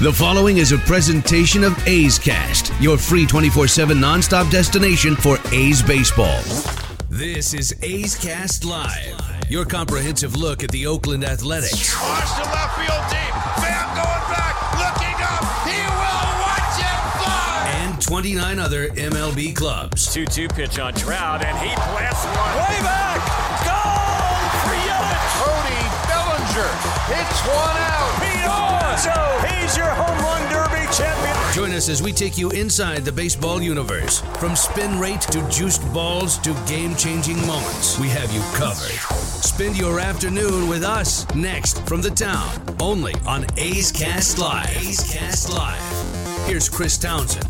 The following is a presentation of A's Cast, your free 24 7 nonstop destination for A's baseball. This is A's Cast Live, your comprehensive look at the Oakland Athletics. Watch the left field deep. Bam going back, looking up. He will watch it fly. And 29 other MLB clubs. 2 2 pitch on Trout, and he blasts one way back. Goal for Yelich. Cody Bellinger hits one out. So he's your home run derby champion. Join us as we take you inside the baseball universe. From spin rate to juiced balls to game changing moments, we have you covered. Spend your afternoon with us next from the town, only on A's Cast Live. A's Cast Live. Here's Chris Townsend.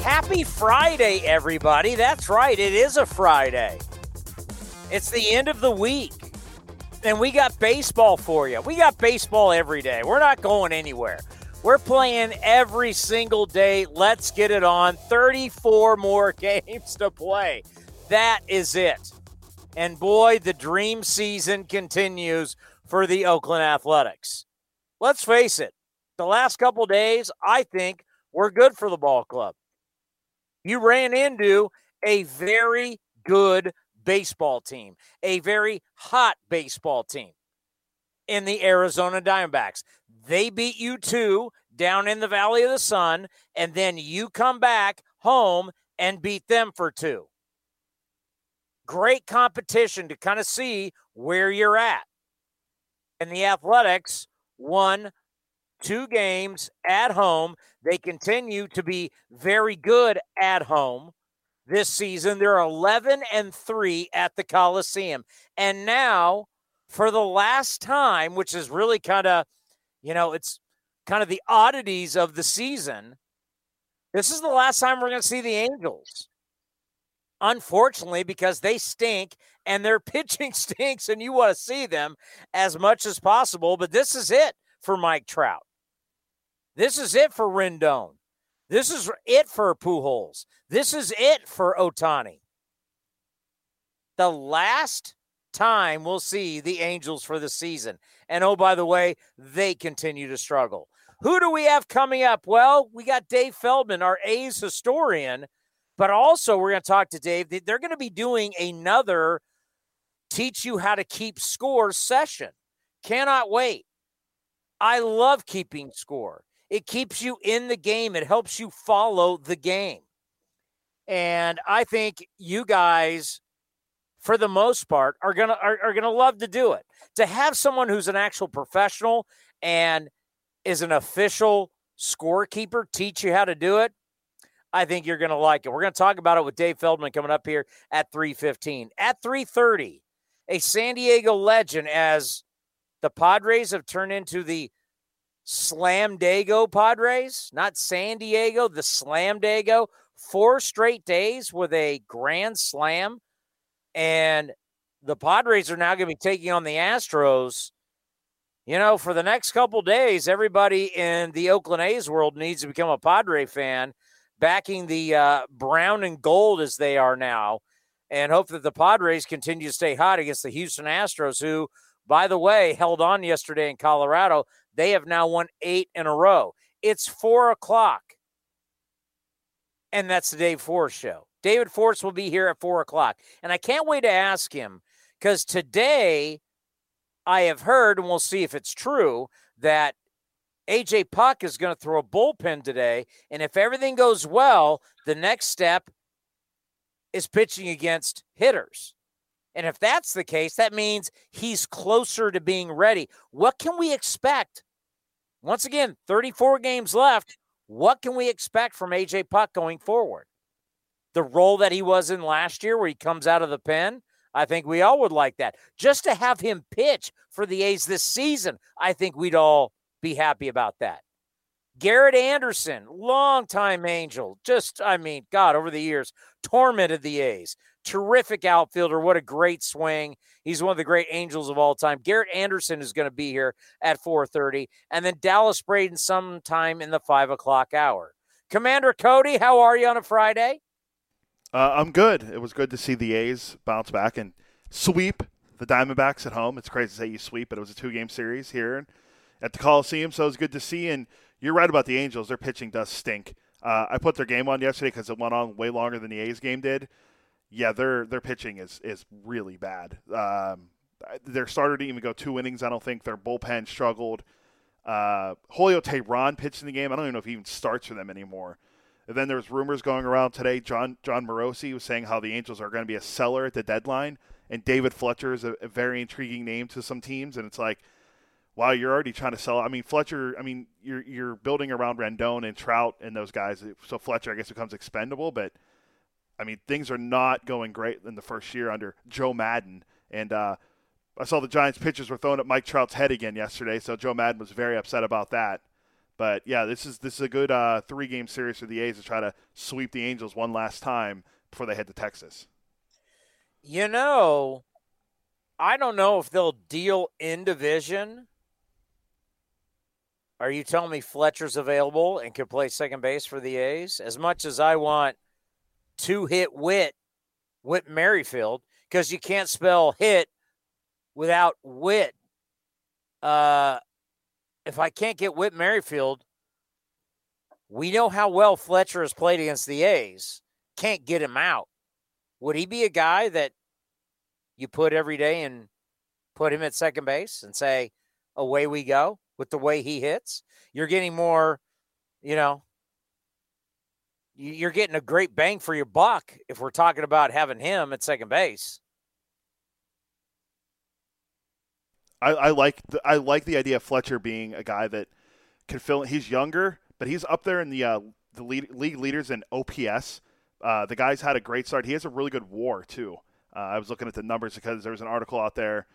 Happy Friday, everybody. That's right, it is a Friday. It's the end of the week. And we got baseball for you. We got baseball every day. We're not going anywhere. We're playing every single day. Let's get it on. 34 more games to play. That is it. And boy, the dream season continues for the Oakland Athletics. Let's face it, the last couple days, I think, were good for the ball club. You ran into a very good baseball team, a very hot baseball team in the Arizona Diamondbacks. They beat you two down in the Valley of the Sun, and then you come back home and beat them for two. Great competition to kind of see where you're at. And the Athletics won two games at home. They continue to be very good at home this season. They're 11 and 3 at the Coliseum. And now, for the last time, which is really kind of, you know, it's kind of the oddities of the season, this is the last time we're going to see the Angels. Unfortunately, because they stink and their pitching stinks, and you want to see them as much as possible. But this is it for Mike Trout. This is it for Rendon. This is it for Pujols. This is it for Ohtani. The last time we'll see the Angels for the season. And oh, by the way, they continue to struggle. Who do we have coming up? Well, we got Dave Feldman, our A's historian, but also we're going to talk to Dave. They're going to be doing another teach you how to keep score session. Cannot wait. I love keeping score. It keeps you in the game. It helps you follow the game. And I think you guys, for the most part, are gonna are, are gonna love to do it. To have someone who's an actual professional and is an official scorekeeper teach you how to do it, I think you're gonna like it. We're gonna talk about it with Dave Feldman coming up here at 3:15. At 3:30, a San Diego legend as the Padres have turned into the Slam Dago Padres, not San Diego, the Slam Dago. Four straight days with a grand slam. And the Padres are now going to be taking on the Astros. You know, for the next couple days, everybody in the Oakland A's world needs to become a Padre fan, backing the uh, brown and gold as they are now, and hope that the Padres continue to stay hot against the Houston Astros, who, by the way, held on yesterday in Colorado. They have now won eight in a row. It's four o'clock. And that's the Dave Forst show. David Forst will be here at four o'clock. And I can't wait to ask him because today I have heard, and we'll see if it's true, that AJ Puk is going to throw a bullpen today. And if everything goes well, the next step is pitching against hitters. And if that's the case, that means he's closer to being ready. What can we expect once again, 34 games left. What can we expect from AJ Puk going forward? The role that he was in last year, where he comes out of the pen, I think we all would like that. Just to have him pitch for the A's this season, I think we'd all be happy about that. Garrett Anderson, longtime Angel, just, I mean, God, over the years, tormented the A's terrific outfielder. What a great swing. He's one of the great angels of all time. Garrett Anderson is going to be here at 4:30, and then Dallas Braden sometime in the five o'clock hour. Commander Cody, how are you on a Friday? Uh, I'm good. It was good to see the A's bounce back and sweep the Diamondbacks at home. It's crazy to say you sweep, but it was a two game series here at the Coliseum, so it was good to see. And you're right about the Angels; their pitching does stink. Uh, I put their game on yesterday because it went on way longer than the A's game did. Yeah, their their pitching is is really bad. Um, their starter didn't even go two innings. I don't think their bullpen struggled. Uh, Julio Teheran pitched in the game. I don't even know if he even starts for them anymore. And then there's rumors going around today. John Jon Morosi was saying how the Angels are going to be a seller at the deadline, and David Fletcher is a, a very intriguing name to some teams. And it's like, wow, you're already trying to sell. I mean, Fletcher. I mean, you're you're building around Rendon and Trout and those guys. So Fletcher, I guess, becomes expendable. But I mean, things are not going great in the first year under Joe Maddon. And uh, I saw the Giants pitchers were throwing at Mike Trout's head again yesterday. So Joe Maddon was very upset about that. But yeah, this is this is a good uh, three game series for the A's to try to sweep the Angels one last time before they head to Texas. You know, I don't know if they'll deal in division. Are you telling me Fletcher's available and could play second base for the A's? As much as I want two hit wit, Whit Merrifield, because you can't spell hit without wit. Uh, if I can't get Whit Merrifield, we know how well Fletcher has played against the A's. Can't get him out. Would he be a guy that you put every day and put him at second base and say, away we go with the way he hits? You're getting more, you know, you're getting a great bang for your buck if we're talking about having him at second base. I, I like the, I like the idea of Fletcher being a guy that can fill. He's younger, but he's up there in the uh, the lead, league leaders in OPS. Uh, the guy's had a great start. He has a really good WAR too. Uh, I was looking at the numbers because there was an article out there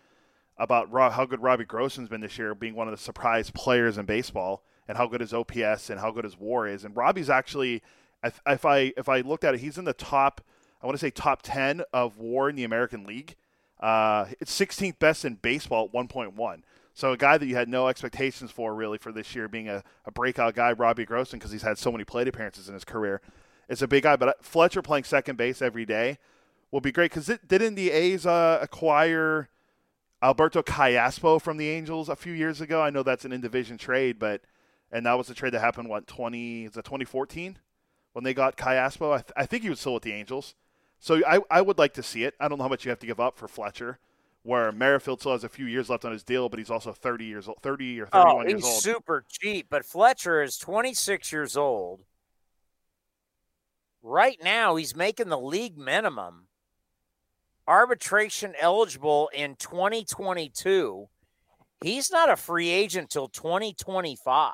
about how good Robbie Grossman's been this year, being one of the surprise players in baseball, and how good his OPS and how good his WAR is. And Robbie's actually, if I if I looked at it, he's in the top. I want to say top ten of WAR in the American League. Uh, it's 16th best in baseball at 1.1. So a guy that you had no expectations for really for this year being a, a breakout guy, Robbie Grossman, because he's had so many plate appearances in his career, is a big guy. But uh, Fletcher playing second base every day will be great because didn't the A's uh, acquire Alberto Callaspo from the Angels a few years ago? I know that's an in division trade, but and that was a trade that happened what 20 is that 2014 when they got Callaspo. I, th- I think he was still with the Angels. So I, I would like to see it. I don't know how much you have to give up for Fletcher, where Merrifield still has a few years left on his deal, but he's also 30 years old, 30 or 31 oh, years old. He's super cheap, but Fletcher is 26 years old. Right now, he's making the league minimum. Arbitration eligible in 2022. He's not a free agent till 2025.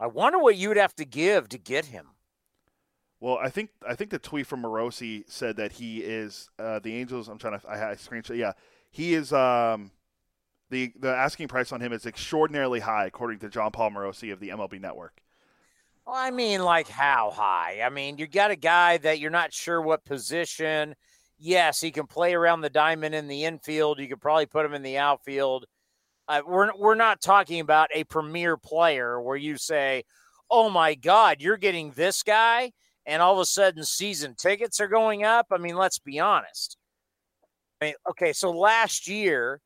I wonder what you'd have to give to get him. Well, I think I think the tweet from Morosi said that he is uh, the Angels. I'm trying to I, I screenshot. Yeah, he is. Um, the the asking price on him is extraordinarily high, according to Jon Paul Morosi of the MLB Network. Well, I mean, like how high? I mean, you got a guy that you're not sure what position. Yes, he can play around the diamond in the infield. You could probably put him in the outfield. Uh, we're we're not talking about a premier player where you say, "Oh my God, you're getting this guy." and all of a sudden season tickets are going up. I mean, let's be honest. I mean, okay, so last year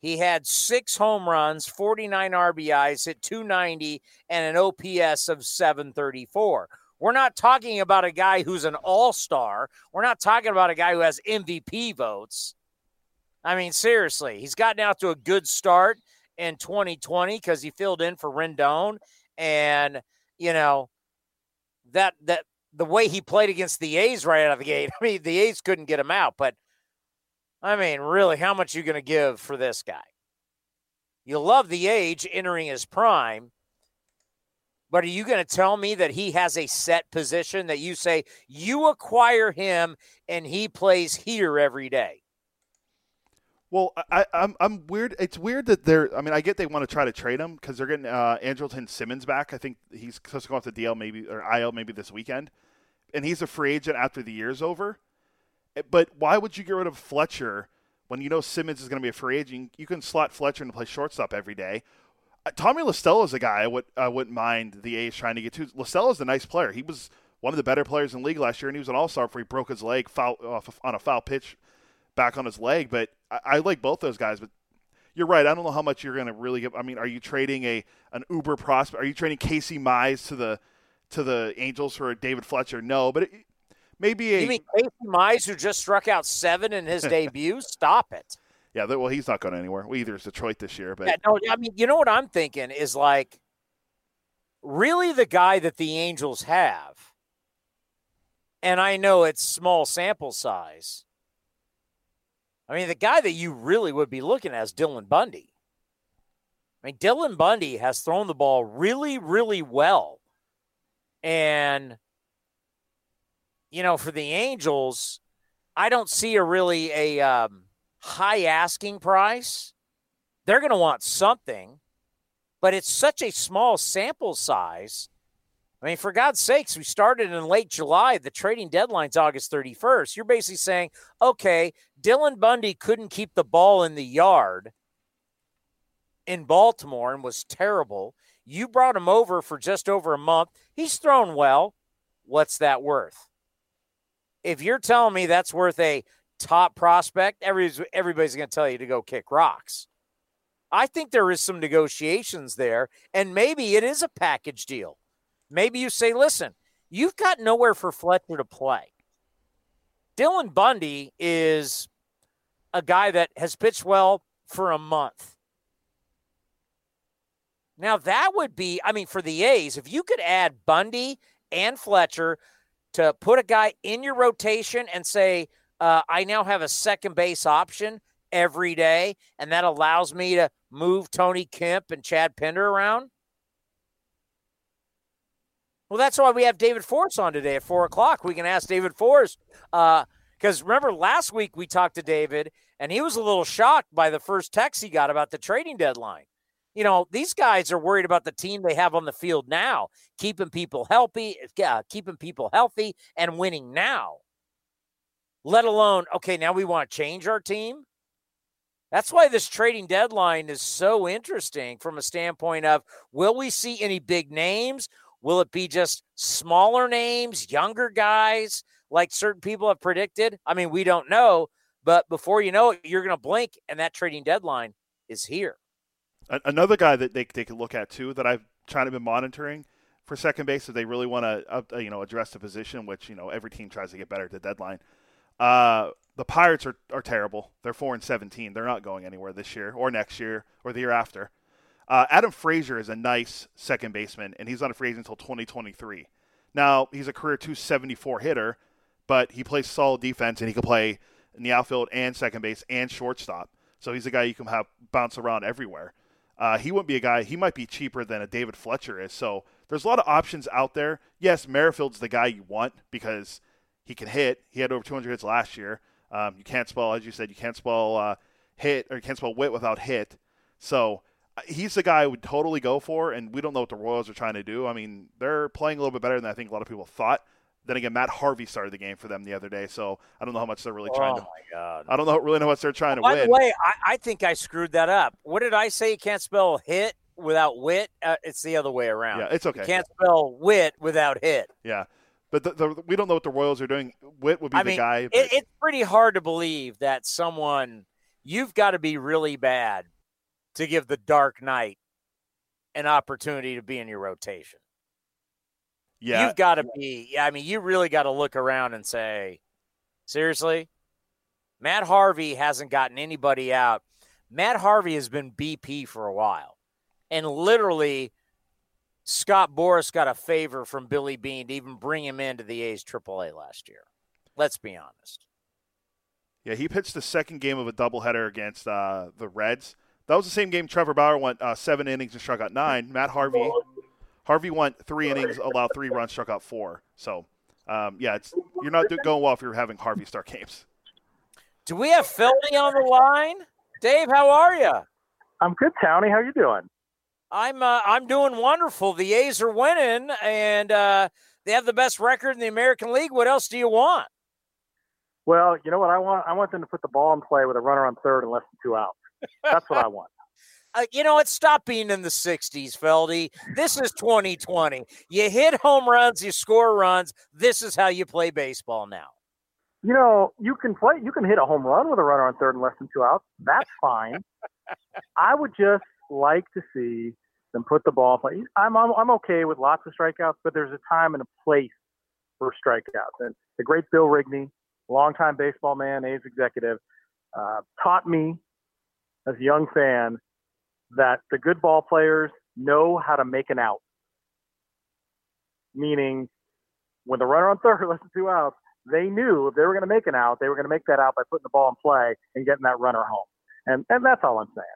he had six home runs, 49 RBIs, hit 290, and an OPS of 734. We're not talking about a guy who's an all star. We're not talking about a guy who has MVP votes. I mean, seriously, he's gotten out to a good start in 2020 because he filled in for Rendon. And, you know, that that the way he played against the A's right out of the gate. I mean, the A's couldn't get him out, but I mean, really, how much you going to give for this guy? You love the age entering his prime, but are you going to tell me that he has a set position that you say you acquire him and he plays here every day? Well, I, I'm I'm weird. It's weird that they're. I mean, I get they want to try to trade him because they're getting uh, Andrelton Simmons back. I think he's supposed to go off the DL maybe or IL maybe this weekend, and he's a free agent after the year's over. Eh, but why would you get rid of Fletcher when you know Simmons is going to be a free agent? You can slot Fletcher and play shortstop every day. Uh, Tommy La Stella is a guy I would I wouldn't mind the A's trying to get to. La Stella is a nice player. He was one of the better players in the league last year, and he was an All Star before he broke his leg foul, off on a foul pitch back on his leg. But I, I like both those guys. But you're right. I don't know how much you're going to really get. I mean, are you trading a an Uber prospect? Are you trading Casey Mize to the to the Angels for David Fletcher? No, but it, maybe a. You mean Casey Mize, who just struck out seven in his debut? Stop it. Yeah, well, he's not going anywhere. Well, either is Detroit this year, but yeah, no, I mean, you know what I'm thinking is like, really the guy that the Angels have, and I know it's small sample size. I mean, the guy that you really would be looking at is Dylan Bundy. I mean, Dylan Bundy has thrown the ball really, really well. And, you know, for the Angels, I don't see a really a um, high asking price. They're going to want something, but it's such a small sample size. I mean, for God's sakes, we started in late July. The trading deadline's August 31st. You're basically saying, okay, Dylan Bundy couldn't keep the ball in the yard in Baltimore and was terrible. You brought him over for just over a month. He's thrown well. What's that worth? If you're telling me that's worth a top prospect, everybody's, everybody's going to tell you to go kick rocks. I think there is some negotiations there, and maybe it is a package deal. Maybe you say, listen, you've got nowhere for Fletcher to play. Dylan Bundy is a guy that has pitched well for a month. Now, that would be, I mean, for the A's, if you could add Bundy and Fletcher to put a guy in your rotation and say, uh, I now have a second base option every day, and that allows me to move Tony Kemp and Chad Pinder around. Well, that's why we have David Forst on today at four o'clock. We can ask David Forst because uh, remember last week we talked to David and he was a little shocked by the first text he got about the trading deadline. You know, these guys are worried about the team they have on the field now, keeping people healthy, uh, keeping people healthy, and winning now. Let alone, okay, now we want to change our team. That's why this trading deadline is so interesting from a standpoint of will we see any big names? Will it be just smaller names, younger guys, like certain people have predicted? I mean, we don't know, but before you know it, you're going to blink, and that trading deadline is here. Another guy that they, they could look at too that I've kind of been monitoring for second base if they really want to uh, you know address the position, which you know every team tries to get better at the deadline. Uh, the Pirates are, are terrible. They're four and seventeen. They're not going anywhere this year or next year or the year after. Uh, Adam Frazier is a nice second baseman, and he's on a free agent until 2023. Now, he's a career 274 hitter, but he plays solid defense, and he can play in the outfield and second base and shortstop. So he's a guy you can have bounce around everywhere. Uh, he wouldn't be a guy, he might be cheaper than a David Fletcher is. So there's a lot of options out there. Yes, Merrifield's the guy you want because he can hit. He had over 200 hits last year. Um, you can't spell, as you said, you can't spell uh, hit or you can't spell wit without hit. So he's the guy I would totally go for, and we don't know what the Royals are trying to do. I mean, they're playing a little bit better than I think a lot of people thought. Then again, Matt Harvey started the game for them the other day, so I don't know how much they're really trying oh to. my god! I don't know really know what they're trying to By win. the way, I, I, think I screwed that up. What did I say? You can't spell hit without wit. Uh, it's the other way around. Yeah, it's okay. You can't spell wit without hit. Yeah, but the, the, we don't know what the Royals are doing. Wit would be I the mean, guy. It, it's pretty hard to believe that someone you've got to be really bad to give the Dark Knight an opportunity to be in your rotation. Yeah. You've got to be, yeah, I mean, you really got to look around and say, seriously? Matt Harvey hasn't gotten anybody out. Matt Harvey has been BP for a while. And literally, Scott Boras got a favor from Billy Beane to even bring him into the A's AAA last year. Let's be honest. Yeah, he pitched the second game of a doubleheader against uh, the Reds. That was the same game Trevor Bauer went uh, seven innings and struck out nine. Matt Harvey Harvey went three innings, allowed three runs, struck out four. So, um, yeah, it's you're not going well if you're having Harvey start games. Do we have Feldy on the line? Dave, how are you? I'm good, Tony. How you doing? I'm uh, I'm doing wonderful. The A's are winning, and uh, they have the best record in the American League. What else do you want? Well, you know what I want. I want them to put the ball in play with a runner on third and less than two outs. That's what I want. Uh, you know what? Stop being in the 60s, Feldy. This is 2020. You hit home runs, you score runs. This is how you play baseball now. You know, you can play. You can hit a home run with a runner on third and less than two outs. That's fine. I would just like to see them put the ball. Play. I'm, I'm I'm okay with lots of strikeouts, but there's a time and a place for strikeouts. And the great Bill Rigney, longtime baseball man, A's executive, uh, taught me as a young fan that the good ball players know how to make an out. Meaning, when the runner on third less than two outs, they knew if they were going to make an out, they were going to make that out by putting the ball in play and getting that runner home. And and that's all I'm saying.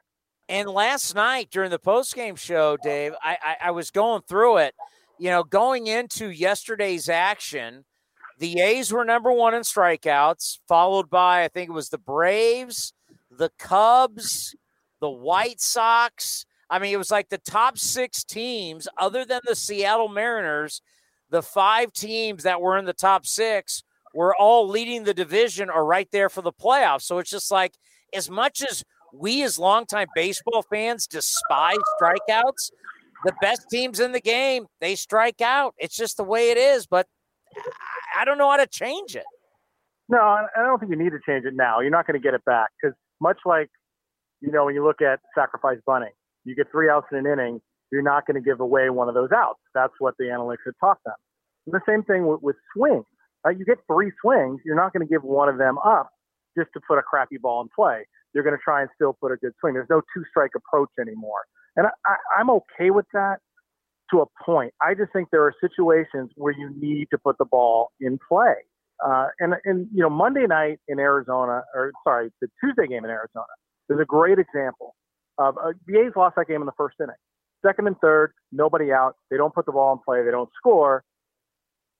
And last night during the postgame show, Dave, I, I, I was going through it. You know, going into yesterday's action, the A's were number one in strikeouts, followed by I think it was the Braves, the Cubs, the White Sox. I mean, it was like the top six teams, other than the Seattle Mariners, the five teams that were in the top six were all leading the division or right there for the playoffs. So it's just like, as much as we as longtime baseball fans despise strikeouts, the best teams in the game, they strike out. It's just the way it is. But I don't know how to change it. No, I don't think you need to change it now. You're not going to get it back because much like, you know, when you look at sacrifice bunting, you get three outs in an inning, you're not going to give away one of those outs. That's what the analytics have taught them. And the same thing with, with swings. Right? You get three swings, you're not going to give one of them up just to put a crappy ball in play. You're going to try and still put a good swing. There's no two strike approach anymore. And I, I'm okay with that to a point. I just think there are situations where you need to put the ball in play. Uh, and, and, you know, Monday night in Arizona, or sorry, the Tuesday game in Arizona, is a great example of uh, the A's lost that game in the first inning. Second and third, nobody out. They don't put the ball in play. They don't score.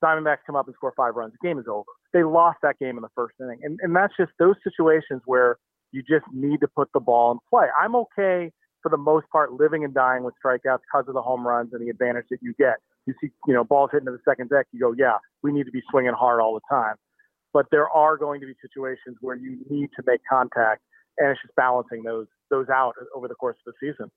Diamondbacks come up and score five runs. The game is over. They lost that game in the first inning. And, and that's just those situations where you just need to put the ball in play. I'm okay for the most part living and dying with strikeouts because of the home runs and the advantage that you get. You see, you know, balls hitting to the second deck, you go, yeah, we need to be swinging hard all the time. But there are going to be situations where you need to make contact, and it's just balancing those those out over the course of the season.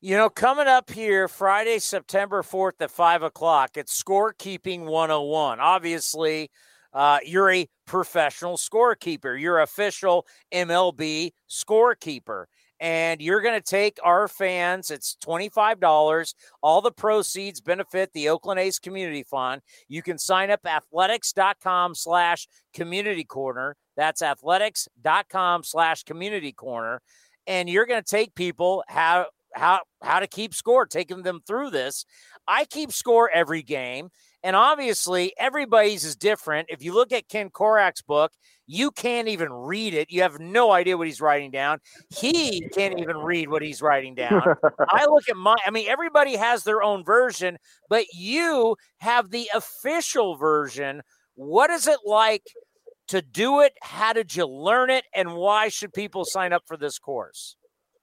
You know, coming up here Friday, September 4th at 5 o'clock, it's Scorekeeping 101. Obviously, uh, you're a professional scorekeeper, you're official MLB scorekeeper. And you're going to take our fans, it's $25. All the proceeds benefit the Oakland A's Community Fund. You can sign up athletics.com slash community corner. That's athletics.com slash community corner. And you're going to take people how how how to keep score, taking them through this. I keep score every game, and obviously everybody's is different. If you look at Ken Korach's book, you can't even read it. You have no idea what he's writing down. He can't even read what he's writing down. I look at my I mean everybody has their own version, but you have the official version. What is it like to do it? How did you learn it and why should people sign up for this course?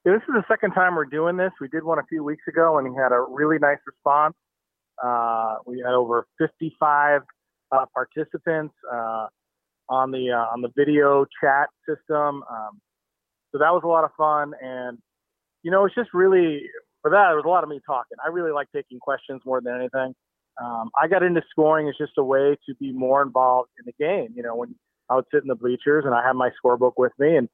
this is the second time we're doing this. We did one a few weeks ago, and we had a really nice response. Uh, we had over 55 uh, participants uh, on the uh, on the video chat system. Um, so that was a lot of fun, and you know, it's just really for that. There was a lot of me talking. I really like taking questions more than anything. Um, I got into scoring as just a way to be more involved in the game. You know, when I would sit in the bleachers and I had my scorebook with me, and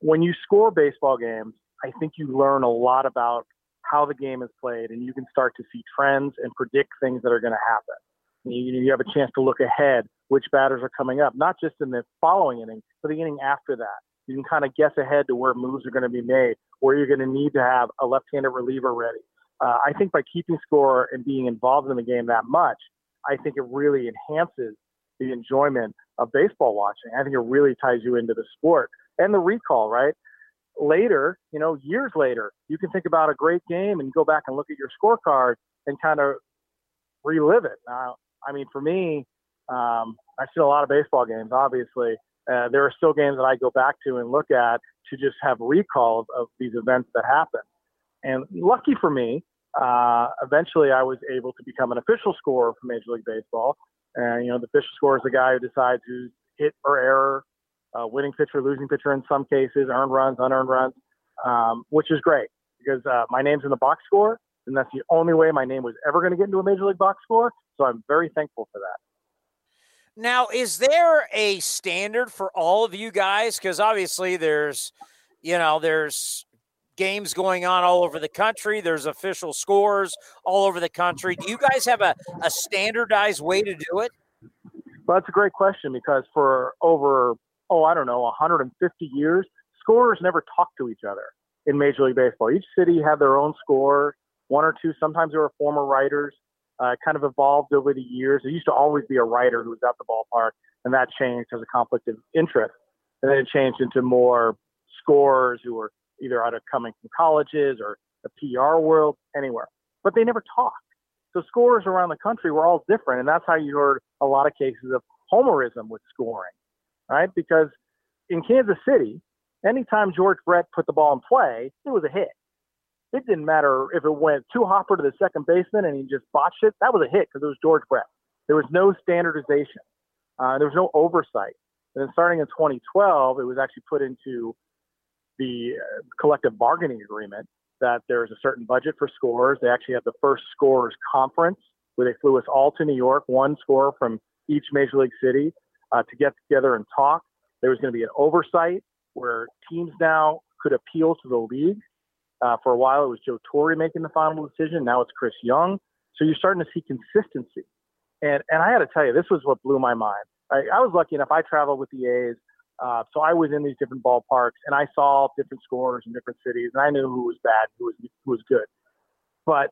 when you score baseball games, I think you learn a lot about how the game is played, and you can start to see trends and predict things that are going to happen. You, you have a chance to look ahead, which batters are coming up, not just in the following inning, but the inning after that. You can kind of guess ahead to where moves are going to be made, where you're going to need to have a left-handed reliever ready. Uh, I think by keeping score and being involved in the game that much, I think it really enhances the enjoyment of baseball watching. I think it really ties you into the sport and the recall, right? Later, you know, years later, you can think about a great game and go back and look at your scorecard and kind of relive it. Now, I mean, for me, um, I've seen a lot of baseball games, obviously. Uh, there are still games that I go back to and look at to just have recall of, these events that happen. And lucky for me, uh, eventually I was able to become an official scorer for Major League Baseball. And, you know, the official scorer is the guy who decides who's hit or error uh, winning pitcher, losing pitcher in some cases, earned runs, unearned runs, um, which is great because uh, my name's in the box score, and that's the only way my name was ever going to get into a major league box score. So I'm very thankful for that. Now, is there a standard for all of you guys? Because obviously there's you know, there's games going on all over the country. There's official scores all over the country. Do you guys have a, a standardized way to do it? Well, that's a great question because for over, oh, I don't know, 150 years, scorers never talked to each other in Major League Baseball. Each city had their own score, one or two. Sometimes there were former writers. Uh, kind of evolved over the years. There used to always be a writer who was at the ballpark, and that changed as a conflict of interest. And then it changed into more scorers who were either out of coming from colleges or the PR world, anywhere. But they never talked. So scorers around the country were all different, and that's how you heard a lot of cases of homerism with scoring, right? Because in Kansas City, anytime George Brett put the ball in play, it was a hit. It didn't matter if it went two hopper to the second baseman and he just botched it. That was a hit because it was George Brett. There was no standardization. Uh, there was no oversight. And then starting in 2012, it was actually put into the uh, collective bargaining agreement that there's a certain budget for scores. They actually had the first scores conference where they flew us all to New York, one score from each major league city uh, to get together and talk. There was going to be an oversight where teams now could appeal to the league. Uh, for a while, it was Joe Torre making the final decision. Now it's Chris Young. So you're starting to see consistency. And and I got to tell you, this was what blew my mind. I, I was lucky enough. I traveled with the A's, uh, so I was in these different ballparks, and I saw different scores in different cities, and I knew who was bad, who was who was good. But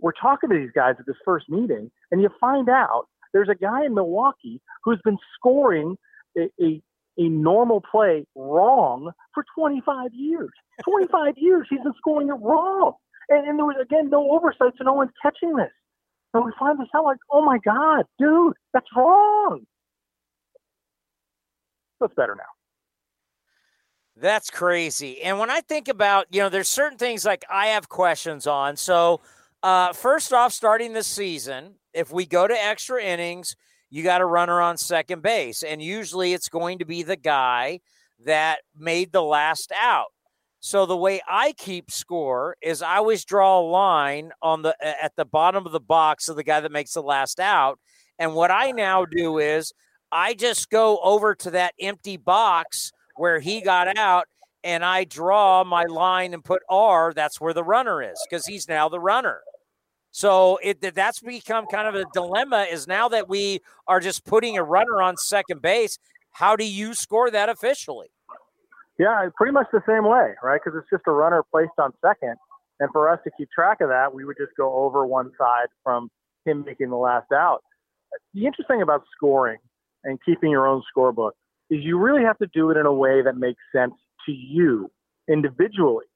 we're talking to these guys at this first meeting, and you find out there's a guy in Milwaukee who's been scoring a, a, a normal play wrong for 25 years. 25 years he's been scoring it wrong. And, and there was, again, no oversight, so no one's catching this. And we find this out like, oh my God, dude, that's wrong. That's better now. That's crazy. And when I think about, you know, there's certain things like I have questions on. So, uh, first off, starting this season, if we go to extra innings, you got a runner on second base. And usually it's going to be the guy that made the last out. So the way I keep score is I always draw a line on the at the bottom of the box of the guy that makes the last out. And what I now do is I just go over to that empty box where he got out and I draw my line and put R. That's where the runner is because he's now the runner. So it that's become kind of a dilemma. Is now that we are just putting a runner on second base, how do you score that officially? Yeah, pretty much the same way, right? Because it's just a runner placed on second. And for us to keep track of that, we would just go over one side from him making the last out. The interesting about scoring and keeping your own scorebook is you really have to do it in a way that makes sense to you individually,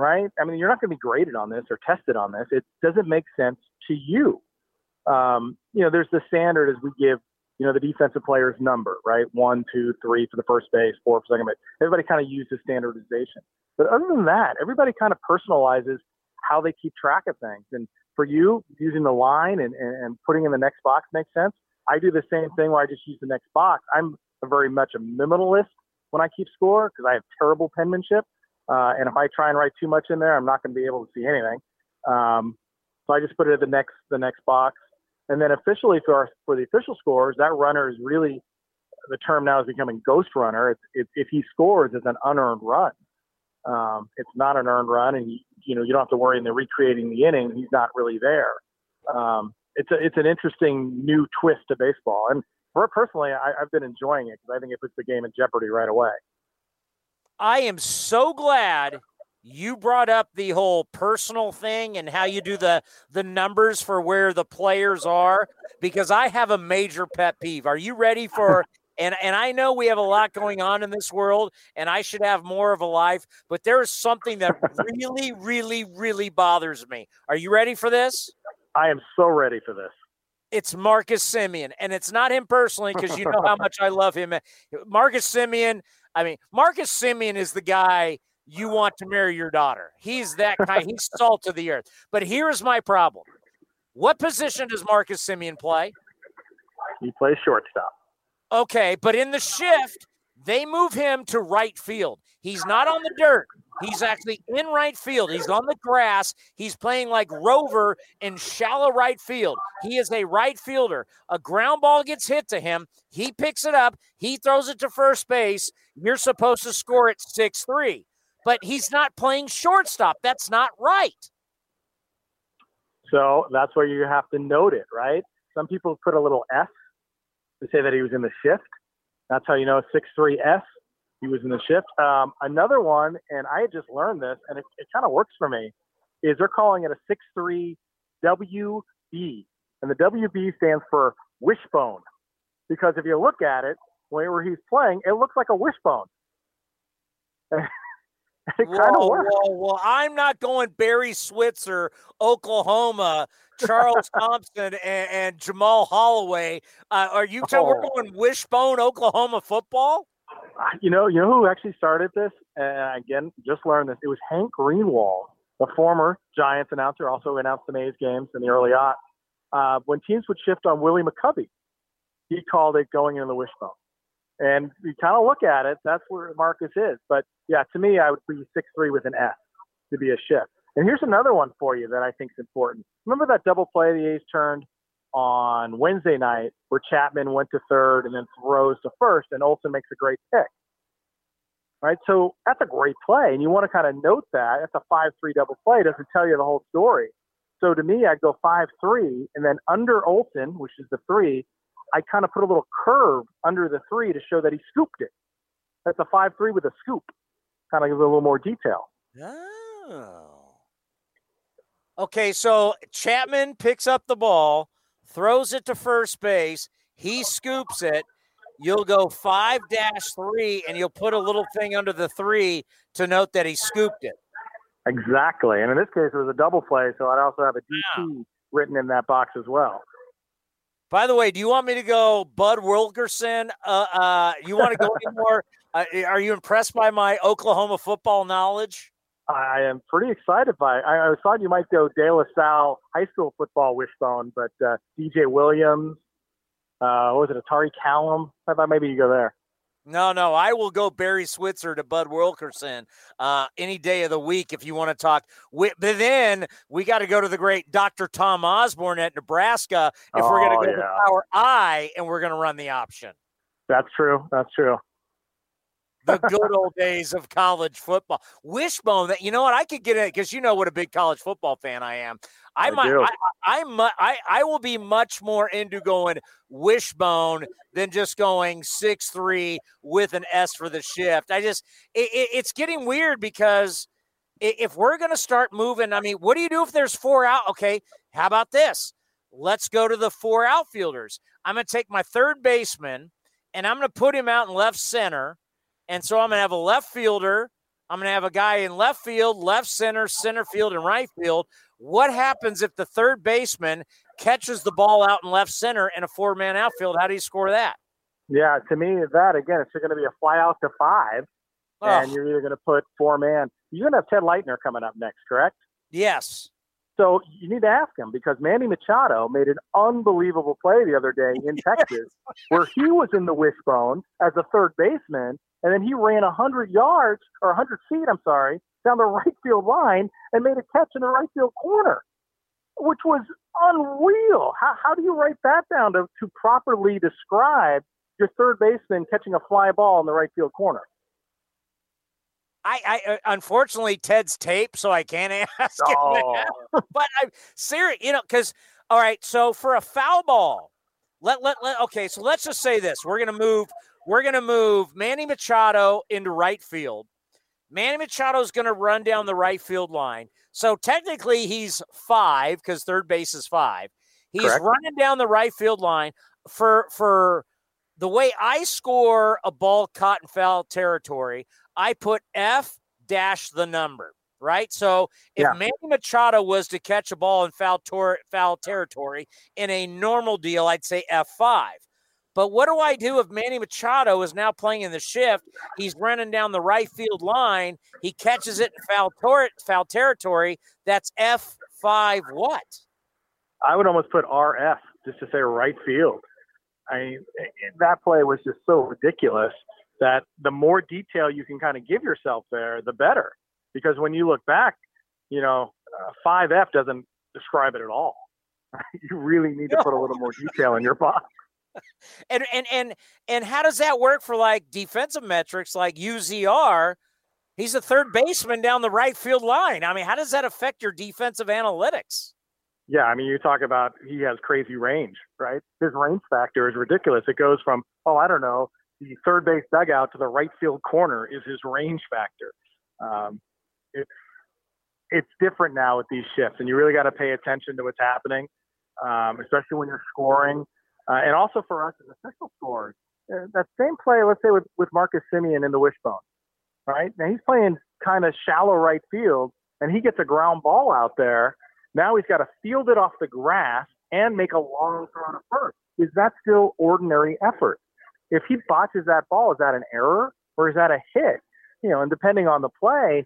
right? I mean, you're not going to be graded on this or tested on this. It doesn't make sense to you. Um, you know, there's the standard as we give you know, the defensive player's number, right? One, two, three for the first base, four for second base. Everybody kind of uses standardization. But other than that, everybody kind of personalizes how they keep track of things. And for you, using the line and, and, and putting in the next box makes sense. I do the same thing where I just use the next box. I'm very much a minimalist when I keep score because I have terrible penmanship. Uh, and if I try and write too much in there, I'm not going to be able to see anything. Um, so I just put it at the next the next box. And then officially for our, for the official scores, that runner is really the term now is becoming ghost runner. It's, it's if he scores, it's an unearned run. Um, it's not an earned run, and you, you know you don't have to worry in the recreating the inning. He's not really there. Um, it's a, it's an interesting new twist to baseball, and for personally, I, I've been enjoying it because I think it puts the game in jeopardy right away. I am so glad you brought up the whole personal thing and how you do the the numbers for where the players are because I have a major pet peeve. Are you ready for and and I know we have a lot going on in this world and I should have more of a life, but there is something that really really really bothers me. Are you ready for this? I am so ready for this. It's Marcus Semien, and it's not him personally because you know how much I love him. Marcus Semien, I mean, Marcus Semien is the guy you want to marry your daughter. He's that kind. He's salt of the earth. But here's my problem. What position does Marcus Semien play? He plays shortstop. Okay, but in the shift, they move him to right field. He's not on the dirt. He's actually in right field. He's on the grass. He's playing like Rover in shallow right field. He is a right fielder. A ground ball gets hit to him. He picks it up. He throws it to first base. You're supposed to score at 6 3. But he's not playing shortstop. That's not right. So that's where you have to note it, right? Some people put a little S to say that he was in the shift. That's how you know 6 3 S. He was in the shift. Um, another one, and I had just learned this, and it, it kind of works for me, is they're calling it a 6 3 WB. And the WB stands for wishbone. Because if you look at it, where he's playing, it looks like a wishbone. it kind of works. Whoa, well, I'm not going Barry Switzer, Oklahoma, Charles Thompson, and, and, Jamelle Holieway. Uh, are you telling oh. we're going Wishbone, Oklahoma football? You know, you know who actually started this? And again, just learned this. It was Hank Greenwald, the former Giants announcer, also announced the Mays games in the early aughts. Uh, when teams would shift on Willie McCovey, he called it going into the wishbone. And you kind of look at it, that's where Marcus is. But yeah, to me, I would be six three with an S to be a shift. And here's another one for you that I think is important. Remember that double play the A's turned on Wednesday night where Chapman went to third and then throws to first, and Olson makes a great pick. Right, so that's a great play, and you want to kind of note that. That's a five-three double play. It doesn't tell you the whole story. So to me, I'd go five-three, and then under Olson, which is the three, I kind of put a little curve under the three to show that he scooped it. That's a five-three with a scoop. Kind of gives a little more detail. Oh. Okay, so Chapman picks up the ball throws it to first base. He scoops it. You'll go five dash three, and you'll put a little thing under the three to note that he scooped it. Exactly. And in this case, it was a double play, so I'd also have a DT yeah. written in that box as well. By the way, do you want me to go Bud Wilkinson? Uh, uh, you want to go anymore? Uh, are you impressed by my Oklahoma football knowledge? I am pretty excited by it. I, I thought you might go De La Salle high school football wishbone, but uh, DJ Williams, uh, what was it, Atari Callum? I thought maybe you go there. No, no, I will go Barry Switzer to Bud Wilkinson uh, any day of the week if you want to talk. But then we got to go to the great Dr. Tom Osborne at Nebraska if oh, we're going to go yeah. to Power I and we're going to run the option. That's true. That's true the good old days of college football. Wishbone that you know what I could get it because you know what a big college football fan I am. I, I might I, I, I I will be much more into going wishbone than just going six three with an S for the shift. I just it, it, it's getting weird because if we're going to start moving, I mean, what do you do if there's four out? Okay, how about this? Let's go to the four outfielders. I'm going to take my third baseman and I'm going to put him out in left center and so I'm going to have a left fielder. I'm going to have a guy in left field, left center, center field, and right field. What happens if the third baseman catches the ball out in left center in a four man outfield? How do you score that? Yeah, to me, that again, it's going to be a fly out to five, oh. and you're either going to put four man. You're going to have Ted Leitner coming up next, correct? Yes. So you need to ask him because Manny Machado made an unbelievable play the other day in Texas where he was in the wishbone as a third baseman and then he ran 100 yards or 100 feet, I'm sorry, down the right field line and made a catch in the right field corner, which was unreal. How, how do you write that down to, to properly describe your third baseman catching a fly ball in the right field corner? I, I uh, unfortunately Ted's tape, so I can't ask oh. him. but I'm serious, you know, because all right. So for a foul ball, let let let. Okay, so let's just say this: we're gonna move we're going to move Manny Machado into right field. Manny Machado is going to run down the right field line. So technically, he's five because third base is five. He's Correct. running down the right field line for for the way I score a ball caught in foul territory. I put F dash the number right? So if yeah. Manny Machado was to catch a ball in foul, tor- foul territory in a normal deal, I'd say F5. But what do I do if Manny Machado is now playing in the shift? He's running down the right field line. He catches it in foul, tor- foul territory. That's F5 what? I would almost put RF just to say right field. I that play was just so ridiculous that the more detail you can kind of give yourself there, the better. Because when you look back, you know, uh, 5F doesn't describe it at all. you really need to put a little more detail in your box. And and and and how does that work for like defensive metrics like UZR? He's a third baseman down the right field line. I mean, how does that affect your defensive analytics? Yeah, I mean, you talk about he has crazy range, right? His range factor is ridiculous. It goes from, oh, I don't know, the third base dugout to the right field corner is his range factor. Um, it's it's different now with these shifts, and you really got to pay attention to what's happening, um, especially when you're scoring, uh, and also for us as official scorers. Uh, that same play, let's say with with Marcus Semien in the wishbone, right? Now he's playing kind of shallow right field, and he gets a ground ball out there now he's got to field it off the grass and make a long throw to first. Is that still ordinary effort? If he botches that ball, is that an error or is that a hit? You know, and depending on the play,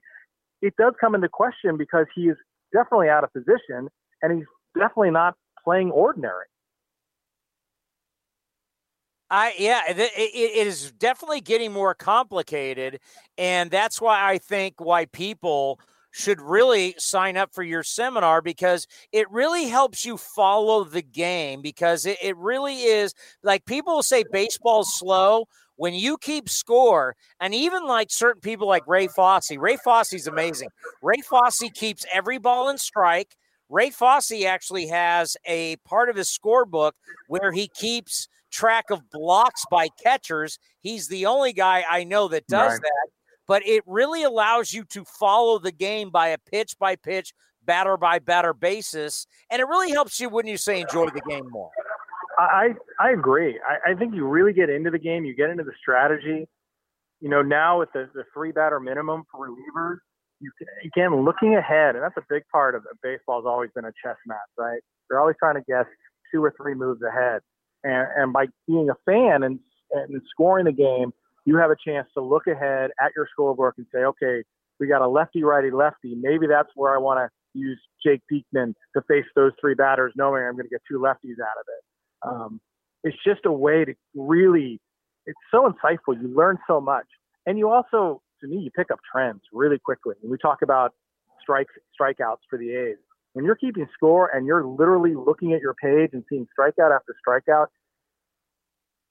it does come into question because he is definitely out of position and he's definitely not playing ordinary. I yeah, it, it is definitely getting more complicated, and that's why I think why people should really sign up for your seminar because it really helps you follow the game because it, it really is like people say baseball's slow when you keep score, and even like certain people like Ray Fosse Ray Fosse's amazing. Ray Fosse keeps every ball in strike. Ray Fosse actually has a part of his scorebook where he keeps track of blocks by catchers. He's the only guy I know that does right. that but it really allows you to follow the game by a pitch by pitch, batter by batter basis. And it really helps you, wouldn't you say, enjoy the game more? I, I agree. I, I think you really get into the game, you get into the strategy. You know, now with the, the three batter minimum for relievers, you can, again, looking ahead, and that's a big part of baseball has always been a chess match, right? You're always trying to guess two or three moves ahead. And, and by being a fan and, and scoring the game, you have a chance to look ahead at your scorebook and say, okay, we got a lefty, righty, lefty. Maybe that's where I want to use Jake Diekman to face those three batters, knowing I'm going to get two lefties out of it. Um, it's just a way to really, it's so insightful. You learn so much. And you also, to me, you pick up trends really quickly. When we talk about strikes, strikeouts for the A's, when you're keeping score and you're literally looking at your page and seeing strikeout after strikeout,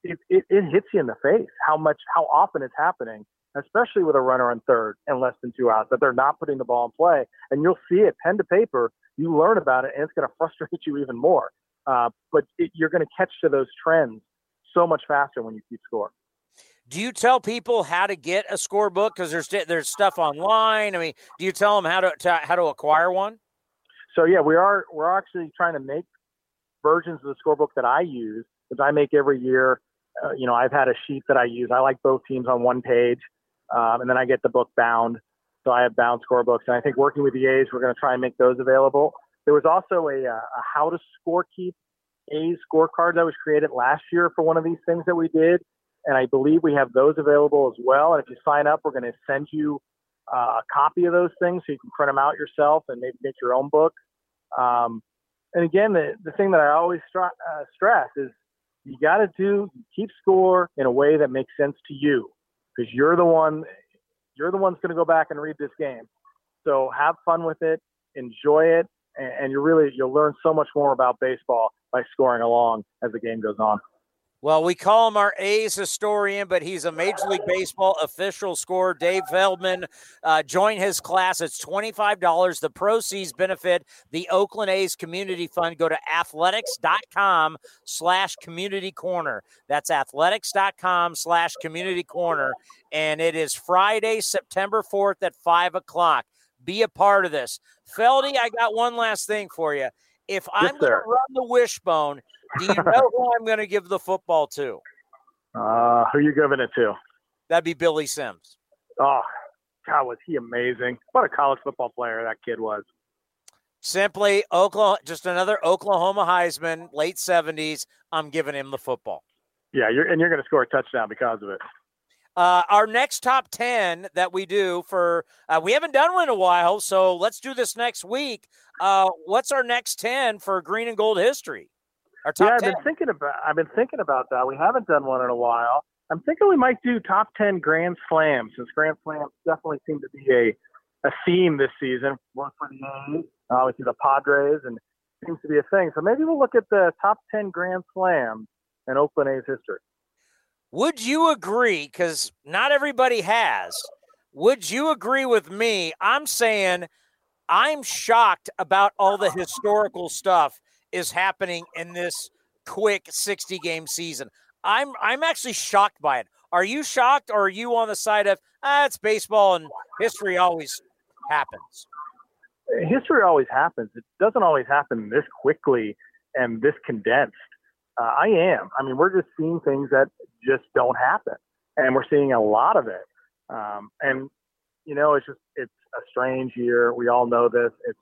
it, it, it hits you in the face how much, how often it's happening, especially with a runner on third and less than two outs, that they're not putting the ball in play. And you'll see it pen to paper. You learn about it, and it's going to frustrate you even more. Uh, but it, you're going to catch to those trends so much faster when you keep score. Do you tell people how to get a scorebook? Because there's there's stuff online. I mean, do you tell them how to, to how to acquire one? So yeah, we are we're actually trying to make versions of the scorebook that I use, which I make every year uh, you know, I've had a sheet that I use. I like both teams on one page, um, and then I get the book bound. So I have bound scorebooks, and I think working with the A's, we're going to try and make those available. There was also a, uh, a how to score keep A's scorecard that was created last year for one of these things that we did, and I believe we have those available as well. And if you sign up, we're going to send you uh, a copy of those things so you can print them out yourself and maybe make your own book. Um, and again, the, the thing that I always uh, stress is you got to do keep score in a way that makes sense to you because you're the one you're the one's going to go back and read this game. So have fun with it, enjoy it, and, and you really you'll learn so much more about baseball by scoring along as the game goes on. Well, we call him our A's historian, but he's a Major League Baseball official scorer. Dave Feldman, uh, join his class. It's $25. The proceeds benefit the Oakland A's Community Fund. Go to athletics.com slash community corner. That's athletics.com slash community corner. And it is Friday, September 4th at 5 o'clock. Be a part of this. Feldy, I got one last thing for you. If I'm going to run the wishbone – do you know who I'm going to give the football to? Uh, who are you giving it to? That'd be Billy Sims. Oh, God, was he amazing? What a college football player that kid was. Simply Oklahoma, just another Oklahoma Heisman, late 70s. I'm giving him the football. Yeah, you're, and you're going to score a touchdown because of it. Uh, our next top 10 that we do for, uh, we haven't done one in a while, so let's do this next week. Uh, what's our next 10 for green and gold history? yeah, I've 10. been thinking about. I've been thinking about that. We haven't done one in a while. I'm thinking we might do top ten Grand Slams, since Grand Slams definitely seem to be a a theme this season. One for the A's, obviously the Padres, and seems to be a thing. So maybe we'll look at the top ten Grand Slams in Oakland A's history. Would you agree? Because not everybody has. Would you agree with me? I'm saying I'm shocked about all the historical stuff is happening in this quick 60 game season. I'm I'm actually shocked by it. Are you shocked or are you on the side of ah, it's baseball and history always happens? History always happens. It doesn't always happen this quickly and this condensed. Uh, I am. I mean, we're just seeing things that just don't happen, and we're seeing a lot of it. Um, and you know, it's just it's a strange year. We all know this. It's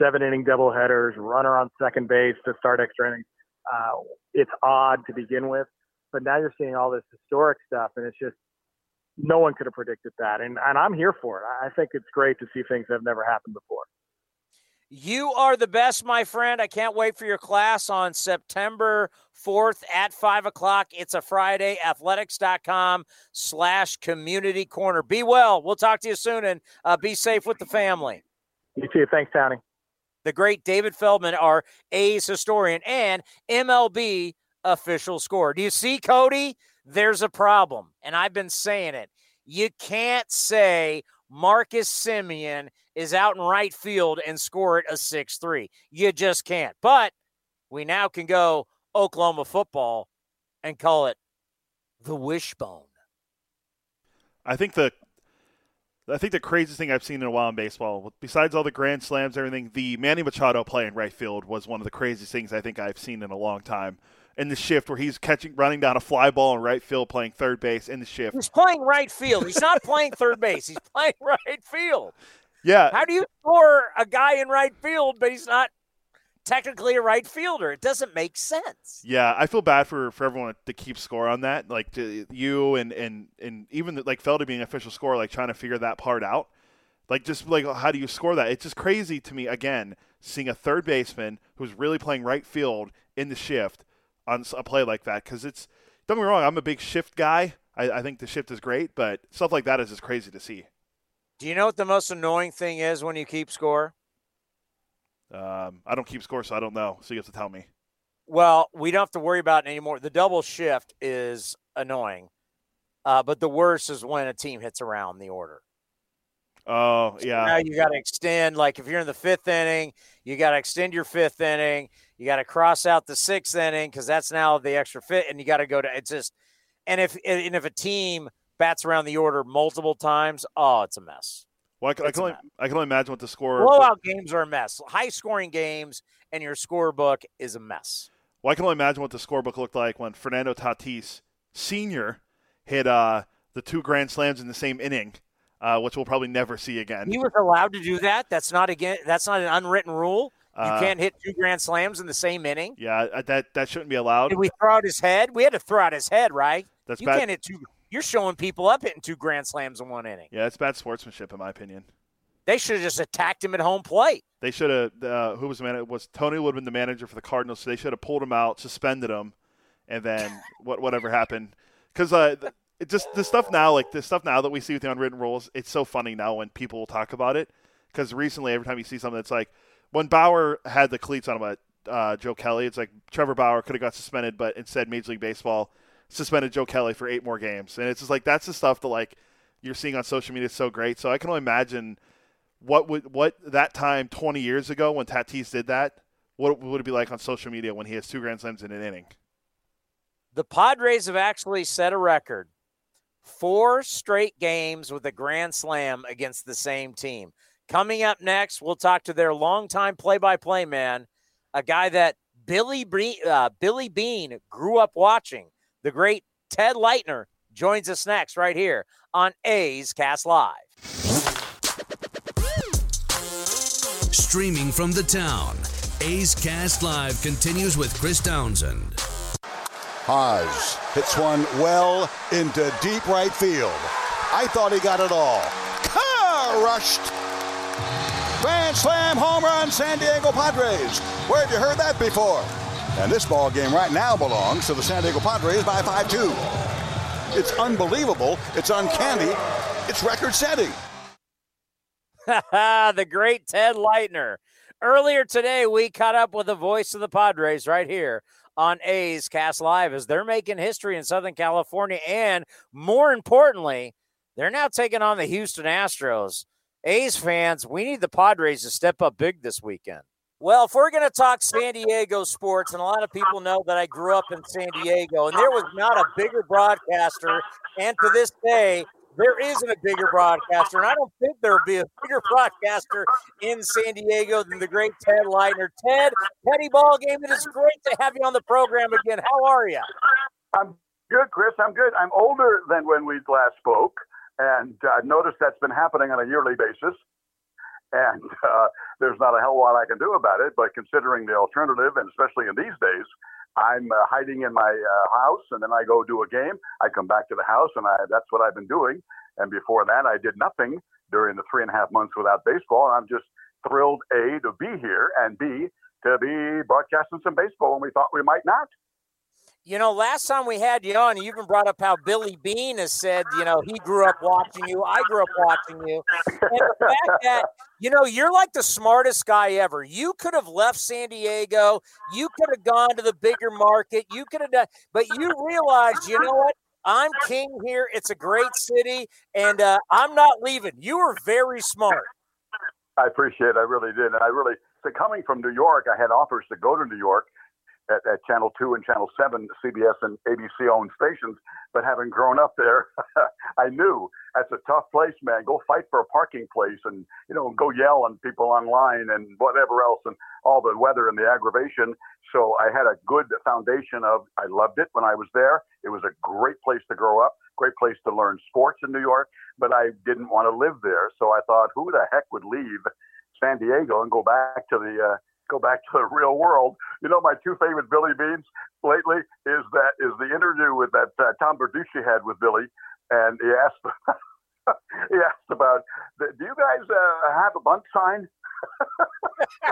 seven inning double headers, runner on second base to start extra innings. Uh, it's odd to begin with, but now you're seeing all this historic stuff, and it's just no one could have predicted that. And and I'm here for it. I think it's great to see things that have never happened before. You are the best, my friend. I can't wait for your class on September 4th at 5 o'clock. It's a Friday. Athletics.com slash community corner. Be well. We'll talk to you soon and uh, be safe with the family. You too. Thanks, Tony. The great David Feldman, our A's historian and MLB official score. Do you see, Cody? There's a problem. And I've been saying it. You can't say Marcus Semien is out in right field and score it a 6 3. You just can't. But we now can go Oklahoma football and call it the wishbone. I think the I think the craziest thing I've seen in a while in baseball, besides all the grand slams, everything, the Manny Machado play in right field was one of the craziest things I think I've seen in a long time in the shift where he's catching, running down a fly ball in right field, playing third base in the shift. He's playing right field. He's not playing third base. He's playing right field. Yeah. How do you score a guy in right field, but he's not technically a right fielder? It doesn't make sense. Yeah, I feel bad for, for everyone to keep score on that. Like to you and and and even the, like Feldy being official score, like trying to figure that part out. Like just like how do you score that? It's just crazy to me. Again, seeing a third baseman who's really playing right field in the shift on a play like that because it's don't get me wrong, I'm a big shift guy. I, I, think the shift is great, but stuff like that is just crazy to see. Do you know what the most annoying thing is when you keep score? Um, I don't keep score, so I don't know. So you have to tell me. Well, we don't have to worry about it anymore. The double shift is annoying, uh, but the worst is when a team hits around the order. Oh yeah. So now you got to extend. Like if you're in the fifth inning, you got to extend your fifth inning. You got to cross out the sixth inning because that's now the extra fit, and you got to go to. It's just, and if and if a team bats around the order multiple times, oh, it's a mess. Well, I can, I can, only, I can only imagine what the score. Blowout games are a mess. High scoring games and your scorebook is a mess. Well, I can only imagine what the scorebook looked like when Fernando Tatis Sr. hit uh, the two grand slams in the same inning, uh, which we'll probably never see again. He was allowed to do that. That's not again. That's not an unwritten rule. You uh, can't hit two grand slams in the same inning. Yeah, that that shouldn't be allowed. Did we throw out his head? We had to throw out his head, right? That's you bad. can't hit two. You're showing people up hitting two grand slams in one inning. Yeah, it's bad sportsmanship, in my opinion. They should have just attacked him at home plate. They should have. Uh, who was the manager? Was Tony would have been the manager for the Cardinals? So they should have pulled him out, suspended him, and then what whatever happened. Because uh, just the stuff now, like the stuff now that we see with the unwritten rules, it's so funny now when people talk about it. Because recently, every time you see something that's like when Bauer had the cleats on at uh, Joe Kelly, it's like Trevor Bauer could have got suspended, but instead Major League Baseball suspended Joe Kelly for eight more games, and it's just like that's the stuff that like you're seeing on social media is so great. So I can only imagine what would what that time 20 years ago when Tatis did that, what would it be like on social media when he has two grand slams in an inning? The Padres have actually set a record. Four straight games with a grand slam against the same team. Coming up next, we'll talk to their longtime play-by-play man, a guy that Billy Bre- uh, Billy Beane grew up watching. The great Ted Leitner joins us next right here on A's Cast Live. Streaming from the town, A's Cast Live continues with Chris Townsend. Haas hits one well into deep right field. I thought he got it all. Car rushed Grand slam home run, San Diego Padres. Where have you heard that before? And this ball game right now belongs to the San Diego Padres by 5-2. It's unbelievable. It's uncanny. It's record-setting. the great Ted Leitner. Earlier today, we caught up with the voice of the Padres right here on A's Cast Live as they're making history in Southern California. And more importantly, they're now taking on the Houston Astros. A's fans, we need the Padres to step up big this weekend. Well, if we're going to talk San Diego sports, and a lot of people know that I grew up in San Diego, and there was not a bigger broadcaster, and to this day, there isn't a bigger broadcaster, and I don't think there'll be a bigger broadcaster in San Diego than the great Ted Leitner. Ted, Teddy Ball Game, it is great to have you on the program again. How are you? I'm good, Chris. I'm good. I'm older than when we last spoke, and I've noticed that's been happening on a yearly basis and uh, there's not a hell of a lot I can do about it. But considering the alternative, and especially in these days, I'm uh, hiding in my uh, house, and then I go do a game. I come back to the house, and I, that's what I've been doing. And before that, I did nothing during the three and a half months without baseball. And I'm just thrilled a to be here, and b to be broadcasting some baseball when we thought we might not. You know, last time we had you on, you even brought up how Billy Beane has said, you know, he grew up watching you. I grew up watching you. And the fact that, you know, you're like the smartest guy ever. You could have left San Diego. You could have gone to the bigger market. You could have done, but you realized, you know what? I'm king here. It's a great city, and uh, I'm not leaving. You were very smart. I appreciate it. I really did. I really, so coming from New York, I had offers to go to New York at, at Channel 2 and Channel 7, CBS and ABC owned stations. But having grown up there, I knew that's a tough place, man. Go fight for a parking place and, you know, go yell on people online and whatever else and all the weather and the aggravation. So I had a good foundation of, I loved it when I was there. It was a great place to grow up, great place to learn sports in New York, but I didn't want to live there. So I thought, who the heck would leave San Diego and go back to the, uh, go back to the real world. You know, my two favorite Billy Beanes lately is that is the interview with that uh, Tom Verducci had with Billy, and he asked he asked about, do you guys uh, have a bunt sign?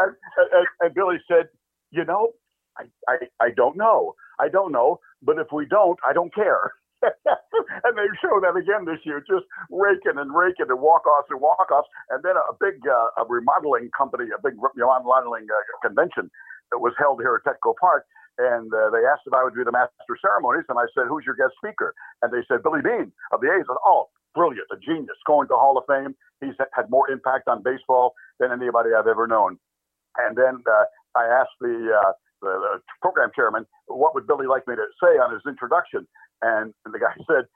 and, and, and Billy said, you know, I, I I don't know, I don't know, but if we don't, I don't care. and they show that again this year, just raking and raking and walk-offs and walk-offs. And then a big uh, a remodeling company, a big remodeling uh, convention that was held here at Petco Park. And uh, they asked if I would do the master ceremonies, and I said, "Who's your guest speaker?" And they said, "Billy Beane of the A's." Said, "Oh, brilliant, a genius, going to Hall of Fame. He's had more impact on baseball than anybody I've ever known." And then uh, I asked the, uh, the the program chairman, "What would Billy like me to say on his introduction?" And, and the guy said,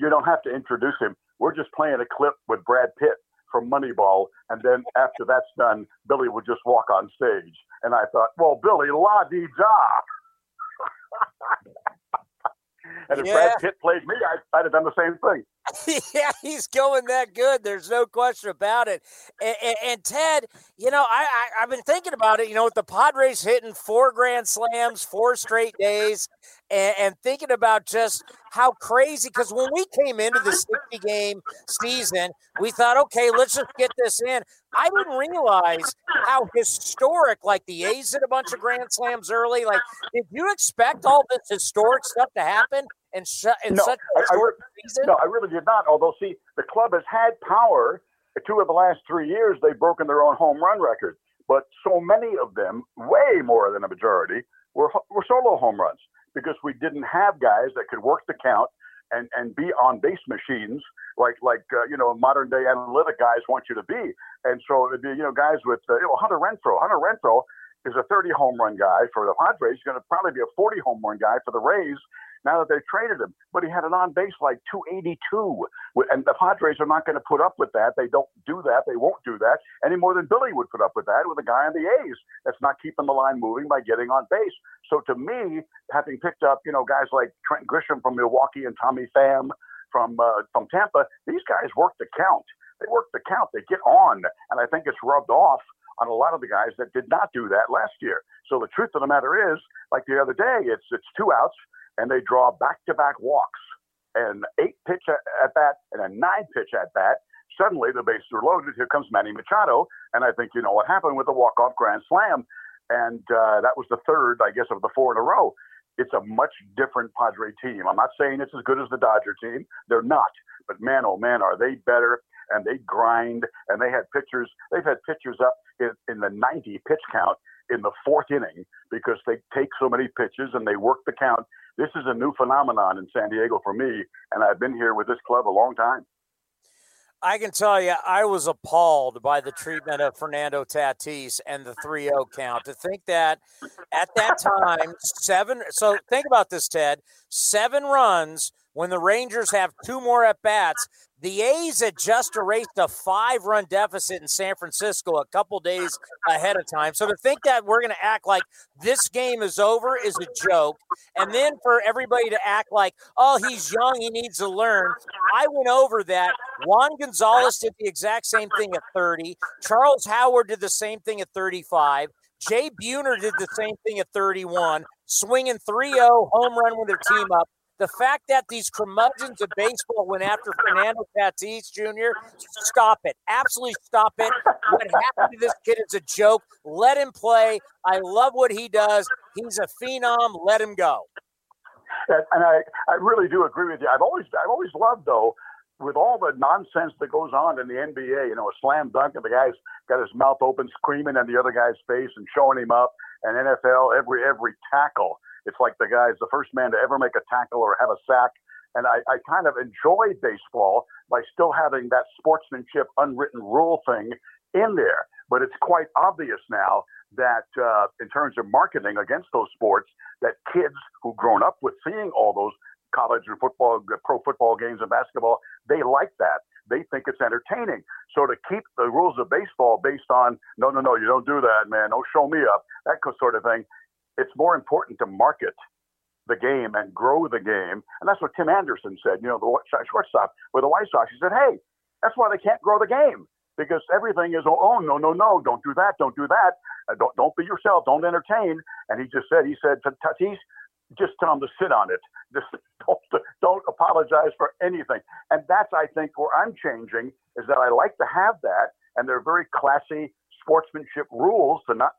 You don't have to introduce him. We're just playing a clip with Brad Pitt from Moneyball. And then after that's done, Billy would just walk on stage. And I thought, Well, Billy, la di da. and if yeah. Brad Pitt played me, I, I'd have done the same thing. yeah, he's going that good. There's no question about it. And, and, and Ted, you know, I, I have been thinking about it. You know, with the Padres hitting four grand slams, four straight days, and, and thinking about just how crazy. Because when we came into the 60 game season, we thought, okay, let's just get this in. I didn't realize how historic. Like the A's hit a bunch of grand slams early. Like, did you expect all this historic stuff to happen? In, sh- in no, such a short I, season? No, I really did not. Although, see, the club has had power. Two of the last three years, they've broken their own home run record. But so many of them, way more than a majority, were, were solo home runs because we didn't have guys that could work the count and, and be on base machines like like uh, you know modern day analytic guys want you to be. And so it'd be you know guys with uh, you know Hunter Renfroe. Hunter Renfroe is a 30 home run guy for the Padres. He's going to probably be a 40 home run guy for the Rays now that they've traded him. But he had an on base like 282. And the Padres are not going to put up with that. They don't do that. They won't do that any more than Billy would put up with that with a guy on the A's that's not keeping the line moving by getting on base. So to me, having picked up, you know, guys like Trent Grisham from Milwaukee and Tommy Pham from uh, from Tampa, these guys work the count. They work the count. They get on, and I think it's rubbed off on a lot of the guys that did not do that last year. So the truth of the matter is, like the other day, it's it's two outs and they draw back-to-back walks, an eight pitch at bat and a nine pitch at bat. Suddenly the bases are loaded. Here comes Manny Machado, and I think you know what happened with the walk-off grand slam, and uh, that was the third, I guess, of the four in a row. It's a much different Padre team. I'm not saying it's as good as the Dodger team. They're not, but man, oh man, are they better? And they grind, and they had pitchers. They've had pitchers up in, in the 90 pitch count in the fourth inning because they take so many pitches and they work the count. This is a new phenomenon in San Diego for me, and I've been here with this club a long time. I can tell you, I was appalled by the treatment of Fernando Tatis and the 3 0 count. To think that at that time, seven. So think about this, Ted. Seven runs when the Rangers have two more at bats. The A's had just erased a five run deficit in San Francisco a couple days ahead of time. So to think that we're going to act like this game is over is a joke. And then for everybody to act like, oh, he's young, he needs to learn. I went over that. Juan Gonzalez did the exact same thing at 30. Charles Howard did the same thing at 35. Jay Buhner did the same thing at 31, swinging 3 0 home run with their team up. The fact that these curmudgeons of baseball went after Fernando Tatis Jr., stop it. Absolutely stop it. What happened to this kid is a joke. Let him play. I love what he does. He's a phenom. Let him go. And I, I really do agree with you. I've always, I've always loved though, with all the nonsense that goes on in the NBA. You know, a slam dunk and the guy's got his mouth open, screaming in the other guy's face and showing him up. And NFL, every every tackle it's like the guy's the first man to ever make a tackle or have a sack. And I, I kind of enjoy baseball by still having that sportsmanship unwritten rule thing in there. But it's quite obvious now that uh, in terms of marketing against those sports, that kids who've grown up with seeing all those college and football, pro football games and basketball, they like that. They think it's entertaining. So to keep the rules of baseball based on no, no, no, you don't do that, man. Don't show me up. That sort of thing it's more important to market the game and grow the game. And that's what Tim Anderson said, you know, the shortstop with the White Sox. He said, hey, that's why they can't grow the game because everything is, oh, no, no, no, don't do that, don't do that. Uh, don't, don't be yourself, don't entertain. And he just said, he said, Tatis, just tell him to sit on it. Just don't, don't apologize for anything. And that's, I think, where I'm changing is that I like to have that. And they're very classy sportsmanship rules to not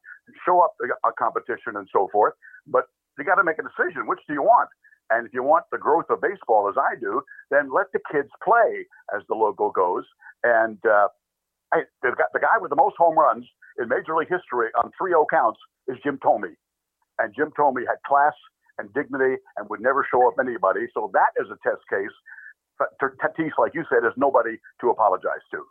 show up a competition and so forth. But you got to make a decision. Which do you want? And if you want the growth of baseball, as I do, then let the kids play, as the logo goes. And uh, I, the, guy with the most home runs in Major League history on 3 0 counts is Jim Thome. And Jim Thome had class and dignity and would never show up anybody. So that is a test case. Tatis, like you said, is nobody to apologize to.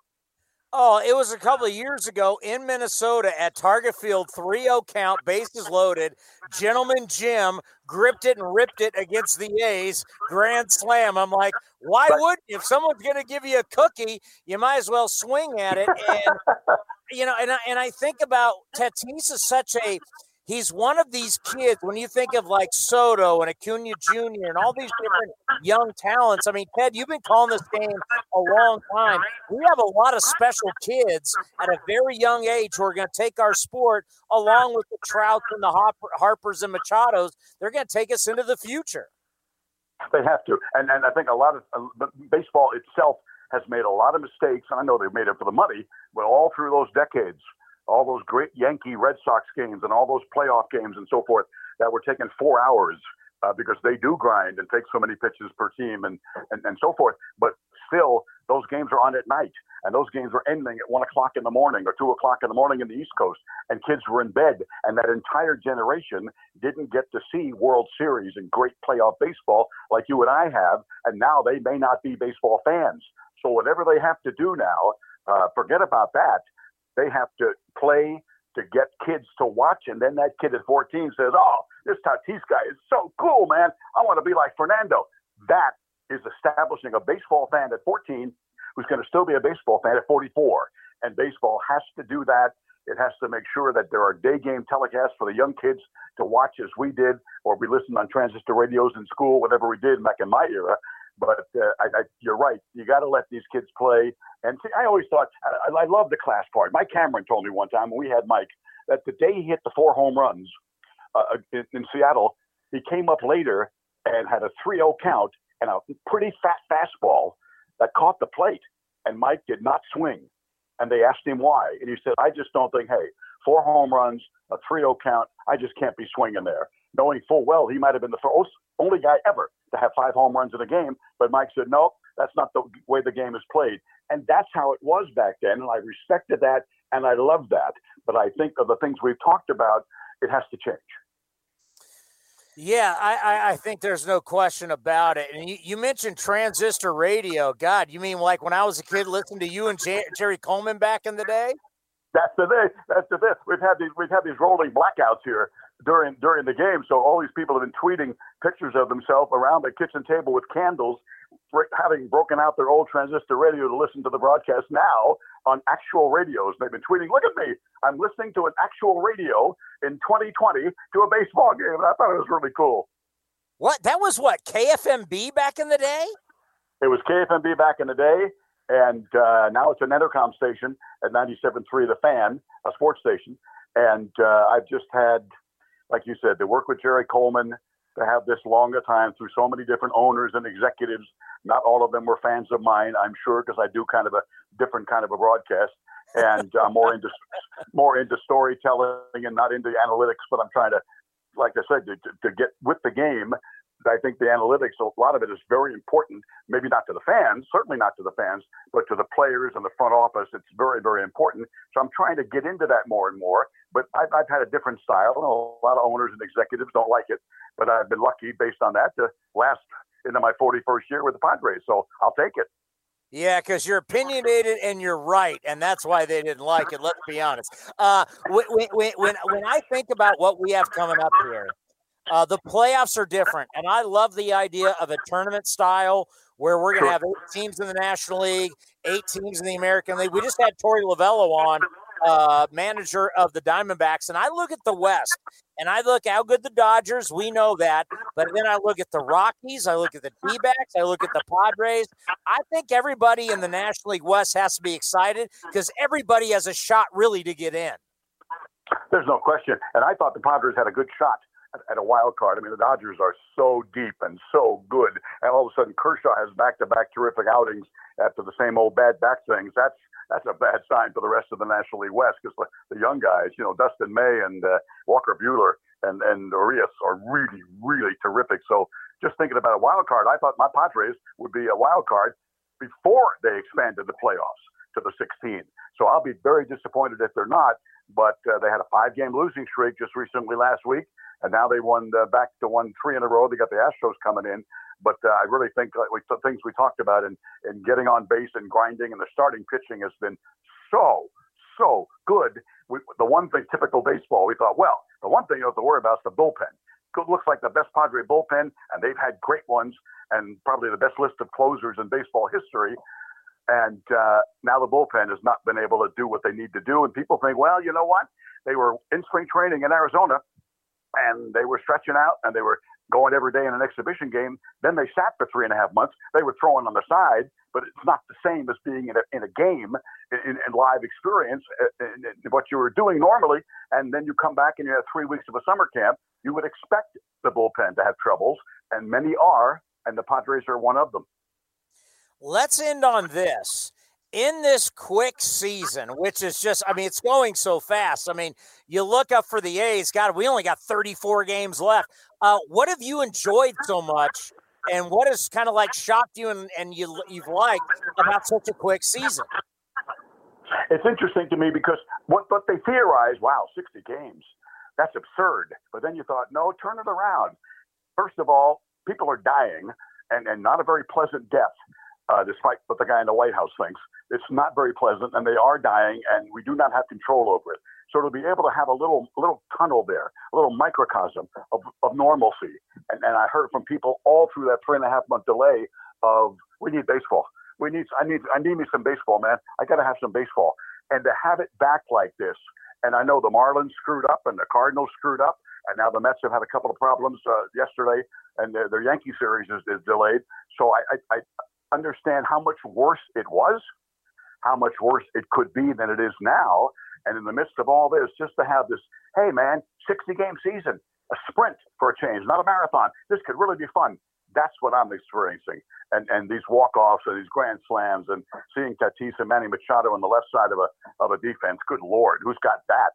Oh, it was a couple of years ago in Minnesota at Target Field, 3 0 count, bases loaded. Gentleman Jim gripped it and ripped it against the A's. Grand slam. I'm like, why would If someone's going to give you a cookie, you might as well swing at it. And, you know, and I, and I think about Tatis is such a he's one of these kids when you think of like Soto and Acuna Jr. and all these different young talents. I mean, Ted, you've been calling this game a long time. We have a lot of special kids at a very young age who are going to take our sport along with the Trouts and the Harpers and Machados. They're going to take us into the future. They have to, and and I think a lot of uh, baseball itself has made a lot of mistakes. I know they've made it for the money, but all through those decades, all those great Yankee Red Sox games and all those playoff games and so forth that were taking four hours uh, because they do grind and take so many pitches per team and, and, and so forth. But still, those games are on at night, and those games were ending at one o'clock in the morning or two o'clock in the morning in the East Coast, and kids were in bed. And that entire generation didn't get to see World Series and great playoff baseball like you and I have, and now they may not be baseball fans. So whatever they have to do now, uh, forget about that they have to play to get kids to watch. And then that kid at 14 says, Oh, this Tatis guy is so cool, man. I want to be like Fernando. That is establishing a baseball fan at 14 who's going to still be a baseball fan at 44. And baseball has to do that. It has to make sure that there are day game telecasts for the young kids to watch as we did, or we listened on transistor radios in school, whatever we did back in my era. But uh, I, I, you're right. You got to let these kids play. And see, I always thought I, I love the class part. Mike Cameron told me one time when we had Mike that the day he hit the four home runs uh, uh in, in Seattle, he came up later and had a 3-0 count and a pretty fat fastball that caught the plate. And Mike did not swing. And they asked him why. And he said, I just don't think, hey, four home runs, a 3 0 count, I just can't be swinging there. Knowing full well he might have been the first, only guy ever to have five home runs in a game. But Mike said, no, that's not the way the game is played. And that's how it was back then. And I respected that and I love that. But I think of the things we've talked about, it has to change. Yeah, I, I, I, think there's no question about it. And you, you, mentioned transistor radio. God, you mean like when I was a kid listening to you and J- Jerry Coleman back in the day? That's the thing. That's the thing. We've had these we've had these rolling blackouts here during during the game. So all these people have been tweeting pictures of themselves around the kitchen table with candles, having broken out their old transistor radio to listen to the broadcast now on actual radios. They've been tweeting, "Look at me! I'm listening to an actual radio in 2020 to a baseball game." And I thought it was really cool. What? That was what KFMB back in the day. It was KFMB back in the day, and uh, now it's an Entercom station at 97.3 The Fan, a sports station. And uh, I've just had, like you said, to work with Jerry Coleman, to have this longer time through so many different owners and executives. Not all of them were fans of mine, I'm sure, because I do kind of a different kind of a broadcast, and I'm more into more into storytelling and not into analytics. But I'm trying to, like I said, to, to get with the game I think the analytics, a lot of it is very important, maybe not to the fans, certainly not to the fans, but to the players and the front office. It's very, very important. So I'm trying to get into that more and more. But I've, I've had a different style. A lot of owners and executives don't like it, but I've been lucky based on that to last into my 41st year with the Padres. So I'll take it. Yeah, because you're opinionated and you're right, and that's why they didn't like it. Let's be honest. Uh, when, when, when, when I think about what we have coming up here, uh, the playoffs are different, and I love the idea of a tournament style where we're going to have eight teams in the National League, eight teams in the American League. We just had Torey Lovullo on, uh, manager of the Diamondbacks, and I look at the West, and I look how good the Dodgers. We know that, but then I look at the Rockies, I look at the D-backs, I look at the Padres. I think everybody in the National League West has to be excited because everybody has a shot really to get in. There's no question, and I thought the Padres had a good shot at a wild card. I mean, the Dodgers are so deep and so good, and all of a sudden Kershaw has back-to-back terrific outings after the same old bad back things. That's that's a bad sign for the rest of the National League West because the, the, young guys, you know, Dustin May and uh, Walker Buehler and and Urias are really really terrific. So just thinking about a wild card, I thought my Padres would be a wild card before they expanded the playoffs to the 16. So I'll be very disappointed if they're not. But uh, they had a five-game losing streak just recently last week and now they won back to one three in a row. They got the Astros coming in, but uh, I really think like we, the things we talked about and and getting on base and grinding and the starting pitching has been so so good. We, the one thing typical baseball, we thought, well, the one thing you have to worry about is the bullpen. It looks like the best Padre bullpen, and they've had great ones and probably the best list of closers in baseball history. And uh, now the bullpen has not been able to do what they need to do. And people think, well, you know what? They were in spring training in Arizona and they were stretching out and they were going every day in an exhibition game. Then they sat for three and a half months. They were throwing on the side, but it's not the same as being in a, in a game, in, in live experience, uh, in, in what you were doing normally. And then you come back and you have three weeks of a summer camp. You would expect the bullpen to have troubles, and many are, and the Padres are one of them. Let's end on this in this quick season, which is just, I mean, it's going so fast. I mean, you look up for the A's, God, we only got 34 games left. Uh, what have you enjoyed so much? And what has kind of like shocked you and, and you, you've liked about such a quick season? It's interesting to me because what, what they theorized, wow, 60 games, that's absurd. But then you thought, no, turn it around. First of all, people are dying and, and not a very pleasant death uh, despite what the guy in the White House thinks. It's not very pleasant, and they are dying, and we do not have control over it. So to be able to have a little little tunnel there, a little microcosm of, of normalcy, and, and I heard from people all through that three and a half month delay of we need baseball. We need I need I need me some baseball, man. I got to have some baseball, and to have it back like this. And I know the Marlins screwed up, and the Cardinals screwed up, and now the Mets have had a couple of problems uh, yesterday, and their, their Yankee series is, is delayed. So I, I, I understand how much worse it was, how much worse it could be than it is now. And in the midst of all this, just to have this, hey man, 60 game season, a sprint for a change, not a marathon. This could really be fun. That's what I'm experiencing. And and these walk offs and these grand slams and seeing Tatis and Manny Machado on the left side of a of a defense. Good lord, who's got that?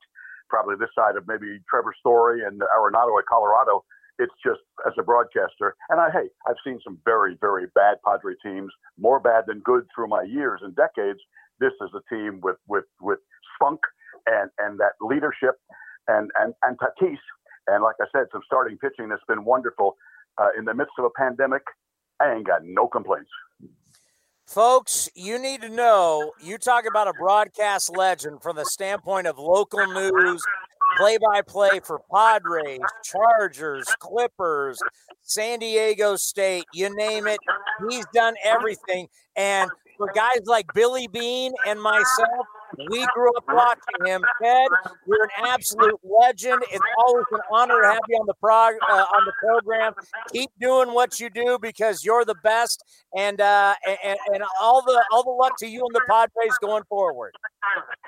Probably this side of maybe Trevor Story and Arenado at Colorado it's just as a broadcaster, and I hey, I've seen some very, very bad Padre teams, more bad than good through my years and decades. This is a team with with with spunk and and that leadership and and and Tatis and like I said, some starting pitching that's been wonderful uh, in the midst of a pandemic. I ain't got no complaints. Folks, you need to know you talk about a broadcast legend from the standpoint of local news, play by play for Padres, Chargers, Clippers, San Diego State, you name it. He's done everything. And for guys like Billy Beane and myself, we grew up watching him. Ted, you're an absolute legend. It's always an honor to have you on the prog- uh, on the program. Keep doing what you do because you're the best, and uh, and, and all the all the luck to you and the Padres going forward.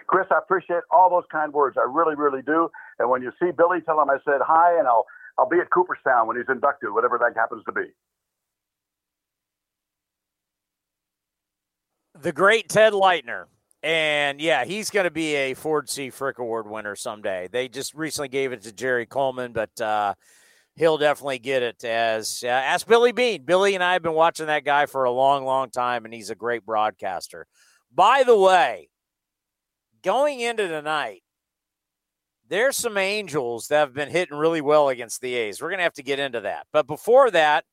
Chris, I appreciate all those kind words. I really, really do. And when you see Billy, tell him I said hi, and I'll I'll be at Cooperstown when he's inducted, whatever that happens to be. The great Ted Leitner. And yeah, he's going to be a Ford C. Frick Award winner someday. They just recently gave it to Jerry Coleman, but uh, he'll definitely get it. As uh, ask Billy Beane. Billy and I have been watching that guy for a long, long time, and he's a great broadcaster. By the way, going into tonight, there's some Angels that have been hitting really well against the A's. We're going to have to get into that. But before that,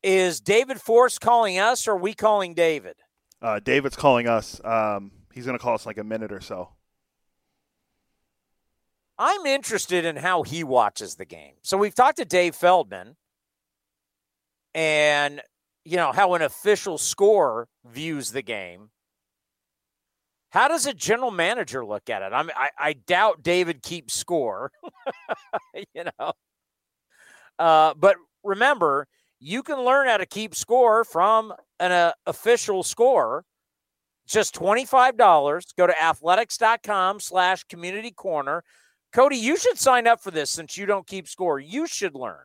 is David Forst calling us or we calling David? Uh, David's calling us. Um, he's going to call us like a minute or so. I'm interested in how he watches the game. So we've talked to Dave Feldman and, you know, how an official score views the game. How does a general manager look at it? I mean, I, I doubt David keeps score, you know. Uh, but remember, you can learn how to keep score from an uh, official score. Just $25. Go to athletics.com slash community corner. Cody, you should sign up for this since you don't keep score. You should learn.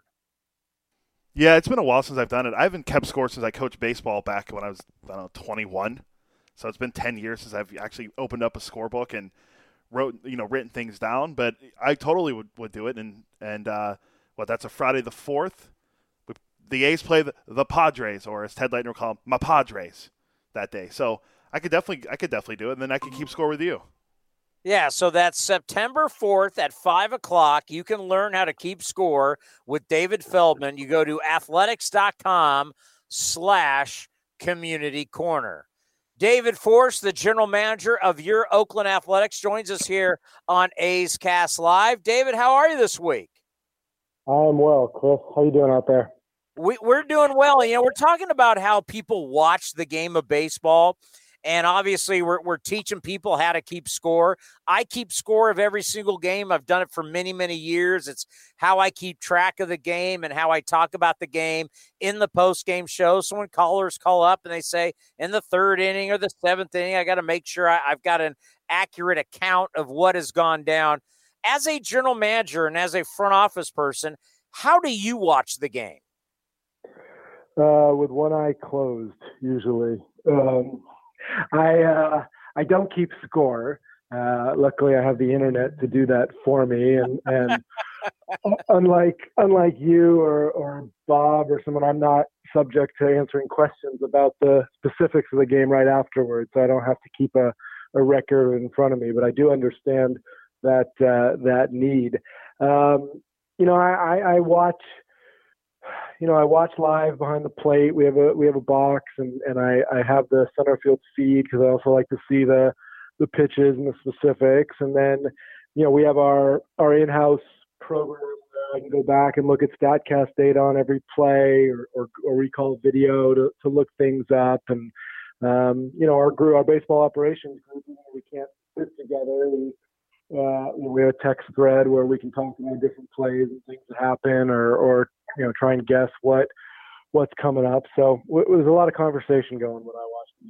Yeah, it's been a while since I've done it. I haven't kept score since I coached baseball back when I was, I don't know, 21. So it's been 10 years since I've actually opened up a scorebook and wrote, you know, written things down. But I totally would, would do it. And, and uh, what, that's a Friday the 4th? The A's play the, the Padres, or as Ted Leitner would call them, my Padres that day. So I could definitely, I could definitely do it, and then I could keep score with you. Yeah, so that's September 4th at 5 o'clock. You can learn how to keep score with David Feldman. You go to athletics.com slash community corner. David Forst, the general manager of your Oakland Athletics, joins us here on A's Cast Live. David, how are you this week? I'm well, Chris. How you doing out there? We, we're doing well. You know, we're talking about how people watch the game of baseball. And obviously, we're, we're teaching people how to keep score. I keep score of every single game. I've done it for many, many years. It's how I keep track of the game and how I talk about the game in the post game show. So when callers call up and they say in the third inning or the seventh inning, I got to make sure I, I've got an accurate account of what has gone down. As a general manager and as a front office person, how do you watch the game? Uh, with one eye closed, usually. Um, I uh, I don't keep score. Uh, luckily, I have the internet to do that for me, and and unlike unlike you or or Bob or someone, I'm not subject to answering questions about the specifics of the game right afterwards. So I don't have to keep a a record in front of me, but I do understand that uh, that need. Um, you know, I, I, I watch you know, I watch live behind the plate. We have a we have a box, and and I I have the center field feed because I also like to see the the pitches and the specifics. And then, you know, we have our our in-house program where I can go back and look at Statcast data on every play, or or, or recall video to to look things up. And um, you know, our group, our baseball operations group, we can't sit together. We uh, we have a text thread where we can talk about different plays and things that happen, or or you know try and guess what what's coming up. So it was a lot of conversation going when I watched the.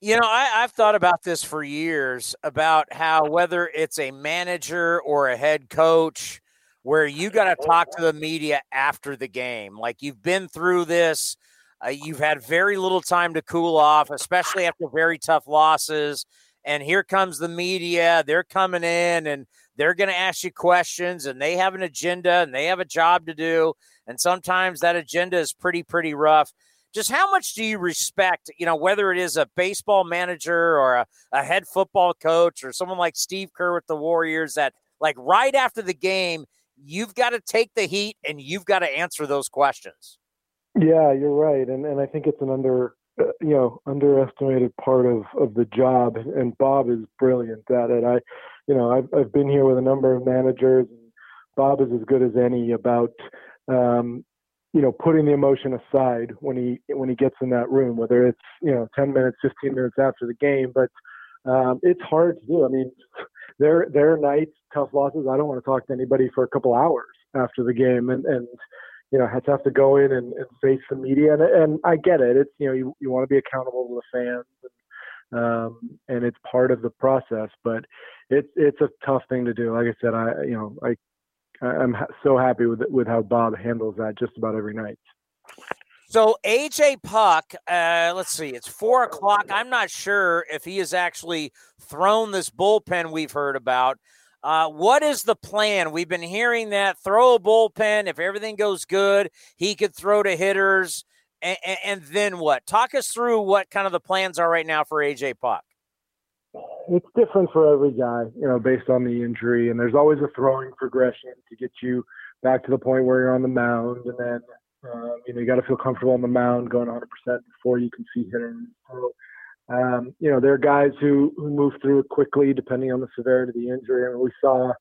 You know, I, have thought about this for years about how whether it's a manager or a head coach, where you got to talk to the media after the game. Like you've been through this, uh, you've had very little time to cool off, especially after very tough losses and here comes the media. They're coming in and they're going to ask you questions, and they have an agenda and they have a job to do. And sometimes that agenda is pretty, pretty rough. just how much do you respect, you know, whether it is a baseball manager or a, a head football coach or someone like Steve Kerr with the Warriors that, like, right after the game, you've got to take the heat and you've got to answer those questions. Yeah, you're right, and and I think it's an under uh, you know underestimated part of of the job, and Bob is brilliant at it. I, you know, I've I've been here with a number of managers, and Bob is as good as any about um, you know putting the emotion aside when he when he gets in that room, whether it's you know 10 minutes, 15 minutes after the game, but um, it's hard to do. I mean, there are nights, tough losses. I don't want to talk to anybody for a couple hours after the game, and and you know have to have to go in and, and face the media, and, and I get it. It's you know you you want to be accountable to the fans. And, um, and it's part of the process, but it's it's a tough thing to do. Like I said, I you know I I'm so happy with with how Bob handles that just about every night. So AJ Puk, uh, let's see, it's four o'clock. I'm not sure if he has actually thrown this bullpen we've heard about. Uh, what is the plan? We've been hearing that throw a bullpen. If everything goes good, he could throw to hitters. And, and, then what? Talk us through what kind of the plans are right now for AJ Puk. It's different for every guy, you know, based on the injury. And there's always a throwing progression to get you back to the point where you're on the mound. And then um, you know, you got to feel comfortable on the mound, going 100% before you can see hitters. So, um, you know, there are guys who, who move through it quickly depending on the severity of the injury. And we saw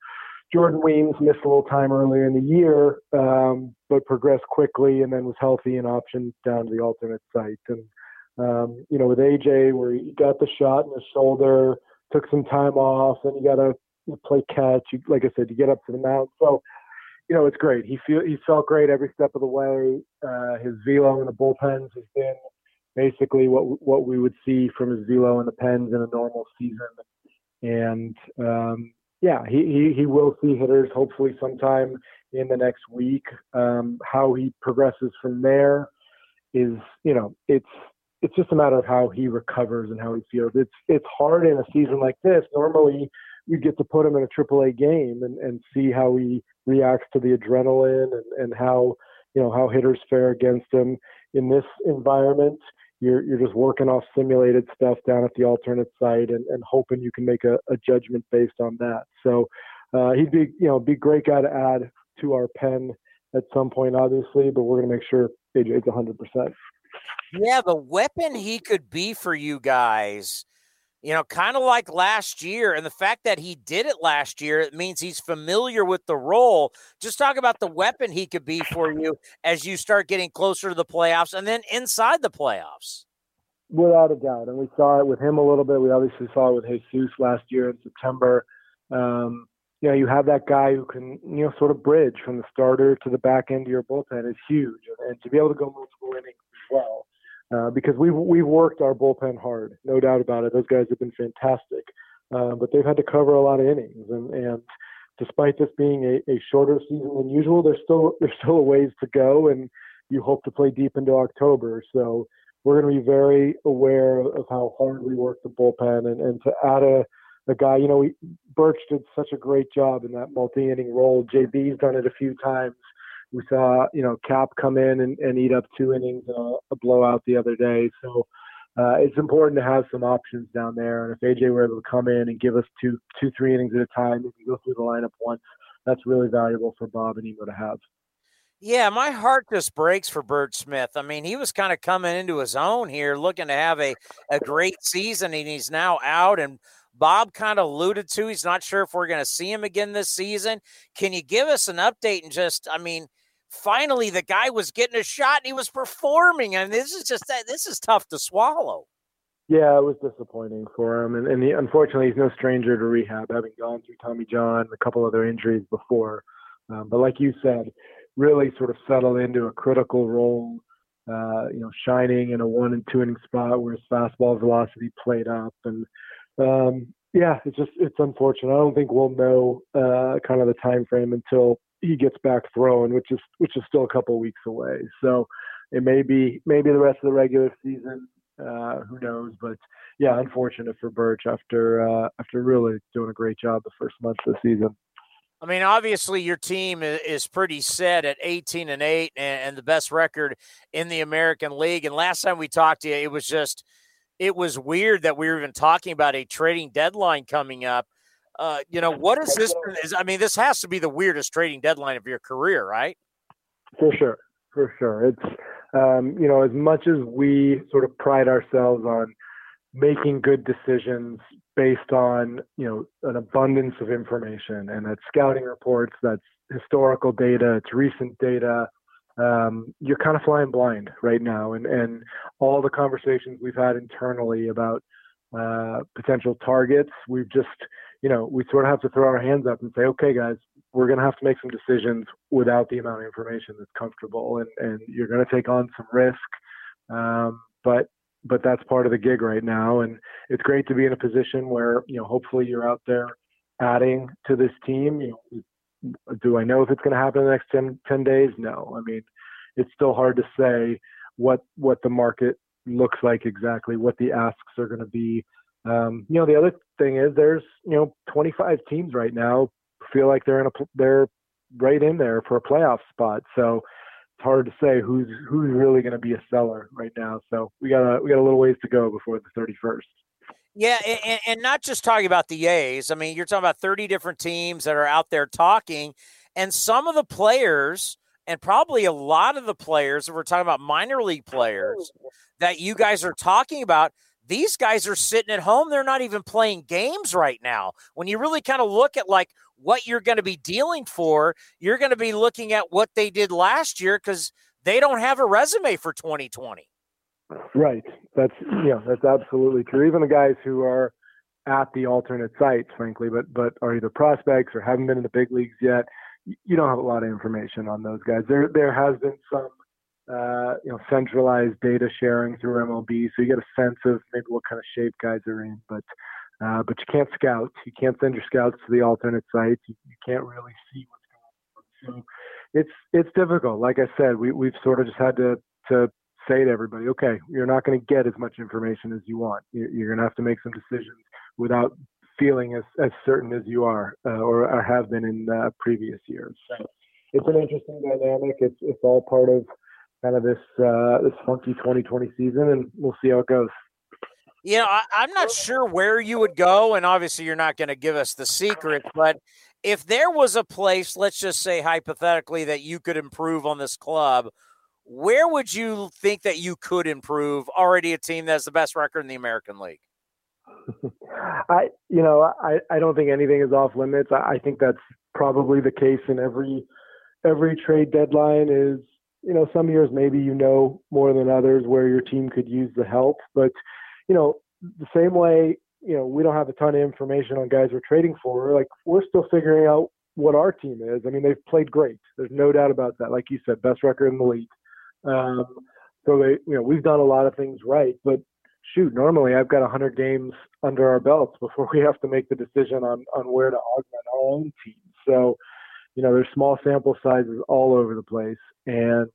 Jordan Weems miss a little time earlier in the year, um, but progressed quickly and then was healthy and optioned down to the alternate site. And, um, you know, with AJ, where he got the shot in the shoulder, took some time off, and you got to play catch. You, like I said, you get up to the mound. So, you know, it's great. He feel he felt great every step of the way. Uh, his velo in the bullpens has been basically what what we would see from his velo in the pens in a normal season. And um, yeah, he, he he will see hitters hopefully sometime in the next week. Um, how he progresses from there is, you know, it's it's just a matter of how he recovers and how he feels. It's it's hard in a season like this. Normally, you get to put him in a AAA game and, and see how he reacts to the adrenaline and, and how you know how hitters fare against him in this environment you're you're just working off simulated stuff down at the alternate site and, and hoping you can make a, a judgment based on that. So uh, he'd be you know be great guy to add to our pen at some point obviously but we're to make sure AJ's 100% yeah the weapon he could be for you guys you know, kind of like last year. And the fact that he did it last year, it means he's familiar with the role. Just talk about the weapon he could be for you as you start getting closer to the playoffs and then inside the playoffs. Without a doubt. And we saw it with him a little bit. We obviously saw it with Jesus last year in September. Um, you know, you have that guy who can, you know, sort of bridge from the starter to the back end of your bullpen is huge. And to be able to go multiple innings as well uh, because we've we've worked our bullpen hard, no doubt about it. Those guys have been fantastic, uh, but they've had to cover a lot of innings, and and despite this being a, a shorter season than usual, there's still there's still a ways to go, and you hope to play deep into October. So we're going to be very aware of how hard we work the bullpen, and and to add a a guy, you know, we, Burch did such a great job in that multi-inning role. JB's done it a few times we saw, you know, Cap come in and, and eat up two innings and a, blowout the other day. So uh, it's important to have some options down there. And if AJ were able to come in and give us two, two, three innings at a time, can go through the lineup once. That's really valuable for Bob and Emo to have. Yeah, my heart just breaks for Burch Smith. I mean, he was kind of coming into his own here, looking to have a, a great season, and he's now out. And Bob kind of alluded to he's not sure if we're going to see him again this season. Can you give us an update and just, I mean, finally the guy was getting a shot and he was performing. and this is just this is tough to swallow. Yeah, it was disappointing for him, and, and he, unfortunately, he's no stranger to rehab, having gone through Tommy John, and a couple other injuries before. Um, but like you said, really sort of settled into a critical role. Uh, you know, shining in a one and two inning spot where his fastball velocity played up, and um, yeah, it's just it's unfortunate. I don't think we'll know uh, kind of the time frame until he gets back throwing, which is which is still a couple weeks away. So it may be maybe the rest of the regular season. Uh, who knows? But yeah, unfortunate for Burch after uh, after really doing a great job the first month of the season. I mean, obviously, your team is pretty set at 18 and 8 and, the best record in the American League. And last time we talked to you, it was just, it was weird that we were even talking about a trading deadline coming up. Uh, you know, what is this? Is, I mean, this has to be the weirdest trading deadline of your career, right? For sure. For sure. It's, um, you know, as much as we sort of pride ourselves on making good decisions based on you know an abundance of information and that's scouting reports that's historical data it's recent data um, you're kind of flying blind right now and and all the conversations we've had internally about uh, potential targets we've just you know we sort of have to throw our hands up and say okay guys we're going to have to make some decisions without the amount of information that's comfortable and and you're going to take on some risk um, but but that's part of the gig right now. And it's great to be in a position where, you know, hopefully you're out there adding to this team. You know, do I know if it's going to happen in the next 10, 10 days? No. I mean, it's still hard to say what what the market looks like exactly, what the asks are going to be. Um, you know, the other thing is there's you know 25 teams right now feel like they're in a they're right in there for a playoff spot. So it's hard to say who's who's really going to be a seller right now. So we got a we got a little ways to go before the 31st. Yeah, and, and not just talking about the A's. I mean, you're talking about 30 different teams that are out there talking, and some of the players, and probably a lot of the players, if we're talking about minor league players that you guys are talking about, these guys are sitting at home. They're not even playing games right now. When you really kind of look at like what you're going to be dealing for, you're going to be looking at what they did last year because they don't have a resume for 2020. Right. That's yeah, that's absolutely true. Even the guys who are at the alternate sites, frankly, but but are either prospects or haven't been in the big leagues yet, you don't have a lot of information on those guys. There there has been some uh, you know centralized data sharing through MLB, so you get a sense of maybe what kind of shape guys are in, but uh, but you can't scout. You can't send your scouts to the alternate sites. You, you can't really see what's going on. So it's it's difficult. Like I said, we we've sort of just had to to say to everybody, okay, you're not going to get as much information as you want. You're, you're going to have to make some decisions without feeling as, as certain as you are uh, or, or, have been in uh, previous years. So it's an interesting dynamic. It's it's all part of kind of this uh, this funky 2020 season, and we'll see how it goes. You know, I, am not sure where you would go, and obviously you're not going to give us the secret, but if there was a place, let's just say hypothetically, that you could improve on this club, where would you think that you could improve? Already a team that has the best record in the American League. I, you know, I, I don't think anything is off limits. I, I think that's probably the case in every every trade deadline. Is you know, some years maybe you know more than others where your team could use the help, but you know, the same way, you know, we don't have a ton of information on guys we're trading for. Like we're still figuring out what our team is. I mean, they've played great. There's no doubt about that. Like you said, best record in the league. Um, so they, you know, we've done a lot of things right. But shoot, normally I've got 100 games under our belts before we have to make the decision on on where to augment our own team. So, you know, there's small sample sizes all over the place, and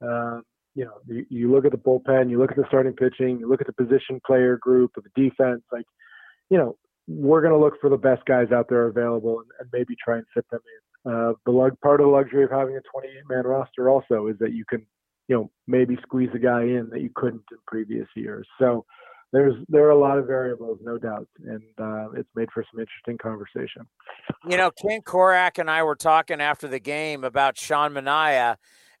um, you know, you, you look at the bullpen, you look at the starting pitching, you look at the position player group of the defense, like, you know, we're going to look for the best guys out there available and, and maybe try and fit them in. Uh, the lug, part of the luxury of having a 28 man roster also is that you can, you know, maybe squeeze a guy in that you couldn't in previous years. So there's there are a lot of variables, no doubt, and uh, it's made for some interesting conversation. You know, Ken Korach and I were talking after the game about Sean Manaea,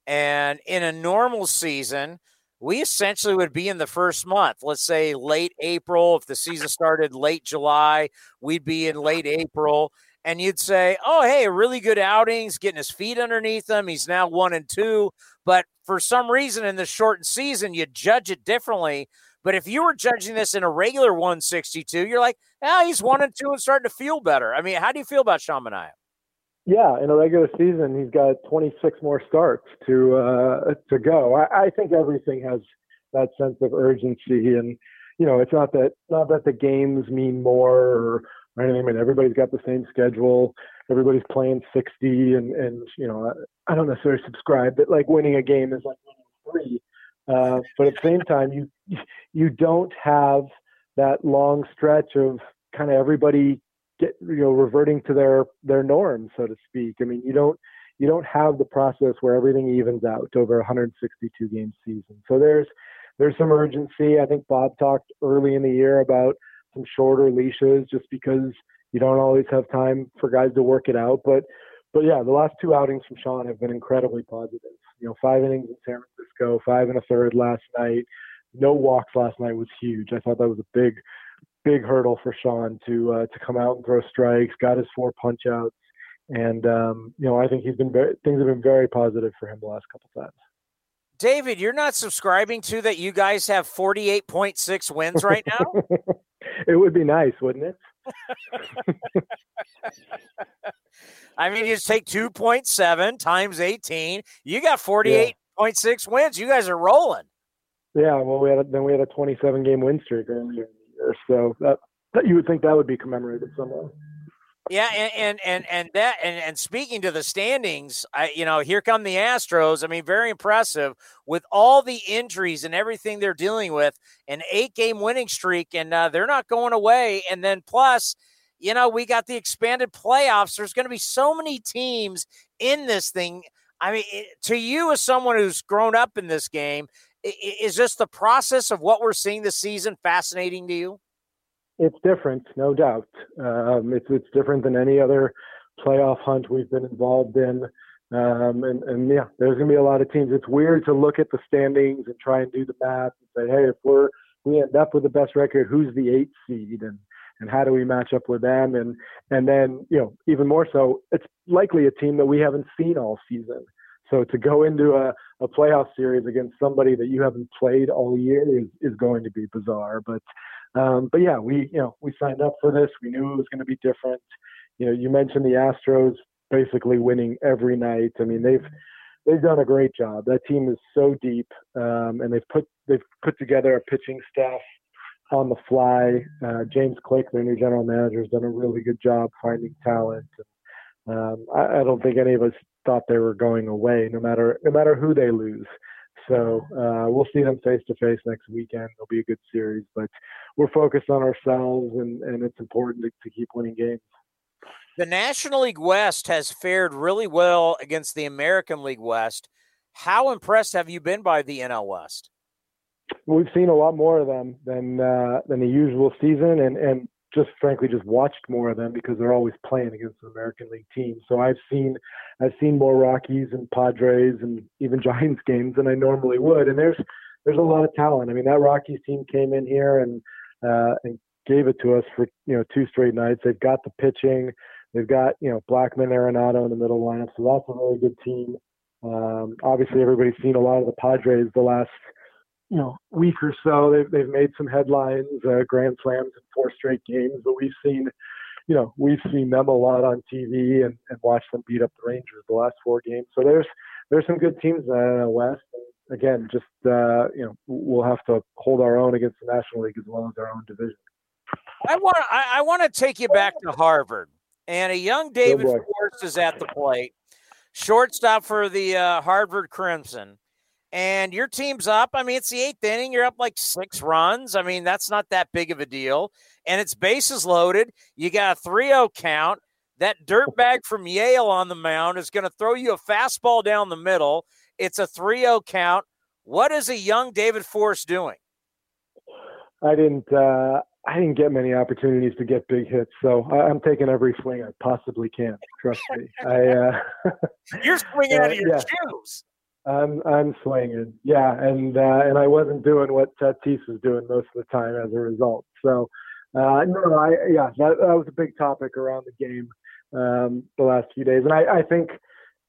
and in a normal season, we essentially would be in the first month. Let's say late April. If the season started late July, we'd be in late April. And you'd say, oh, hey, really good outings, getting his feet underneath him. He's now one and two. But for some reason in the shortened season, you judge it differently. But if you were judging this in a regular 162, you're like, ah, he's one and two and starting to feel better. I mean, how do you feel about Sean Manaea? Yeah, in a regular season, he's got 26 more starts to uh, to go. I, I think everything has that sense of urgency, and you know, it's not that not that the games mean more or, anything. I mean, everybody's got the same schedule. Everybody's playing 60, and and you know, I, I don't necessarily subscribe that like winning a game is like winning three. Uh, but at the same time, you you don't have that long stretch of kind of everybody get you know reverting to their their norm, so to speak. I mean, you don't you don't have the process where everything evens out over a 162 game season. So there's there's some urgency. I think Bob talked early in the year about some shorter leashes just because you don't always have time for guys to work it out. But but yeah, the last two outings from Sean have been incredibly positive. You know, five innings in San Francisco, five and a third last night. No walks last night was huge. I thought that was a big, big hurdle for Sean to uh, to come out and throw strikes. Got his four punch outs, and um, you know I think he's been very things have been very positive for him the last couple times. David, you're not subscribing to that. You guys have 48.6 wins right now. it would be nice, wouldn't it? I mean, you just take 2.7 times 18. You got 48.6 yeah. wins. You guys are rolling. Yeah, well, we had a, then we had a 27 game win streak earlier in the year, so that, that you would think that would be commemorated somewhere. Yeah, and and and and that and, and speaking to the standings, I you know here come the Astros. I mean, very impressive with all the injuries and everything they're dealing with. An eight game winning streak, and uh, they're not going away. And then plus, you know, we got the expanded playoffs. There's going to be so many teams in this thing. I mean, to you as someone who's grown up in this game, is just the process of what we're seeing this season fascinating to you? It's different, no doubt. Um, it's it's different than any other playoff hunt we've been involved in. Um, and, and yeah, there's going to be a lot of teams. It's weird to look at the standings and try and do the math and say, hey, if we're we end up with the best record, who's the eighth seed and and how do we match up with them? And and then you know even more so, it's likely a team that we haven't seen all season. So to go into a, a playoff series against somebody that you haven't played all year is, is going to be bizarre. But um, but yeah, we you know we signed up for this. We knew it was going to be different. You know, you mentioned the Astros basically winning every night. I mean, they've they've done a great job. That team is so deep, um, and they've put they've put together a pitching staff on the fly. Uh, James Click, their new general manager, has done a really good job finding talent. Um, I, I don't think any of us thought they were going away, no matter no matter who they lose. So uh, we'll see them face to face next weekend. It'll be a good series, but we're focused on ourselves, and, and it's important to, to keep winning games. The National League West has fared really well against the American League West. How impressed have you been by the NL West? We've seen a lot more of them than uh, than the usual season, and and just frankly just watched more of them because they're always playing against an American League team. So I've seen I've seen more Rockies and Padres and even Giants games than I normally would. And there's there's a lot of talent. I mean that Rockies team came in here and uh, and gave it to us for you know two straight nights. They've got the pitching. They've got you know Blackmon, Arenado in the middle lineup, so that's a really good team. Um, obviously, everybody's seen a lot of the Padres the last you know week or so. They've they've made some headlines, uh, grand slams in four straight games, but we've seen, you know, we've seen them a lot on TV and, and watched them beat up the Rangers the last four games. So there's there's some good teams in the West. And again, just uh, you know, we'll have to hold our own against the National League as well as our own division. I want I, I want to take you back to Harvard, and a young David Forst is at the plate, shortstop for the uh, Harvard Crimson and your team's up. I mean, it's the eighth inning. You're up like six runs. I mean, that's not that big of a deal. And it's bases loaded. You got a 3 0 count. That dirtbag from Yale on the mound is going to throw you a fastball down the middle. It's a 3 0 count. What is a young David Forst doing? I didn't. Uh, I didn't get many opportunities to get big hits, so I, am taking every swing I possibly can. Trust me. I. Uh, You're swinging out of your yeah. shoes. I'm I'm swinging, yeah, and uh, and I wasn't doing what Tatis was doing most of the time as a result. So, uh, no, I yeah, that, that was a big topic around the game um, the last few days, and I, I think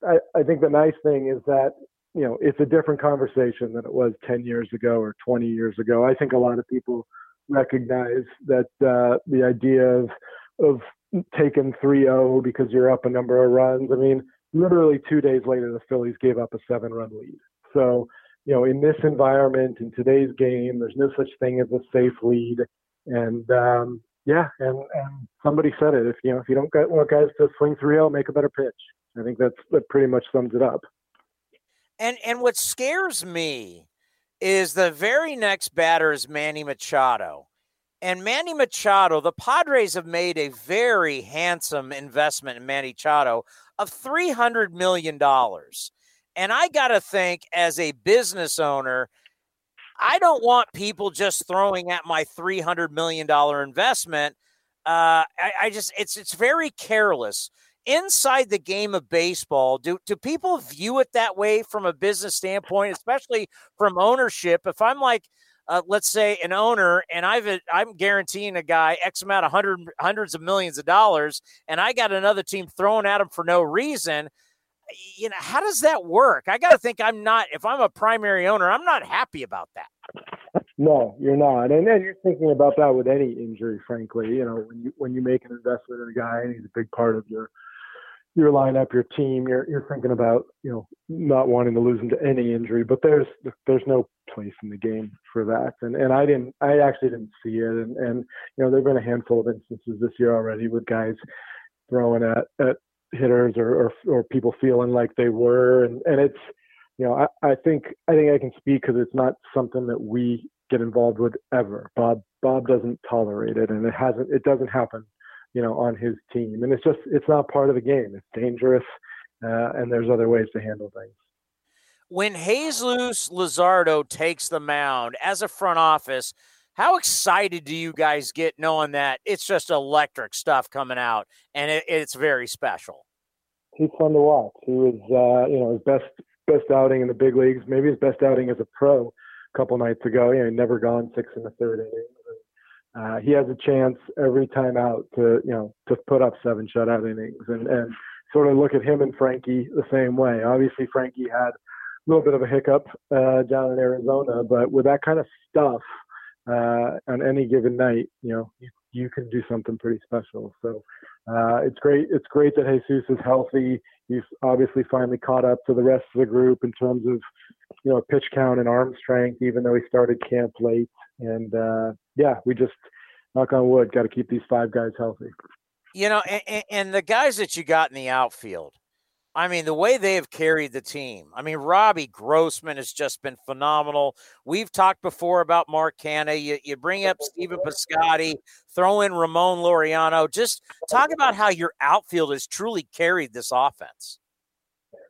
I, I think the nice thing is that you know it's a different conversation than it was 10 years ago or 20 years ago. I think a lot of people recognize that uh, the idea of of taking 3-0 because you're up a number of runs. I mean literally two days later, the Phillies gave up a seven run lead. So, you know, in this environment, in today's game, there's no such thing as a safe lead. And, um, yeah, and, and somebody said it. If you know, if you don't get, want guys to swing 3-0, make a better pitch. I think that's that pretty much sums it up. And and what scares me is the very next batter is Manny Machado, And Manny Machado, the Padres have made a very handsome investment in Manny Machado of $300 million. And I got to think, as a business owner, I don't want people just throwing at my $300 million investment. Uh, I, I just, it's, it's very careless inside the game of baseball, do do people view it that way from a business standpoint, especially from ownership? If I'm like, uh, let's say an owner, and I've I'm guaranteeing a guy X amount of hundred hundreds of millions of dollars, and I got another team throwing at him for no reason. You know, how does that work? I got to think I'm not. If I'm a primary owner, I'm not happy about that. No, you're not, and then you're thinking about that with any injury. Frankly, you know, when you when you make an investment in a guy and he's a big part of your your lineup, your team, you're you're thinking about you know not wanting to lose him to any injury, but there's there's no place in the game for that, and and I didn't I actually didn't see it, and and you know there've been a handful of instances this year already with guys throwing at at hitters or or, or people feeling like they were, and and it's you know I I think I think I can speak because it's not something that we get involved with ever. Bob Bob doesn't tolerate it, and it hasn't it doesn't happen you know, on his team. And it's just, it's not part of the game. It's dangerous, uh, and there's other ways to handle things. When Jesus Luzardo takes the mound as a front office, how excited do you guys get knowing that it's just electric stuff coming out and it, it's very special? He's fun to watch. He was, uh, you know, his best best outing in the big leagues, maybe his best outing as a pro a couple nights ago. You know, he never gone six in the third inning uh, he has a chance every time out to you know to put up seven shutout innings and and sort of look at him and Frankie the same way. Obviously, Frankie had a little bit of a hiccup uh, down in Arizona, but with that kind of stuff uh, on any given night, you know you, you can do something pretty special. So uh, it's great. It's great that Jesus is healthy. He's obviously finally caught up to the rest of the group in terms of you know pitch count and arm strength, even though he started camp late. And uh, yeah, we just knock on wood, got to keep these five guys healthy. You know, and, and, the guys that you got in the outfield, I mean, the way they have carried the team. I mean, Robbie Grossman has just been phenomenal. We've talked before about Mark Canha. You, you bring up Stephen Piscotty, throw in Ramon Laureano. Just talk about how your outfield has truly carried this offense.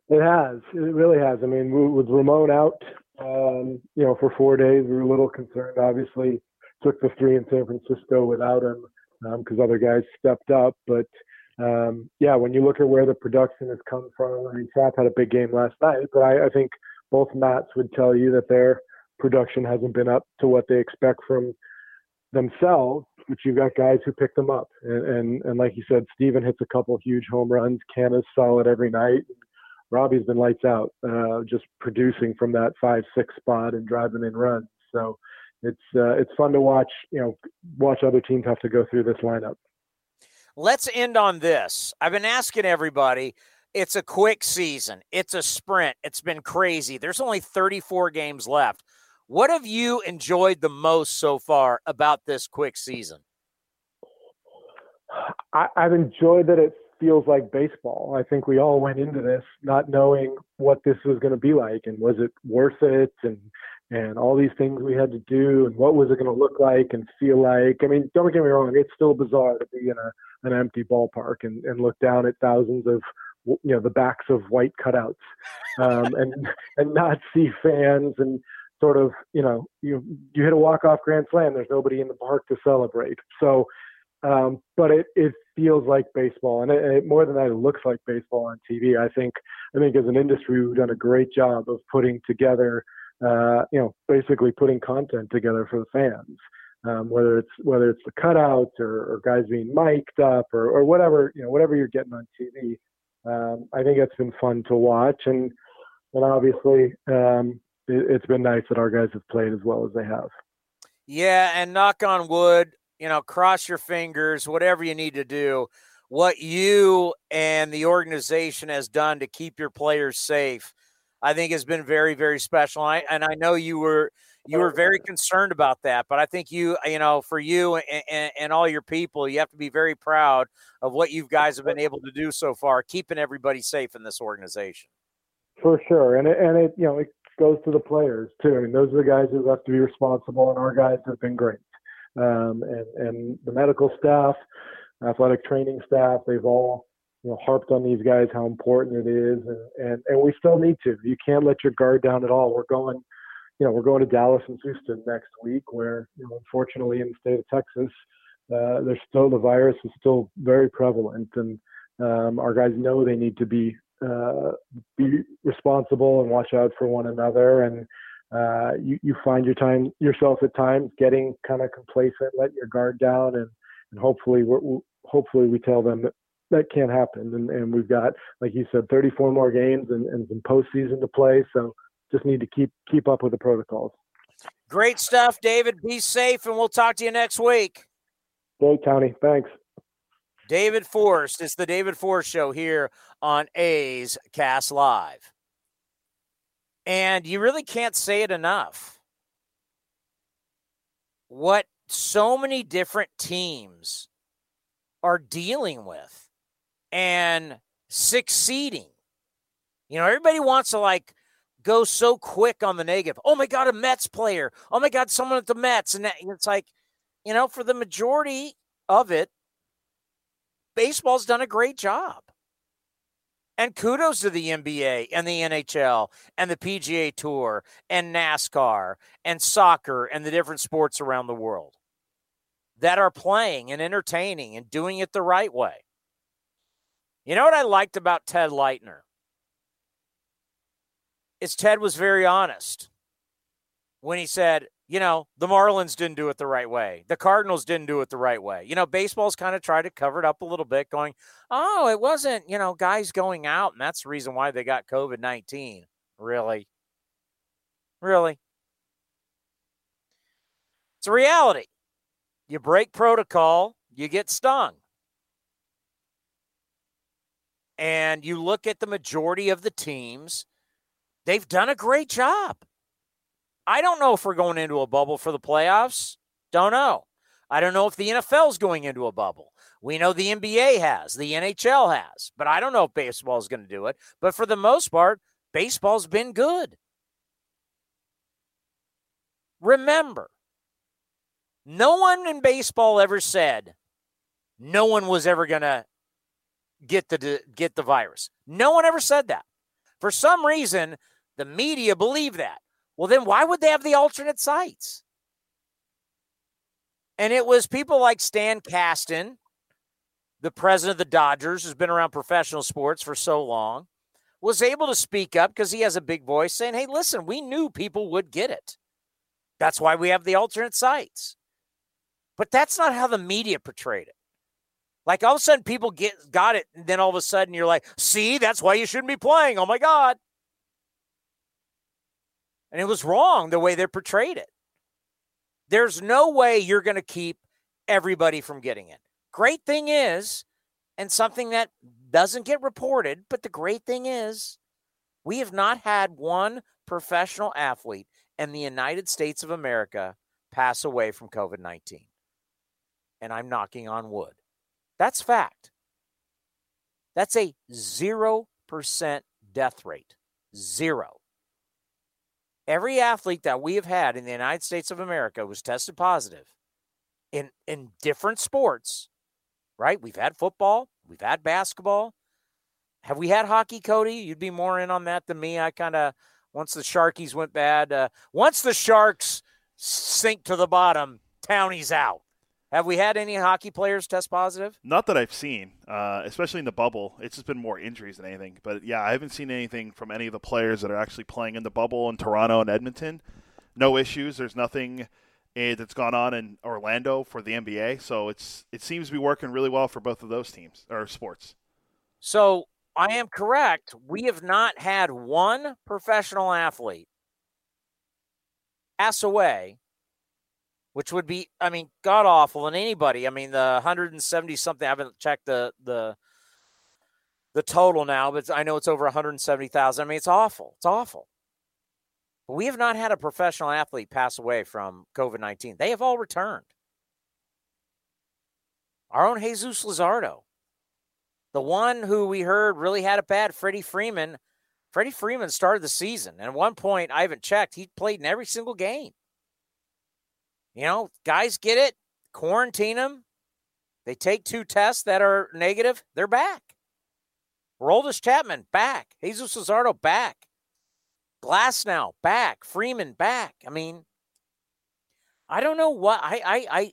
It has. It really has. I mean, with Ramon out, um, you know, for four days, we were a little concerned. Obviously, took the three in San Francisco without him because um, other guys stepped up. But um, yeah, when you look at where the production has come from, I mean, Chap had a big game last night, but I, I think both Matts would tell you that their production hasn't been up to what they expect from themselves. But you've got guys who pick them up, and and, and like you said, Stephen hits a couple huge home runs. Canha's solid every night. Robbie's been lights out, uh, just producing from that five six spot and driving in runs. So it's uh, it's fun to watch. You know, watch other teams have to go through this lineup. Let's end on this. I've been asking everybody. It's a quick season. It's a sprint. It's been crazy. There's only 34 games left. What have you enjoyed the most so far about this quick season? I, I've enjoyed that it feels like baseball. I think we all went into this not knowing what this was going to be like and was it worth it and and all these things we had to do and what was it going to look like and feel like. I mean, don't get me wrong, it's still bizarre to be in a an empty ballpark and, and look down at thousands of you know the backs of white cutouts um, and and not see fans and sort of you know you you hit a walk off grand slam there's nobody in the park to celebrate so um, but it it feels like baseball and it, it, more than that it looks like baseball on TV I think I think as an industry we've done a great job of putting together uh, you know, basically putting content together for the fans. Um, whether it's whether it's the cutouts or, or guys being mic'd up or, or whatever you know whatever you're getting on TV. Um, I think it's been fun to watch and and obviously um, it, it's been nice that our guys have played as well as they have. Yeah, and knock on wood, you know, cross your fingers, whatever you need to do. What you and the organization has done to keep your players safe I think has been very, very special. And I, and I know you were you were very concerned about that, but I think you, you know, for you and, and, and, all your people, you have to be very proud of what you guys have been able to do so far, keeping everybody safe in this organization. For sure, and it, and it, you know, it goes to the players too. I mean, those are the guys who have to be responsible, and our guys have been great. Um, and and the medical staff, athletic training staff, they've all you know harped on these guys how important it is, and and and we still need to. You can't let your guard down at all. We're going. You know, we're going to Dallas and Houston next week, where, you know, unfortunately in the state of Texas, uh, there's still the virus is still very prevalent, and um, our guys know they need to be uh, be responsible and watch out for one another. And uh, you you find your time yourself at times getting kind of complacent, let your guard down, and and hopefully we hopefully we tell them that that can't happen. And, and we've got, like you said, 34 more games and, and some postseason to play. So just need to keep keep up with the protocols. Great stuff, David. Be safe, and we'll talk to you next week. Great, Townie. Thanks. David Forst. It's the David Forst Show here on A's Cast Live. And you really can't say it enough. What so many different teams are dealing with and succeeding. You know, everybody wants to like go so quick on the negative. Oh my God, a Mets player. Oh my God, someone at the Mets. And that, it's like, you know, for the majority of it, baseball's done a great job. And kudos to the NBA and the NHL and the PGA Tour and NASCAR and soccer and the different sports around the world that are playing and entertaining and doing it the right way. You know what I liked about Ted Leitner? Is Ted was very honest when he said, you know, the Marlins didn't do it the right way. The Cardinals didn't do it the right way. You know, baseball's kind of tried to cover it up a little bit, going, oh, it wasn't, you know, guys going out, and that's the reason why they got COVID 19. Really? Really? It's a reality. You break protocol, you get stung. And you look at the majority of the teams, they've done a great job. I don't know if we're going into a bubble for the playoffs. Don't know. I don't know if the NFL is going into a bubble. We know the NBA has, the NHL has, but I don't know if baseball is going to do it. But for the most part, baseball's been good. Remember, no one in baseball ever said no one was ever going to get the get the virus. No one ever said that. For some reason, the media believe that. Well, then why would they have the alternate sites? And it was people like Stan Kasten, the president of the Dodgers, who's been around professional sports for so long, was able to speak up because he has a big voice saying, hey, listen, we knew people would get it. That's why we have the alternate sites. But that's not how the media portrayed it. Like all of a sudden people get got it, and then all of a sudden you're like, see, that's why you shouldn't be playing. Oh my God. And it was wrong the way they portrayed it. There's no way you're going to keep everybody from getting it. Great thing is, and something that doesn't get reported, but the great thing is, we have not had one professional athlete in the United States of America pass away from COVID 19. And I'm knocking on wood. That's fact. That's a 0% death rate. Zero. Every athlete that we have had in the United States of America was tested positive in in different sports. Right? We've had football, we've had basketball. Have we had hockey, Cody? You'd be more in on that than me. I kind of once the Sharkies went bad, uh, once the Sharks sink to the bottom, Townie's out. Have we had any hockey players test positive? Not that I've seen, uh, especially in the bubble. It's just been more injuries than anything. But yeah, I haven't seen anything from any of the players that are actually playing in the bubble in Toronto and Edmonton. No issues. There's nothing uh, that's gone on in Orlando for the NBA. So it's it seems to be working really well for both of those teams or sports. So I am correct. We have not had one professional athlete pass away which would be, I mean, god awful in anybody. I mean, the 170 something. I haven't checked the the the total now, but I know it's over 170,000. I mean, it's awful. It's awful. But we have not had a professional athlete pass away from COVID 19. They have all returned. Our own Jesus Luzardo, the one who we heard really had it bad, Freddie Freeman. Freddie Freeman started the season. And at one point, I haven't checked, he played in every single game. You know, guys get it. quarantine them, they take two tests that are negative, they're back. Aroldis Chapman back. Jesus Luzardo back. Glasnow back. Freeman back. I mean, I don't know what I I, I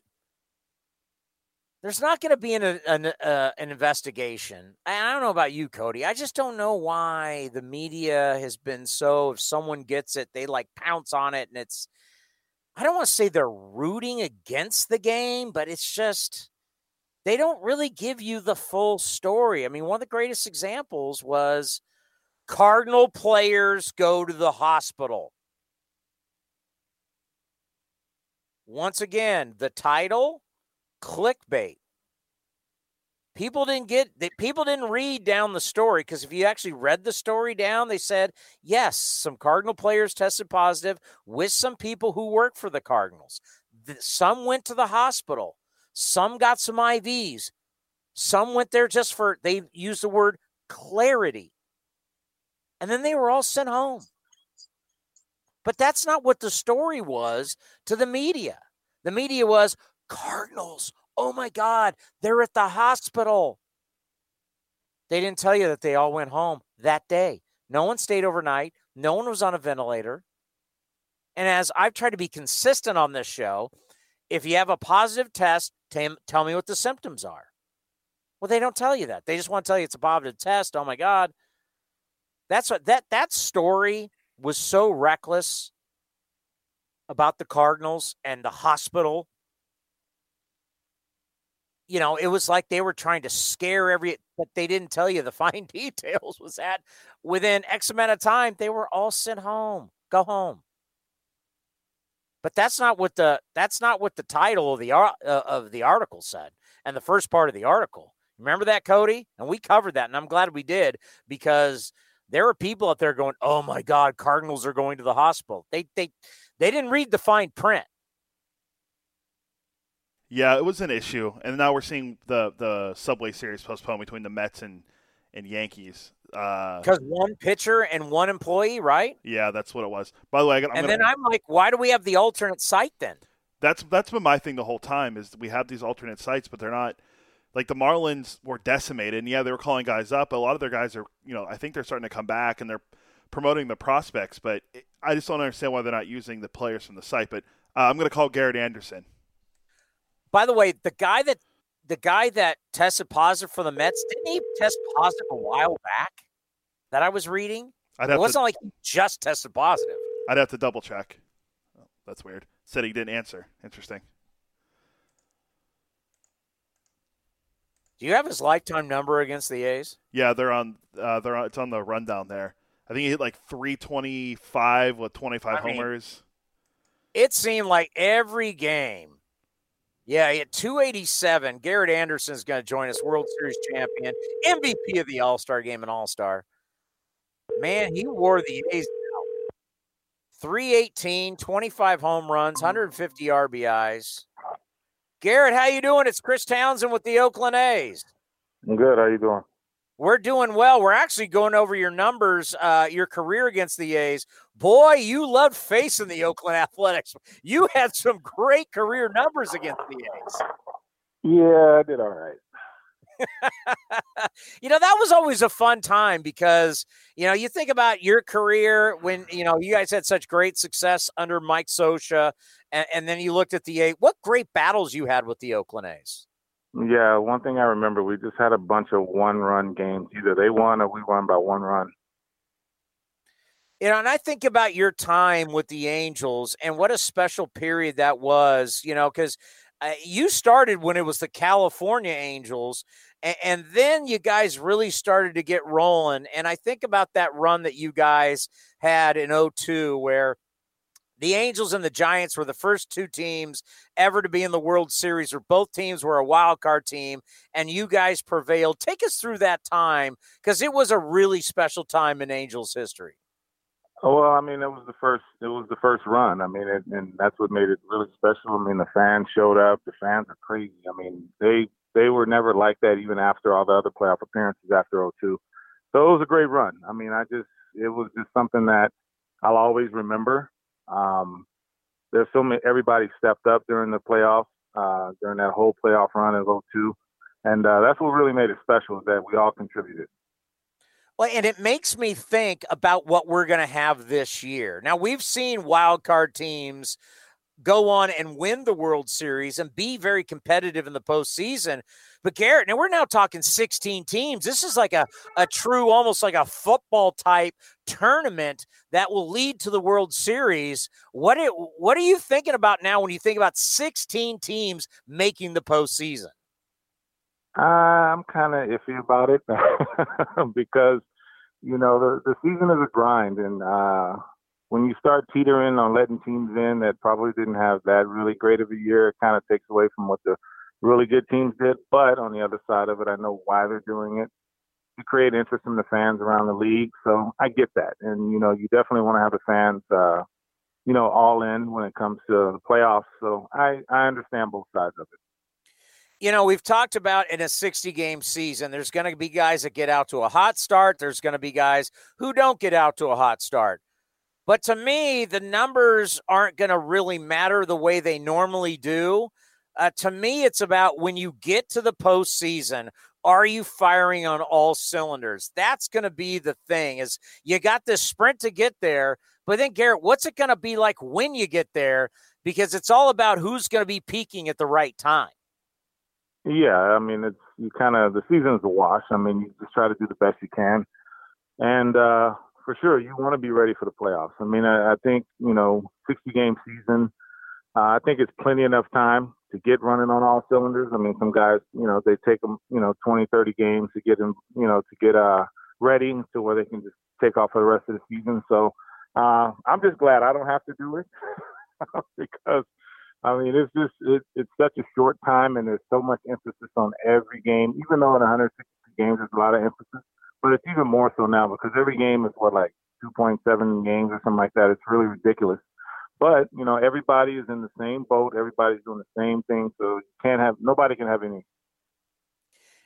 there's not going to be an an, uh, an investigation. I don't know about you, Cody. I just don't know why the media has been so. If someone gets it, they like pounce on it, and it's. I don't want to say they're rooting against the game, but it's just they don't really give you the full story. I mean, one of the greatest examples was Cardinal players go to the hospital. Once again, the title clickbait. People didn't get that people didn't read down the story because if you actually read the story down, they said yes, some Cardinal players tested positive with some people who work for the Cardinals. Some went to the hospital. Some got some IVs. Some went there just for, they used the word clarity. And then they were all sent home. But that's not what the story was to the media. The media was Cardinals. Oh my God, they're at the hospital. They didn't tell you that they all went home that day. No one stayed overnight. No one was on a ventilator. And as I've tried to be consistent on this show, if you have a positive test, tell, tell me what the symptoms are. Well, they don't tell you that. They just want to tell you it's a positive test. Oh my God. That's what that that story was so reckless about the Cardinals and the hospital. You know, it was like they were trying to scare every but they didn't tell you the fine details was that within X amount of time they were all sent home. Go home. But that's not what the that's not what the title of the uh, of the article said, and the first part of the article. Remember that, Cody? And we covered that, and I'm glad we did because there are people out there going, "Oh my God, Cardinals are going to the hospital." They they they didn't read the fine print. Yeah, it was an issue, and now we're seeing the the Subway Series postponed between the Mets and and Yankees. Because uh, one pitcher and one employee, right? Yeah, that's what it was. By the way, I'm and gonna, then I'm like, why do we have the alternate site then? That's that's been my thing the whole time is we have these alternate sites, but they're not like the Marlins were decimated, and yeah, they were calling guys up. But a lot of their guys are, you know, I think they're starting to come back and they're promoting the prospects. But it, I just don't understand why they're not using the players from the site. But uh, I'm going to call Garrett Anderson. By the way, the guy that the guy that tested positive for the Mets didn't he test positive a while back? That I was reading. it wasn't to, like he just tested positive. I'd have to double check. Oh, that's weird. Said he didn't answer. Interesting. Do you have his lifetime number against the A's? Yeah, they're on. Uh, they're on, it's on the rundown there. I think he hit like 325 with 25 I homers. Mean, it seemed like every game yeah, at 287, Garrett Anderson is going to join us, World Series champion, MVP of the All Star game and All Star. Man, he wore the A's out. 318, 25 home runs, 150 RBIs. Garrett, how you doing? It's Chris Townsend with the Oakland A's. I'm good. How you doing? We're doing well. We're actually going over your numbers, uh, your career against the A's. Boy, you loved facing the Oakland Athletics. You had some great career numbers against the A's. Yeah, I did all right. you know, that was always a fun time because, you know, you think about your career when, you know, you guys had such great success under Mike Scioscia, and, and then you looked at the A. What great battles you had with the Oakland A's. Yeah, one thing I remember, we just had a bunch of one run games. Either they won or we won by one run. You know, and I think about your time with the Angels and what a special period that was, you know, because uh, you started when it was the California Angels, and, and then you guys really started to get rolling. And I think about that run that you guys had in 02 where the Angels and the Giants were the first two teams ever to be in the World Series, where both teams were a wild card team, and you guys prevailed. Take us through that time because it was a really special time in Angels history. Oh, well, I mean, it was the first. It was the first run. I mean, it, and that's what made it really special. I mean, the fans showed up. The fans are crazy. I mean, they they were never like that even after all the other playoff appearances after 02. So it was a great run. I mean, I just it was just something that I'll always remember. Um, there's so many. Everybody stepped up during the playoffs. uh, during that whole playoff run in 02. And uh, that's what really made it special is that we all contributed. Well, and it makes me think about what we're going to have this year. Now, we've seen wild card teams go on and win the World Series and be very competitive in the postseason. But Garrett, now we're now talking 16 teams. This is like a, a true, almost like a football type tournament that will lead to the World Series. What it, what are you thinking about now when you think about 16 teams making the postseason? I'm kind of iffy about it because you know the the season is a grind, and uh, when you start teetering on letting teams in that probably didn't have that really great of a year, it kind of takes away from what the really good teams did. But on the other side of it, I know why they're doing it to create interest in the fans around the league. So I get that, and you know you definitely want to have the fans. Uh, you know, all in when it comes to the playoffs. So I, I understand both sides of it you know, we've talked about in a 60 game season, there's going to be guys that get out to a hot start. There's going to be guys who don't get out to a hot start. But to me, the numbers aren't going to really matter the way they normally do. Uh, to me, it's about when you get to the postseason, are you firing on all cylinders? That's going to be the thing. Is you got this sprint to get there, but then Garrett, what's it going to be like when you get there? Because it's all about who's going to be peaking at the right time. Yeah, I mean, it's you kind of the season's a wash. I mean, you just try to do the best you can, and uh, for sure, you want to be ready for the playoffs. I mean, I, I think you know, 60 game season. Uh, I think it's plenty enough time to get running on all cylinders. I mean, some guys, you know, they take them, you know, 20, 30 games to get them, you know, to get uh ready to where they can just take off for the rest of the season. So uh, I'm just glad I don't have to do it because I mean, it's just it, it's such a short time, and there's so much emphasis on every game. Even though in 160 games, there's a lot of emphasis, but it's even more so now because every game is what like 2.7 games or something like that. It's really ridiculous. But you know, everybody is in the same boat. Everybody's doing the same thing, so you can't have nobody can have any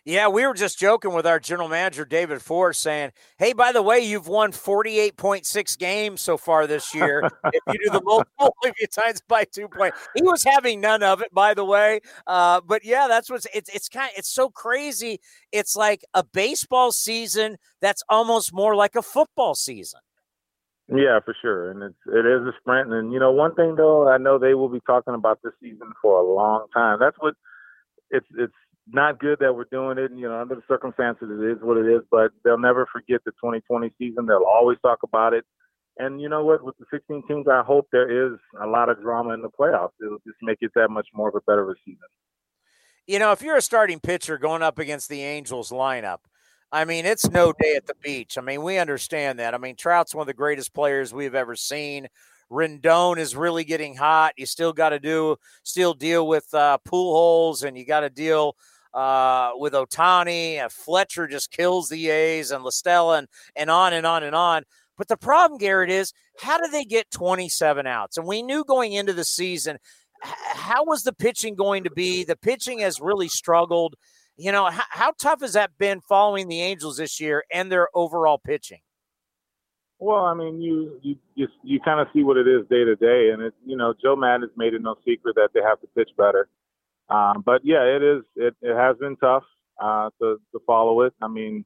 yeah, we were just joking with our general manager, David Forst, saying, Hey, by the way, you've won 48.6 games so far this year. if you do the multiple, if you times by two point, he was having none of it, by the way. Uh, but yeah, that's what's it's, it's kind of, it's so crazy. It's like a baseball season that's almost more like a football season. Yeah, for sure, and it's it is a sprint. And you know, one thing though, I know they will be talking about this season for a long time. That's what it's it's not good that we're doing it. And you know, under the circumstances, it is what it is. But they'll never forget the 2020 season. They'll always talk about it. And you know what? With the 16 teams, I hope there is a lot of drama in the playoffs. It'll just make it that much more of a better of a season. You know, if you're a starting pitcher going up against the Angels lineup, I mean, it's no day at the beach. I mean, we understand that. I mean, Trout's one of the greatest players we've ever seen. Rendon is really getting hot. You still got to do, still deal with uh, holes, and you got to deal uh, with Ohtani. Fletcher just kills the A's and La Stella and, and on and on and on. But the problem, Garrett, is how do they get 27 outs? And we knew going into the season, how was the pitching going to be? The pitching has really struggled. You know, how, how tough has that been following the Angels this year and their overall pitching? Well, I mean, you you just you kind of see what it is day to day, and it you know Joe Maddon has made it no secret that they have to pitch better. Um, but yeah, it is. It, it has been tough uh, to to follow it. I mean,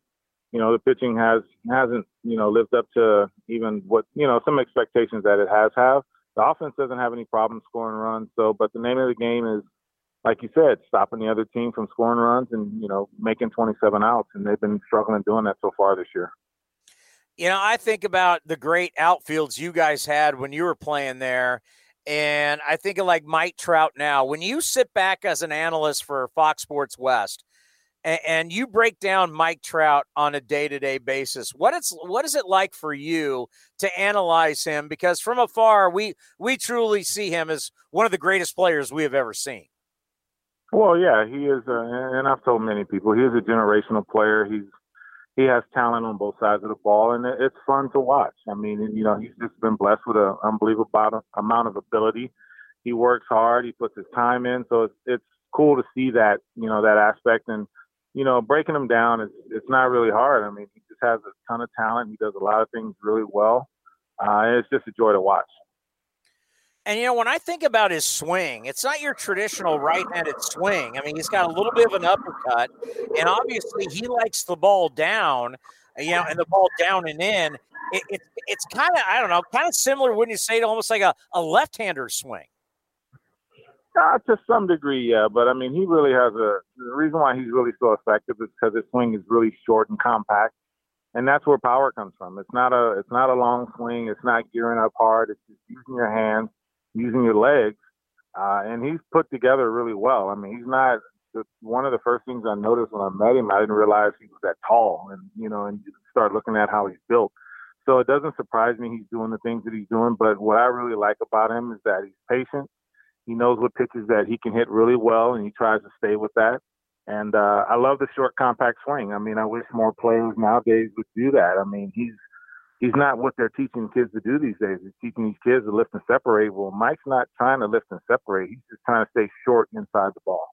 you know, the pitching has hasn't you know lived up to even what you know some expectations that it has have. The offense doesn't have any problem scoring runs. So, but the name of the game is, like you said, stopping the other team from scoring runs and you know making 27 outs, and they've been struggling doing that so far this year. You know, I think about the great outfields you guys had when you were playing there and I think of like Mike Trout now. When you sit back as an analyst for Fox Sports West and, and you break down Mike Trout on a day to day basis, what it's what is it like for you to analyze him? Because from afar, we we truly see him as one of the greatest players we have ever seen. Well, yeah, he is, uh, and I've told many people he is a generational player. He's he has talent on both sides of the ball, and it's fun to watch. I mean, you know, he's just been blessed with an unbelievable amount of ability. He works hard. He puts his time in, so it's it's cool to see that you know that aspect. And you know, breaking him down is it's not really hard. I mean, he just has a ton of talent. He does a lot of things really well. Uh, it's just a joy to watch. And you know, when I think about his swing, it's not your traditional right-handed swing. I mean, he's got a little bit of an uppercut, and obviously he likes the ball down, you know, and the ball down and in. It, it it's kind of I don't know, kind of similar, wouldn't you say, to almost like a, a left-hander swing? Uh, to some degree, yeah. But I mean, he really has a the reason why he's really so effective is because his swing is really short and compact, and that's where power comes from. It's not a it's not a long swing. It's not gearing up hard. It's just using your hands, using your legs, uh, and he's put together really well. I mean, he's not. One of the first things I noticed when I met him, I didn't realize he was that tall, and you know, and you start looking at how he's built. So it doesn't surprise me he's doing the things that he's doing. But what I really like about him is that he's patient he knows what pitches that he can hit really well, and he tries to stay with that. And uh, I love the short, compact swing. I mean, I wish more players nowadays would do that. I mean, he's he's not what they're teaching kids to do these days. He's teaching these kids to lift and separate. Well, Mike's not trying to lift and separate. He's just trying to stay short inside the ball.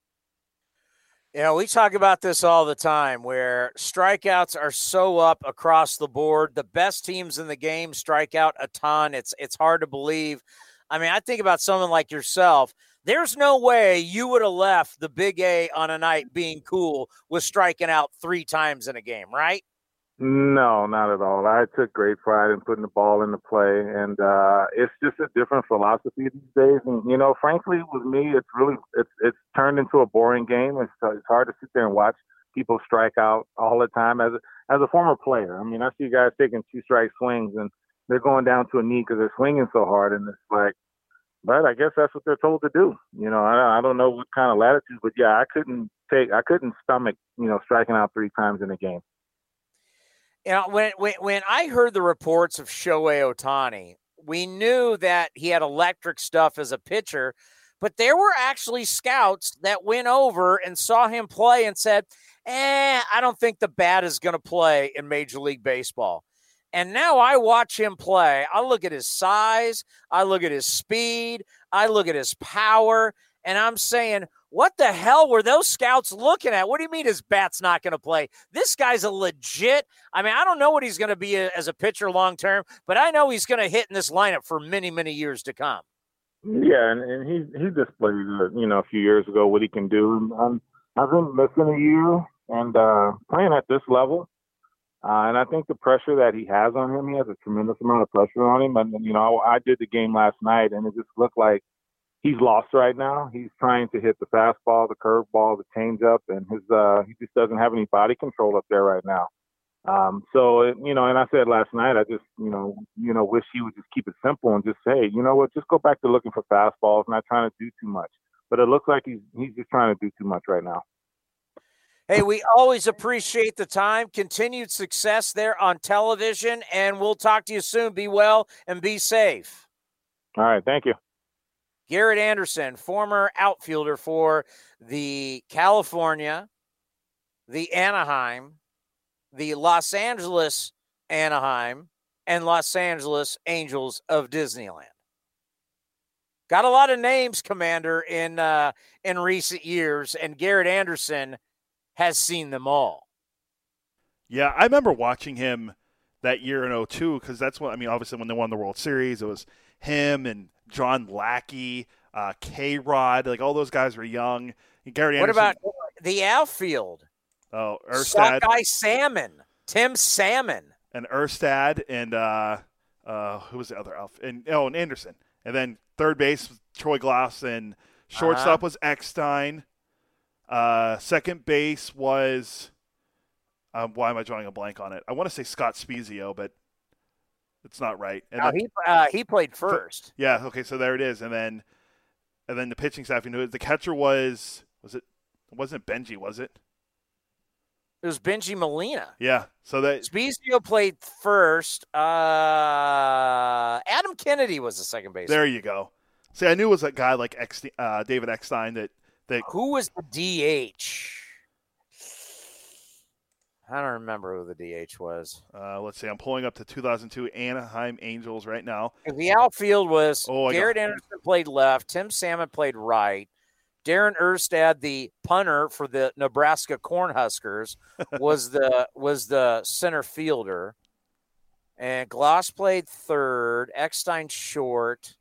You know, we talk about this all the time where strikeouts are so up across the board. The best teams in the game strike out a ton. It's it's hard to believe. I mean, I think about someone like yourself. There's no way you would have left the big A on a night being cool with striking out three times in a game, right? No, not at all. I took great pride in putting the ball into play, and uh, it's just a different philosophy these days. And you know, frankly, with me, it's really it's it's turned into a boring game. It's it's hard to sit there and watch people strike out all the time. As a, as a former player, I mean, I see guys taking two strike swings, and they're going down to a knee because they're swinging so hard, and it's like, but I guess that's what they're told to do. You know, I, I don't know what kind of latitude, but yeah, I couldn't take, I couldn't stomach, you know, striking out three times in a game. You know, when when when I heard the reports of Shohei Ohtani, we knew that he had electric stuff as a pitcher, but there were actually scouts that went over and saw him play and said, "Eh, I don't think the bat is going to play in Major League Baseball." And now I watch him play. I look at his size, I look at his speed, I look at his power, and I'm saying, what the hell were those scouts looking at? What do you mean his bat's not going to play? This guy's a legit. I mean, I don't know what he's going to be a, as a pitcher long term, but I know he's going to hit in this lineup for many, many years to come. Yeah, and, and he he displayed, uh, you know, a few years ago what he can do. Um, I've been missing a year, and uh, playing at this level, uh, and I think the pressure that he has on him, he has a tremendous amount of pressure on him. And, you know, I, I did the game last night, and it just looked like he's lost right now. He's trying to hit the fastball, the curveball, the changeup, and his uh, he just doesn't have any body control up there right now. Um, so you know, and I said last night, I just you know, you know, wish he would just keep it simple and just say, you know what, just go back to looking for fastballs, not trying to do too much. But it looks like he's he's just trying to do too much right now. Hey, we always appreciate the time. Continued success there on television, and we'll talk to you soon. Be well and be safe. All right. Thank you. Garrett Anderson, former outfielder for the California, the Anaheim, the Los Angeles Anaheim, and Los Angeles Angels of Disneyland. Got a lot of names, Commander, in uh, in recent years, and Garrett Anderson has seen them all. Yeah, I remember watching him that year in 02 because that's what I mean. Obviously, when they won the World Series, it was him and John Lackey, uh, K Rod, like all those guys were young. And Gary what about the outfield? Oh, Erstad, Sockeye Salmon, Tim Salmon, and Erstad, and uh, uh, who was the other outfield? And oh, and Anderson, and then third base Troy Glaus. and shortstop uh-huh. was Eckstein. Uh, second base was. Um, why am I drawing a blank on it? I want to say Scott Spiezio, but it's not right. And no, then, he uh, he played first. Yeah. Okay. So there it is, and then and then the pitching staff. You know, the catcher was was it wasn't Bengie? Was it? It was Bengie Molina. Yeah. So that Spiezio played first. Uh, Adam Kennedy was the second base. There you go. See, I knew it was a guy like Ex, uh, David Eckstein that that who was the DH? I don't remember who the DH was. Uh, let's see. I'm pulling up the 2002 Anaheim Angels right now. The outfield was oh, Garrett Anderson played left. Tim Salmon played right. Darin Erstad, the punter for the Nebraska Cornhuskers, was the was the center fielder. And Glaus played third. Eckstein short.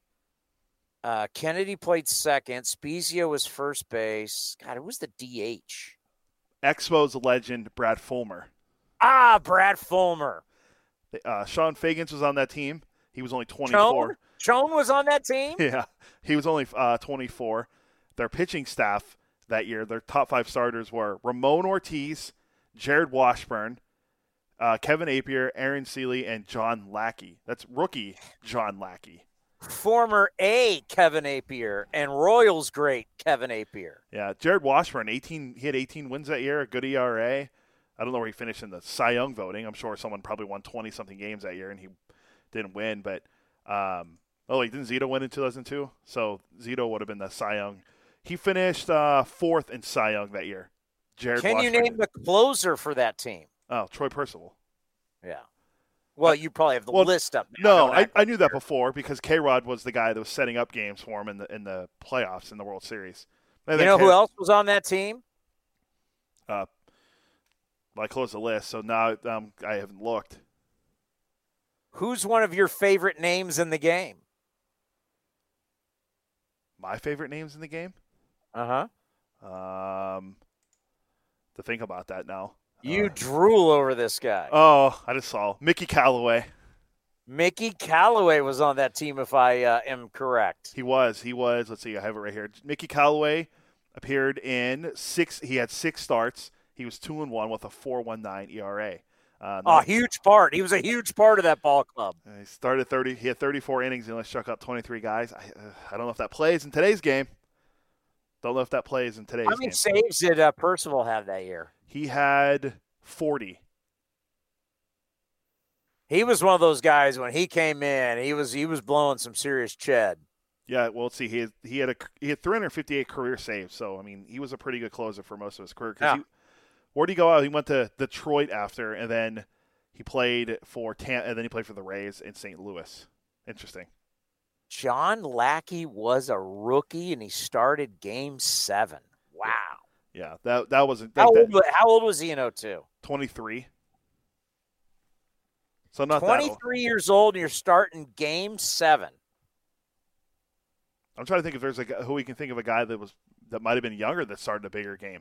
Uh, Kennedy played second. Spiezio was first base. God, it was the DH. Expos legend Brad Fullmer. Ah, Brad Fullmer. Uh, Chone Figgins was on that team. He was only 24. Chone was on that team? Yeah, he was only uh, 24. Their pitching staff that year, their top five starters were Ramon Ortiz, Jarrod Washburn, uh, Kevin Appier, Aaron Sele, and John Lackey. That's rookie John Lackey. Former A Kevin Appier and Royals great Kevin Appier. Yeah, Jarrod Washburn, 18. He had 18 wins that year, a good ERA. I don't know where he finished in the Cy Young voting. I'm sure someone probably won 20 something games that year and he didn't win. But um, oh, wait, didn't Zito win in 2002? So Zito would have been the Cy Young. He finished uh, fourth in Cy Young that year. Jarrod. Can Washburn you name the closer for that team? Oh, Troy Percival. Yeah. Well, you probably have the Well, list up. Now. No, I, I knew that before because K Rod was the guy that was setting up games for him in the in the playoffs in the World Series. And You know who else was on that team? Uh, well, I closed the list, so now um, I haven't looked. Who's one of your favorite names in the game? My favorite names in the game. Uh huh. Um, to think about that now. You drool over this guy. Oh, I just saw Mickey Callaway. Mickey Callaway was on that team, if I uh, am correct. He was. He was. Let's see. I have it right here. Mickey Callaway appeared in six. He had six starts. He was two and one with a four one nine ERA. Uh, Oh, huge part. He was a huge part of that ball club. He started 30. He had 34 innings. He only struck out 23 guys. I, uh, I don't know if that plays in today's game. Don't know if that plays in today's How many game. saves did uh, Percival have that year? He had 40. He was one of those guys when he came in. He was he was blowing some serious ched. Yeah, well, let's see. He had, he had a he had 358 career saves. So I mean, he was a pretty good closer for most of his career. Yeah. he, where did he go out? He went to Detroit after, and then he played for Tam- and then he played for the Rays in St. Louis. Interesting. John Lackey was a rookie and he started game seven. Wow. Yeah, that that wasn't that, How old, how old was he in 02? 23. So not that old. 23 years old and you're starting game seven. I'm trying to think if there's a guy, who we can think of a guy that was that might have been younger that started a bigger game.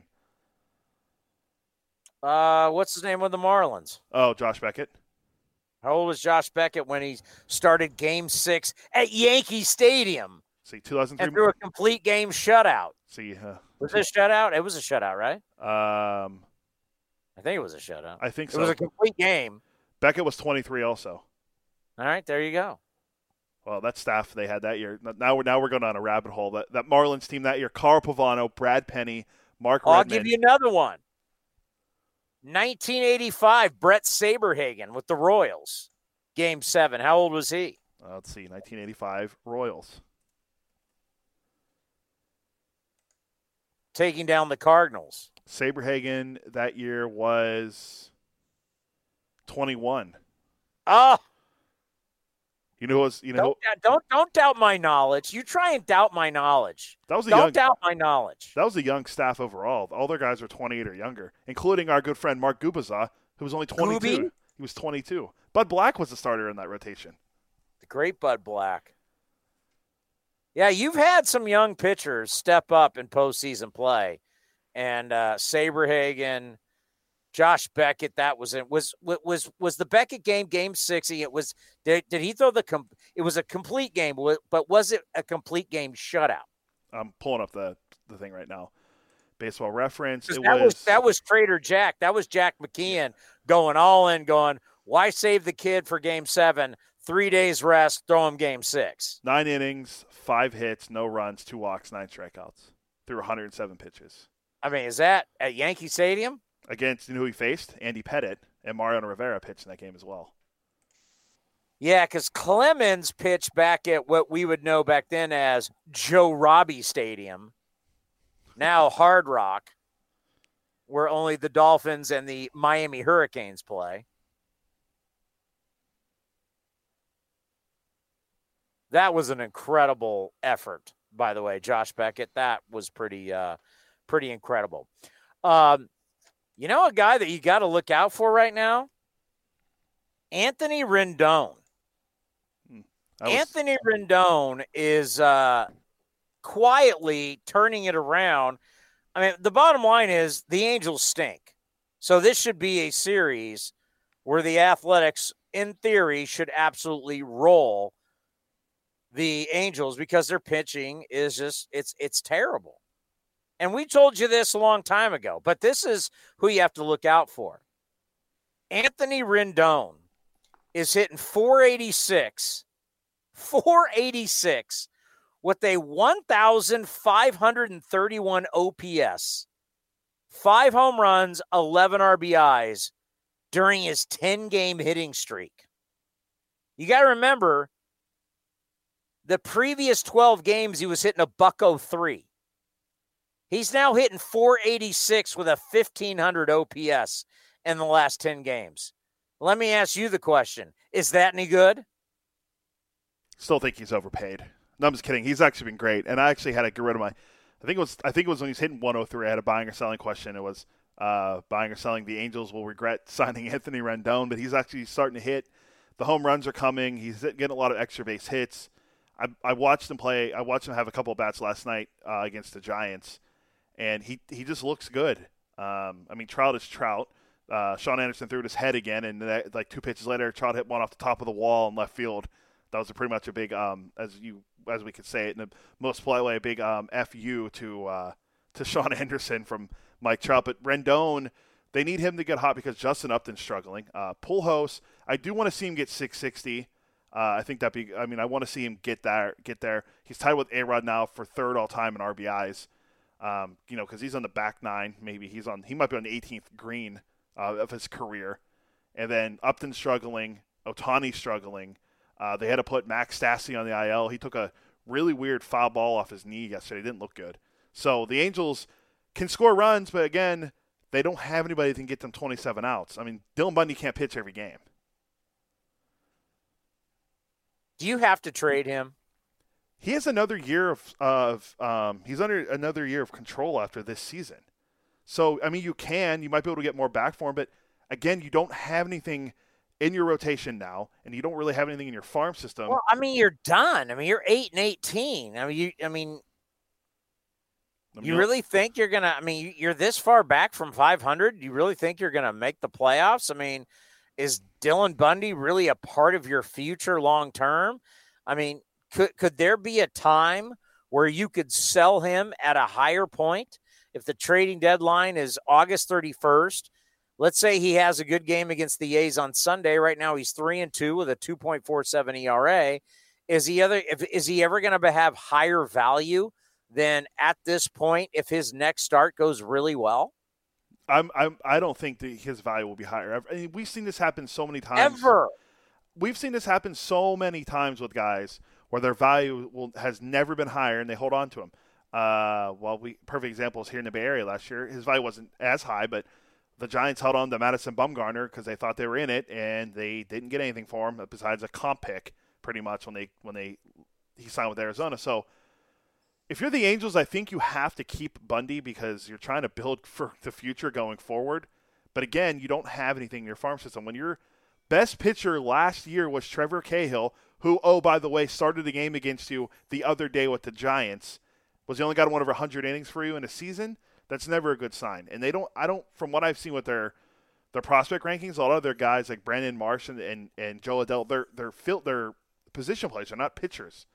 Uh, what's his name with the Marlins? Oh, Josh Beckett. How old was Josh Beckett when he started game six at Yankee Stadium See, 2003. and threw a complete game shutout? See, uh, Was it a shutout? It was a shutout, right? um, I think it was a shutout. I think It was a complete game. Beckett was 23 also. All right, there you go. Well, that staff they had that year. Now we're now we're going down a rabbit hole. That that Marlins team that year: Carl Pavano, Brad Penny, Mark. I'll Redmond. give you another one. 1985, Bret Saberhagen with the Royals. Game seven. How old was he? Uh, let's see, 1985 Royals. Taking down the Cardinals. Saberhagen that year was 21. Oh, You know, was you know don't, don't don't doubt my knowledge. You try and doubt my knowledge. that was a Don't young doubt my knowledge. that was a young staff overall. All their guys were 28 or younger, including our good friend Mark Gubicza, who was only 22. Gooby? He was 22. Bud Black was the starter in that rotation. The great Bud Black. Yeah, you've had some young pitchers step up in postseason play, and uh, Saberhagen, Josh Beckett. That was it. Was was was the Beckett game game six? It was. Did, did he throw the? Com- it was a complete game, but was it a complete game shutout? I'm pulling up the the thing right now. Baseball Reference. It that was, was that was Trader Jack. That was Jack McKeon going all in, going. Why save the kid for game seven? Three days rest, throw him game six. nine innings, five hits, no runs, two walks, nine strikeouts through 107 pitches. I mean, is that at Yankee Stadium? Against you know who he faced? Andy Pettitte and Mariano Rivera pitched in that game as well. Yeah, because Clemens pitched back at what we would know back then as Joe Robbie Stadium, now Hard Rock, where only the Dolphins and the Miami Hurricanes play. That was an incredible effort, by the way, Josh Beckett. That was pretty, uh, pretty incredible. Um, you know, a guy that you got to look out for right now, Anthony Rendon. Was- Anthony Rendon is uh, quietly turning it around. I mean, the bottom line is the Angels stink. So this should be a series where the Athletics, in theory, should absolutely roll the Angels because their pitching is just it's it's terrible. And we told you this a long time ago, but this is who you have to look out for. Anthony Rendon is hitting 486, 486 with a 1,531 OPS, five home runs, 11 RBIs during his 10 game hitting streak. You got to remember the previous 12 games, he was hitting a buck 03. He's now hitting 486 with a 1500 OPS in the last 10 games. Let me ask you the question Is that any good? Still think he's overpaid. No, I'm just kidding. He's actually been great, and I actually had to get rid of my. I think it was. I think it was when he was hitting 103. I had a buying or selling question. It was uh, buying or selling. The Angels will regret signing Anthony Rendon, but he's actually starting to hit. The home runs are coming. He's getting a lot of extra base hits. I, I watched him play. I watched him have a couple of bats last night uh, against the Giants, and he he just looks good. Um, I mean, Trout is Trout. Uh, Shaun Anderson threw it his head again, and that, like two pitches later, Trout hit one off the top of the wall in left field. That was a pretty much a big, um, as you as we could say it in the most polite way, a big um, fu to uh, to Shaun Anderson from Mike Trout. But Rendon, they need him to get hot because Justin Upton's struggling. Uh, Pujols, I do want to see him get 660. Uh, I think that be. I mean, I want to see him get there. Get there. He's tied with A Rod now for third all time in RBIs. Um, you know, because he's on the back nine. Maybe he's on. He might be on the 18th green uh, of his career. And then Upton struggling, Ohtani struggling. Uh, they had to put Max Stassi on the IL. He took a really weird foul ball off his knee yesterday. It didn't look good. So the Angels can score runs, but again, they don't have anybody that can get them 27 outs. I mean, Dylan Bundy can't pitch every game. Do you have to trade him? He has another year of of um, he's under another year of control after this season. So I mean, you can you might be able to get more back for him, but again, you don't have anything in your rotation now, and you don't really have anything in your farm system. Well, I mean, you're done. I mean, you're eight and eighteen. I mean, you. I mean, I mean, you really think you're gonna? I mean, you're this far back from 500. You really think you're gonna make the playoffs? I mean, is Dylan Bundy really a part of your future long term? I mean, could could there be a time where you could sell him at a higher point if the trading deadline is August 31st? Let's say he has a good game against the A's on Sunday. Right now, he's three and two with a 2.47 ERA. Is he other? If, is he ever going to have higher value than at this point if his next start goes really well? I'm, I'm I don't think that his value will be higher. I mean, we've seen this happen so many times. Ever. We've seen this happen so many times with guys where their value will, has never been higher and they hold on to him. Uh, well, we perfect example is here in the Bay Area last year. His value wasn't as high, but the Giants held on to Madison Bumgarner because they thought they were in it, and they didn't get anything for him besides a comp pick, pretty much when they when they he signed with Arizona. So if you're the Angels, I think you have to keep Bundy because you're trying to build for the future going forward. But again, you don't have anything in your farm system. When your best pitcher last year was Trevor Cahill, who, oh, by the way, started the game against you the other day with the Giants, was the only guy to one over 100 innings for you in a season. That's never a good sign. And they don't, I don't, from what I've seen with their their prospect rankings, a lot of their guys like Brandon Marsh and, and, and Jo Adell, they're, they're, fil- they're position players, they're not pitchers.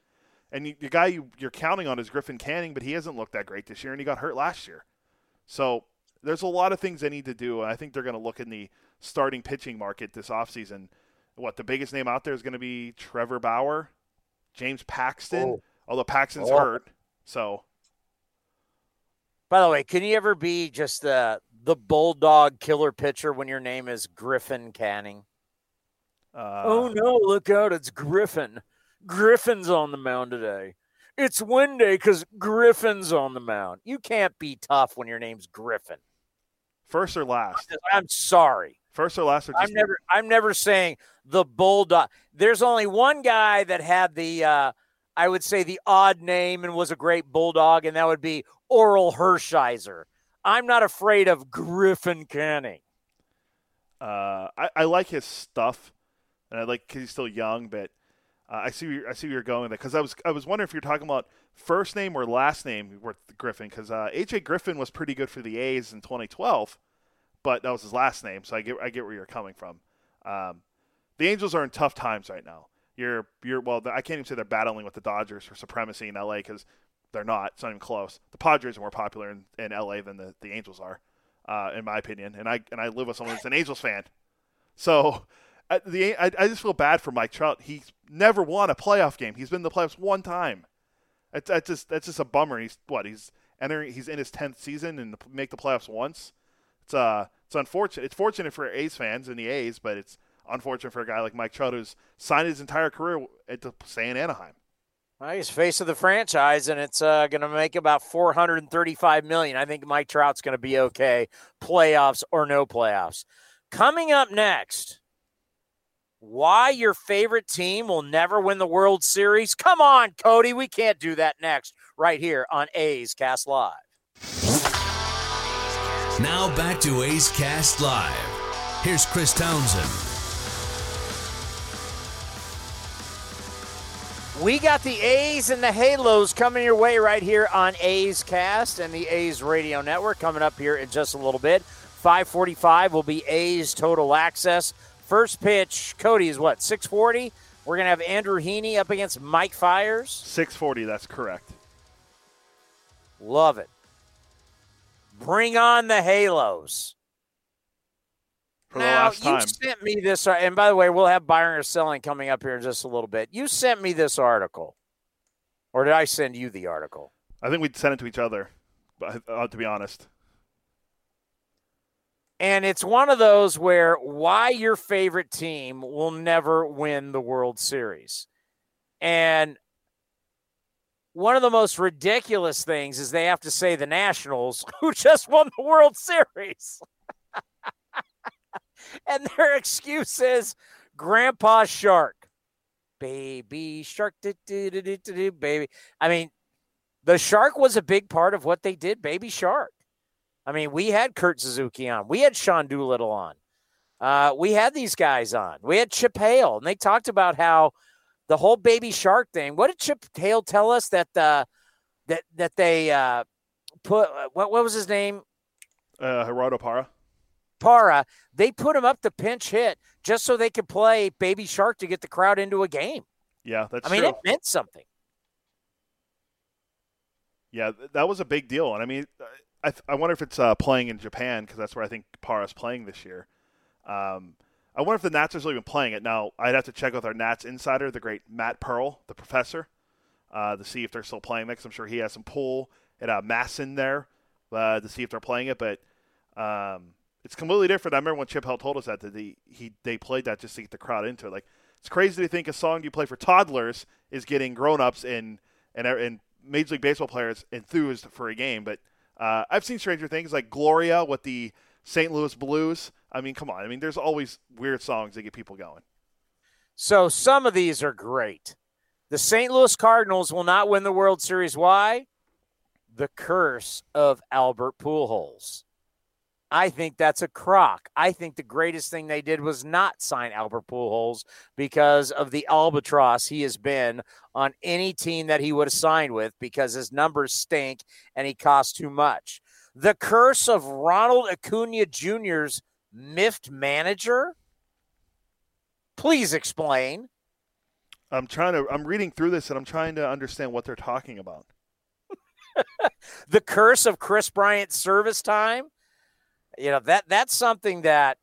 And you, the guy you, you're counting on is Griffin Canning, but he hasn't looked that great this year, and he got hurt last year. So there's a lot of things they need to do, and I think they're going to look in the starting pitching market this offseason. What the biggest name out there is going to be Trevor Bauer, James Paxton, Oh. although Paxton's Oh. hurt. So By the way, can you ever be just the the bulldog killer pitcher when your name is Griffin Canning? uh, oh no, look out, it's Griffin. Griffin's on the mound today. It's Wednesday because Griffin's on the mound. You can't be tough when your name's Griffin. first or last, I'm sorry. first or last, or just I'm never I'm never saying the bulldog. There's only one guy that had the uh I would say the odd name and was a great bulldog, and that would be Orel Hershiser. I'm not afraid of Griffin Canning. Uh, I, I like his stuff, and I like because he's still young, but Uh, I see. I see where you're going there because I was I was wondering if you're talking about first name or last name with Griffin because uh, AJ Griffin was pretty good for the A's in 2012, but that was his last name. So I get I get where you're coming from. Um, the Angels are in tough times right now. You're you're well. I can't even say they're battling with the Dodgers for supremacy in LA because they're not. It's not even close. The Padres are more popular in, in LA than the, the Angels are, uh, in my opinion. And I and I live with someone that's an Angels fan, so the I, I just feel bad for Mike Trout. He's never won a playoff game. He's been in the playoffs one time. That's, that's just that's just a bummer. He's what he's entering. He's in his tenth season and make the playoffs once. It's uh it's unfortunate. It's fortunate for A's fans and the A's, but it's unfortunate for a guy like Mike Trout who's signed his entire career at the stay in Anaheim. Well, he's face of the franchise, and it's uh, going to make about 435 million. I think Mike Trout's going to be okay, playoffs or no playoffs. Coming up next, why your favorite team will never win the World Series? Come on, Cody. We can't do that next, right here on A's Cast Live. Now back to A's Cast Live. Here's Chris Townsend. We got the A's and the Halos coming your way right here on A's Cast and the A's Radio Network coming up here in just a little bit. 545 will be A's Total Access. First pitch, Cody is what, 640? We're going to have Andrew Heaney up against Mike Fiers. 640, that's correct. Love it. Bring on the Halos. For now, the last time. you sent me this, uh, and by the way, we'll have Buying or Selling coming up here in just a little bit. You sent me this article. Or did I send you the article? I think we'd send it to each other, but, uh, to be honest. And it's one of those where why your favorite team will never win the World Series. And one of the most ridiculous things is they have to say the Nationals, who just won the World Series. and their excuse is Grandpa Shark. Baby Shark, baby. I mean, the Shark was a big part of what they did, Baby Shark. I mean, we had Kurt Suzuki on. We had Sean Doolittle on. Uh, we had these guys on. We had Chip Hale, and they talked about how the whole baby shark thing. What did Chip Hale tell us that uh, that that they uh, put? What what was his name? Uh, Gerardo Para. Parra. They put him up to pinch hit just so they could play Baby Shark to get the crowd into a game. Yeah, that's. I mean, true. it meant something. Yeah, that was a big deal, and I mean, I, I wonder if it's uh, playing in Japan because that's where I think Parra's playing this year. Um, I wonder if the Nats are still even playing it. Now, I'd have to check with our Nats insider, the great Matt Pearl, the professor, uh, to see if they're still playing it. Cause I'm sure he has some pull at uh, Masson there uh, to see if they're playing it. But um, it's completely different. I remember when Chip Hale told us that, that he, he they played that just to get the crowd into it. Like it's crazy to think a song you play for toddlers is getting grown-ups and and and Major League Baseball players enthused for a game. But uh, I've seen stranger things like Gloria with the St. Louis Blues. I mean, come on. I mean, there's always weird songs that get people going. So some of these are great. The St. Louis Cardinals will not win the World Series. Why? The curse of Albert Pujols. I think that's a crock. I think the greatest thing they did was not sign Albert Pujols because of the albatross he has been on any team that he would have signed with because his numbers stink and he costs too much. The curse of Ronald Acuna Jr.'s miffed manager? Please explain. I'm trying to. I'm reading through this and I'm trying to understand what they're talking about. the curse of Kris Bryant's service time. You know that that's something that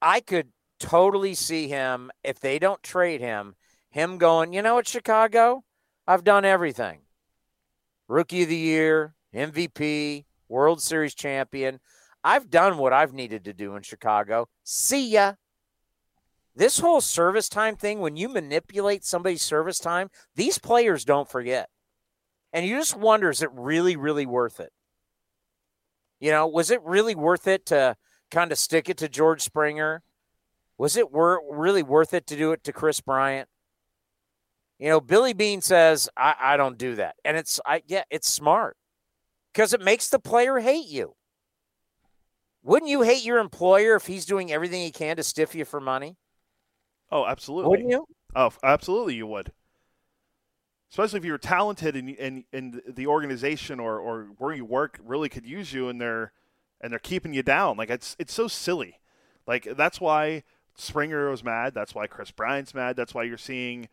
I could totally see him if they don't trade him. Him going, you know what, Chicago, I've done everything. Rookie of the year, MVP, World Series champion. I've done what I've needed to do in Chicago. See ya. This whole service time thing, when you manipulate somebody's service time, these players don't forget. And you just wonder is it really, really worth it? You know, was it really worth it to kind of stick it to George Springer? Was it wor- really worth it to do it to Kris Bryant? You know, Billy Beane says, I, I don't do that. And it's, I, yeah, it's smart because it makes the player hate you. Wouldn't you hate your employer if he's doing everything he can to stiff you for money? Oh, absolutely. Wouldn't you? Oh, absolutely, you would. Especially if you're talented and and, and the organization or, or where you work really could use you, and they're and they're keeping you down. Like it's it's so silly. Like that's why Springer was mad. That's why Kris Bryant's mad. That's why you're seeing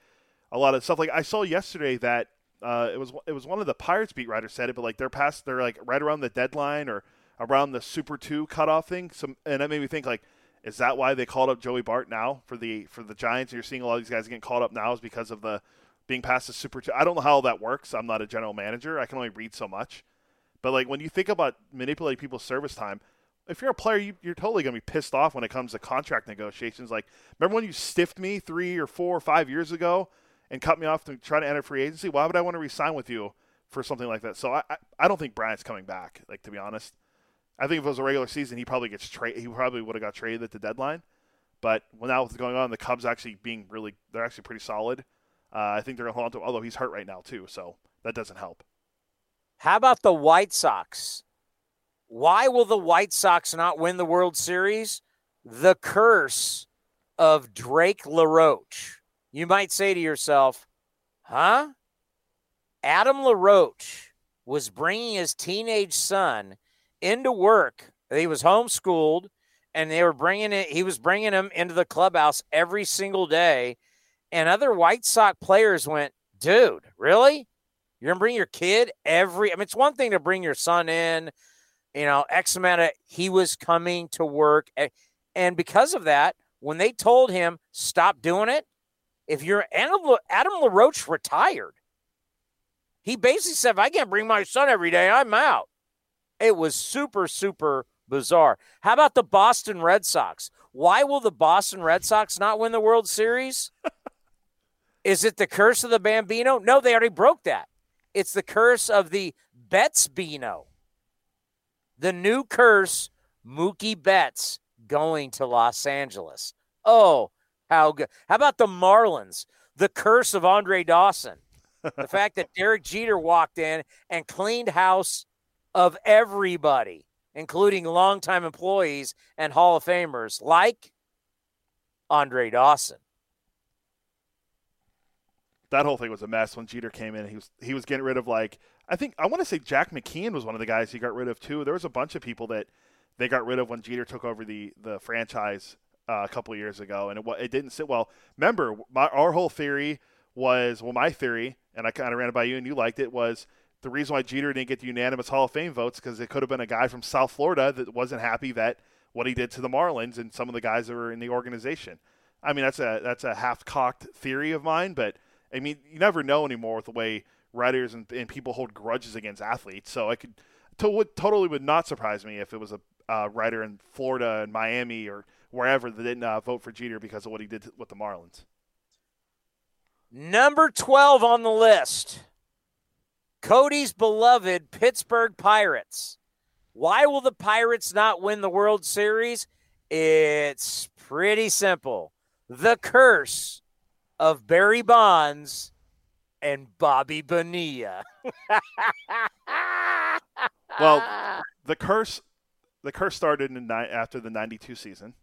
a lot of stuff. Like I saw yesterday that uh, it was it was one of the Pirates beat writers said it, but like they're past they're like right around the deadline or around the Super Two cutoff thing. Some and that made me think like, is that why they called up Joey Bart now for the for the Giants? You're seeing a lot of these guys getting called up now is because of the being passed the Super. I don't know how that works. I'm not a general manager. I can only read so much. But like when you think about manipulating people's service time, if you're a player, you, are totally to be pissed off when it comes to contract negotiations. Like, remember when you stiffed me three or four or five years ago and cut me off to try to enter free agency? Why would I want to resign with you for something like that? So I, I, I don't think Bryant's coming back. Like to be honest, I think if it was a regular season, he probably gets traded. He probably would have got traded at the deadline. But when now what's going on, the Cubs actually being really, they're actually pretty solid. Uh, I think they're going to hold on to. Although he's hurt right now too, so that doesn't help. How about the White Sox? Why will the White Sox not win the World Series? The curse of Drake LaRoche. You might say to yourself, huh? Adam LaRoche was bringing his teenage son into work. He was homeschooled and they were bringing it, he was bringing him into the clubhouse every single day. And other White Sox players went, dude, really? You're gonna bring your kid every. I mean, it's one thing to bring your son in, you know, X amount of. He was coming to work, eh, and because of that, when they told him stop doing it, if you're Adam, Adam LaRoche retired, he basically said, "If I can't bring my son every day, I'm out." It was super, super bizarre. How about the Boston Red Sox? Why will the Boston Red Sox not win the World Series? Is it the curse of the Bambino? No, they already broke that. It's the curse of the Betts Beano. The new curse, Mookie Betts going to Los Angeles. Oh, how good. How about the Marlins? The curse of Andre Dawson. the fact that Derek Jeter walked in and cleaned house of everybody, including longtime employees and Hall of Famers like Andre Dawson that whole thing was a mess when Jeter came in. He was he was getting rid of like I think I want to say Jack McKeon was one of the guys he got rid of too. There was a bunch of people that they got rid of when Jeter took over the the franchise uh, a couple years ago, and it it didn't sit well. Remember, my, our whole theory was well, my theory, and I kind of ran it by you, and you liked it was. The reason why Jeter didn't get the unanimous Hall of Fame votes because it could have been a guy from South Florida that wasn't happy that what he did to the Marlins and some of the guys that were in the organization. I mean, that's a that's a half cocked theory of mine, but I mean, you never know anymore with the way writers and, and people hold grudges against athletes. So I could to, would, totally would not surprise me if it was a writer in Florida and Miami or wherever that didn't uh, vote for Jeter because of what he did to, with the Marlins. Number 12 on the list Cody's beloved Pittsburgh Pirates. Why will the Pirates not win the World Series? It's pretty simple. The curse of Barry Bonds and Bobby Bonilla. well, the curse the curse started in ni- after the 92 season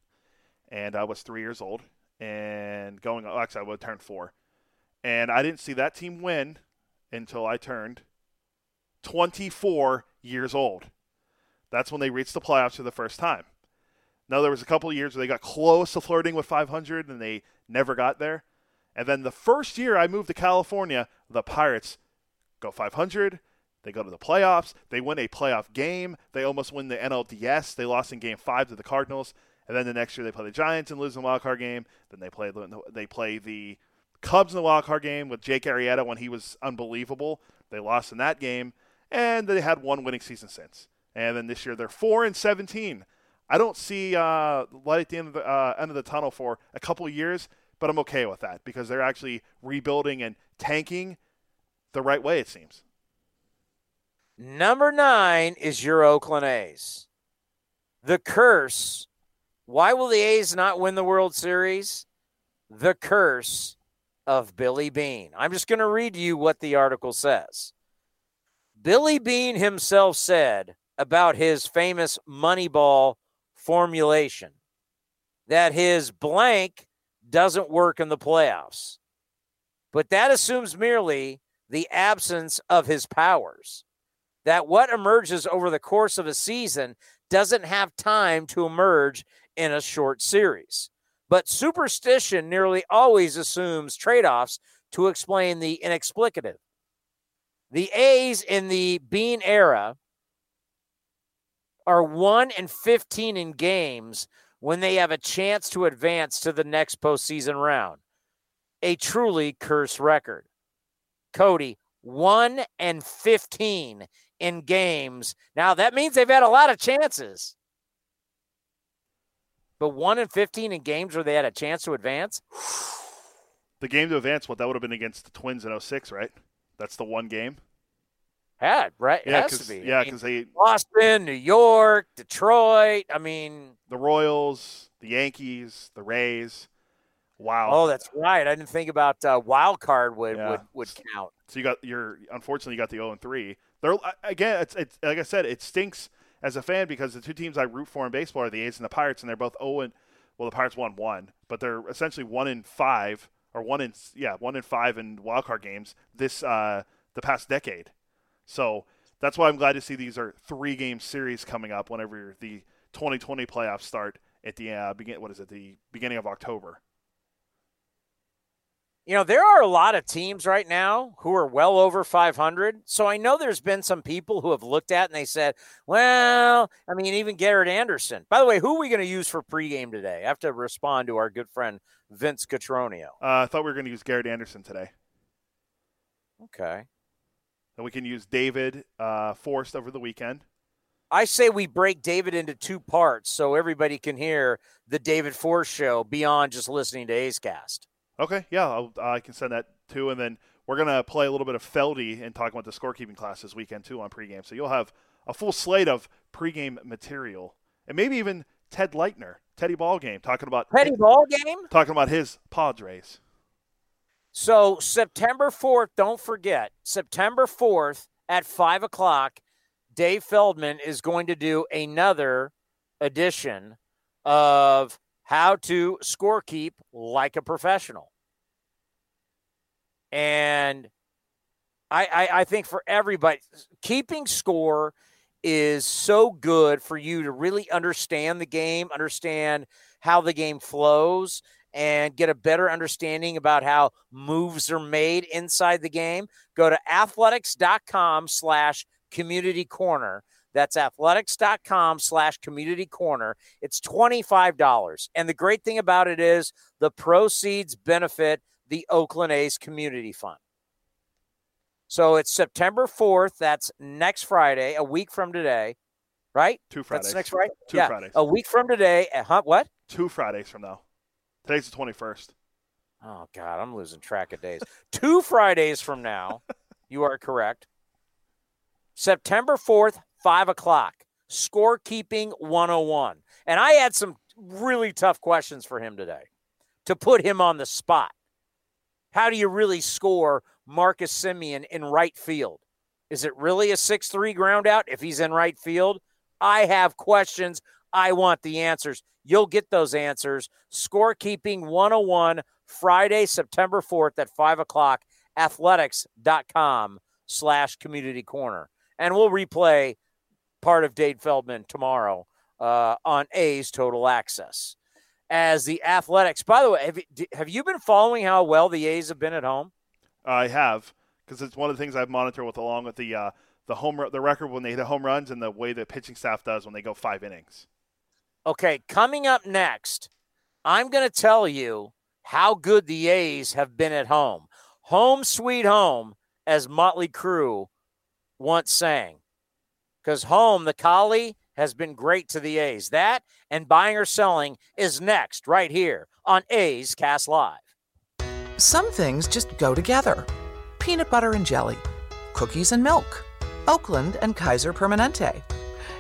and I was 3 years old and going oh, actually I would turn 4. And I didn't see that team win until I turned 24 years old. That's when they reached the playoffs for the first time. Now there was a couple of years where they got close to flirting with 500 and they never got there. And then the first year I moved to California, the Pirates go 500. They go to the playoffs. They win a playoff game. They almost win the NLDS. They lost in Game Five to the Cardinals. And then the next year they play the Giants and lose in the wild card game. Then they play the, they play the Cubs in the wild card game with Jake Arrieta when he was unbelievable. They lost in that game, and they had one winning season since. And then this year they're four and seventeen. I don't see uh, light at the end of the uh, end of the tunnel for a couple years but I'm okay with that because they're actually rebuilding and tanking the right way, it seems. Number nine is your Oakland A's. The curse. Why will the A's not win the World Series? The curse of Billy Beane. I'm just going to read you what the article says. Billy Beane himself said about his famous Moneyball formulation that his blank doesn't work in the playoffs. But that assumes merely the absence of his powers. That what emerges over the course of a season doesn't have time to emerge in a short series. But superstition nearly always assumes trade offs to explain the inexplicative. The A's in the Beane era are 1 and 15 in games when they have a chance to advance to the next postseason round. A truly cursed record. Cody, 1 and 15 in games. Now that means they've had a lot of chances. But 1 and 15 in games where they had a chance to advance? The game to advance, what that would have been against the Twins in 06, right? That's the one game. Had right? Yeah, has to 'cause- be. yeah, I mean, 'cause they- Boston, New York, Detroit. I mean, The Royals, the Yankees, the Rays. Wow. oh, that's right. I didn't think about uh, wild card would Yeah. would, would count. So you got your unfortunately you got the 0 and 3. They're again it's, it's like I said it stinks as a fan because the two teams I root for in baseball are the A's and the Pirates and they're both 0 and well the Pirates won 1, but they're essentially 1 in 5 or 1 in yeah, 1 in 5 in wild card games this uh the past decade. So that's why I'm glad to see these are 3 game series coming up whenever the 2020 playoffs start at the uh, begin what is it the beginning of October. You know, there are a lot of teams right now who are well over 500. So I know there's been some people who have looked at and they said, well, I mean, even Garrett Anderson. By the way, who are we going to use for pregame today? I have to respond to our good friend Vince Cotroneo. Uh, I thought we were going to use Garrett Anderson today. Okay. And we can use David uh, Forst over the weekend. I say we break David into two parts so everybody can hear the David Forst show beyond just listening to A's Cast. Okay, yeah, I'll, I can send that too. And then we're going to play a little bit of Feldy and talk about the scorekeeping class this weekend too on pregame. So you'll have a full slate of pregame material. And maybe even Ted Leitner, Teddy Ballgame, talking about Teddy Ball game? talking about his Padres. So September 4th, don't forget, September 4th at 5 o'clock, Dave Feldman is going to do another edition of how to scorekeep like a professional. And I, I, I think for everybody, keeping score is so good for you to really understand the game, understand how the game flows, and get a better understanding about how moves are made inside the game. Go to athletics.com slash community corner. That's athletics.com slash community corner. It's $25. And the great thing about it is the proceeds benefit the Oakland A's Community Fund. So it's September 4th. That's next Friday, a week from today, right? Two Fridays. That's next Friday? Two yeah, Fridays. A week from today. At, huh, what? Two Fridays from now. Today's the 21st. Oh, God, I'm losing track of days. Two Fridays from now, you are correct. September 4th, 5 o'clock. Scorekeeping 101. And I had some really tough questions for him today to put him on the spot. How do you really score Marcus Semien in right field? Is it really a 6 3 ground out if he's in right field? I have questions. I want the answers. You'll get those answers. Scorekeeping 101, Friday, September 4th at 5 o'clock, athletics.com slash community corner. And we'll replay part of Dave Feldman tomorrow uh, on A's Total Access. As the Athletics, by the way, have you, have you been following how well the A's have been at home? I have because it's one of the things I've monitored with along with the uh, the home the record when they hit home runs and the way the pitching staff does when they go five innings. Okay, coming up next, I'm going to tell you how good the A's have been at home. Home sweet home, as Motley Crue once sang. Because home, the collie, has been great to the A's. That and buying or selling is next, right here on A's Cast Live. Some things just go together peanut butter and jelly, cookies and milk, Oakland and Kaiser Permanente.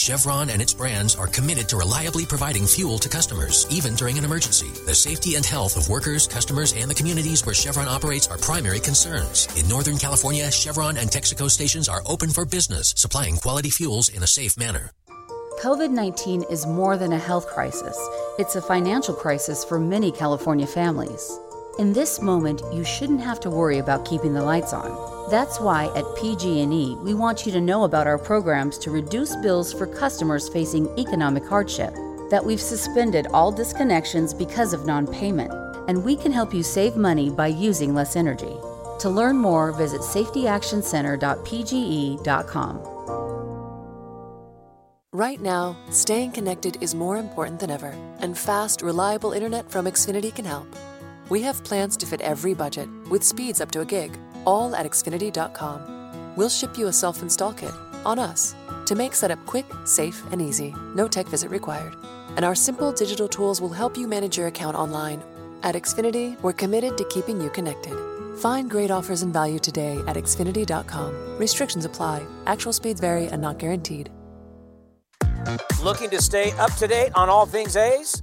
Chevron and its brands are committed to reliably providing fuel to customers, even during an emergency. The safety and health of workers, customers, and the communities where Chevron operates are primary concerns. In Northern California, Chevron and Texaco stations are open for business, supplying quality fuels in a safe manner. COVID 19 is more than a health crisis, it's a financial crisis for many California families. In this moment, you shouldn't have to worry about keeping the lights on. That's why at PG&E, we want you to know about our programs to reduce bills for customers facing economic hardship, that we've suspended all disconnections because of non-payment, and we can help you save money by using less energy. To learn more, visit safetyactioncenter.pge.com. Right now, staying connected is more important than ever, and fast, reliable internet from Xfinity can help. We have plans to fit every budget, with speeds up to a gig all at Xfinity.com. We'll ship you a self install kit on us to make setup quick, safe, and easy. No tech visit required. And our simple digital tools will help you manage your account online. At Xfinity, we're committed to keeping you connected. Find great offers and value today at Xfinity.com. Restrictions apply, actual speeds vary and not guaranteed. Looking to stay up to date on all things A's?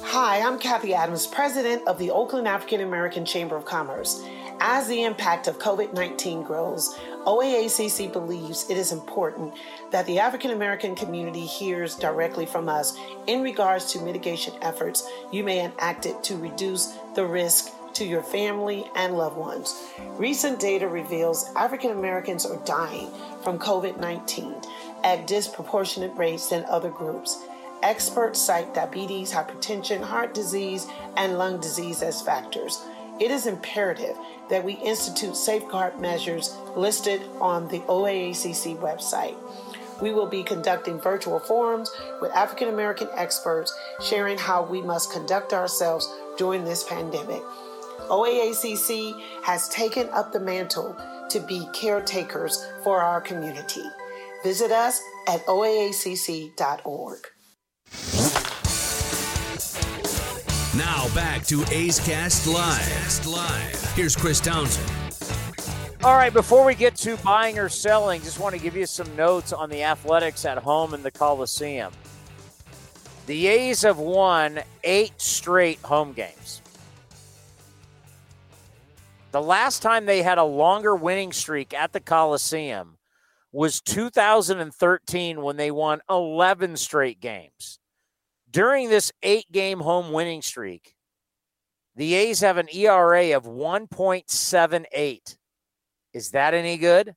Hi, I'm Kathy Adams, president of the Oakland African American Chamber of Commerce. As the impact of COVID 19 grows, OAACC believes it is important that the African American community hears directly from us in regards to mitigation efforts you may enact it to reduce the risk to your family and loved ones. Recent data reveals African Americans are dying from COVID 19 at disproportionate rates than other groups. Experts cite diabetes, hypertension, heart disease, and lung disease as factors. It is imperative that we institute safeguard measures listed on the OAACC website. We will be conducting virtual forums with African American experts sharing how we must conduct ourselves during this pandemic. OAACC has taken up the mantle to be caretakers for our community. Visit us at oaacc.org. Now back to A's Cast Live. Here's Chris Townsend. All right, before we get to buying or selling, just want to give you some notes on the athletics at home in the Coliseum. The A's have won eight straight home games. The last time they had a longer winning streak at the Coliseum was 2013 when they won 11 straight games. During this eight game home winning streak, the A's have an ERA of 1.78. Is that any good?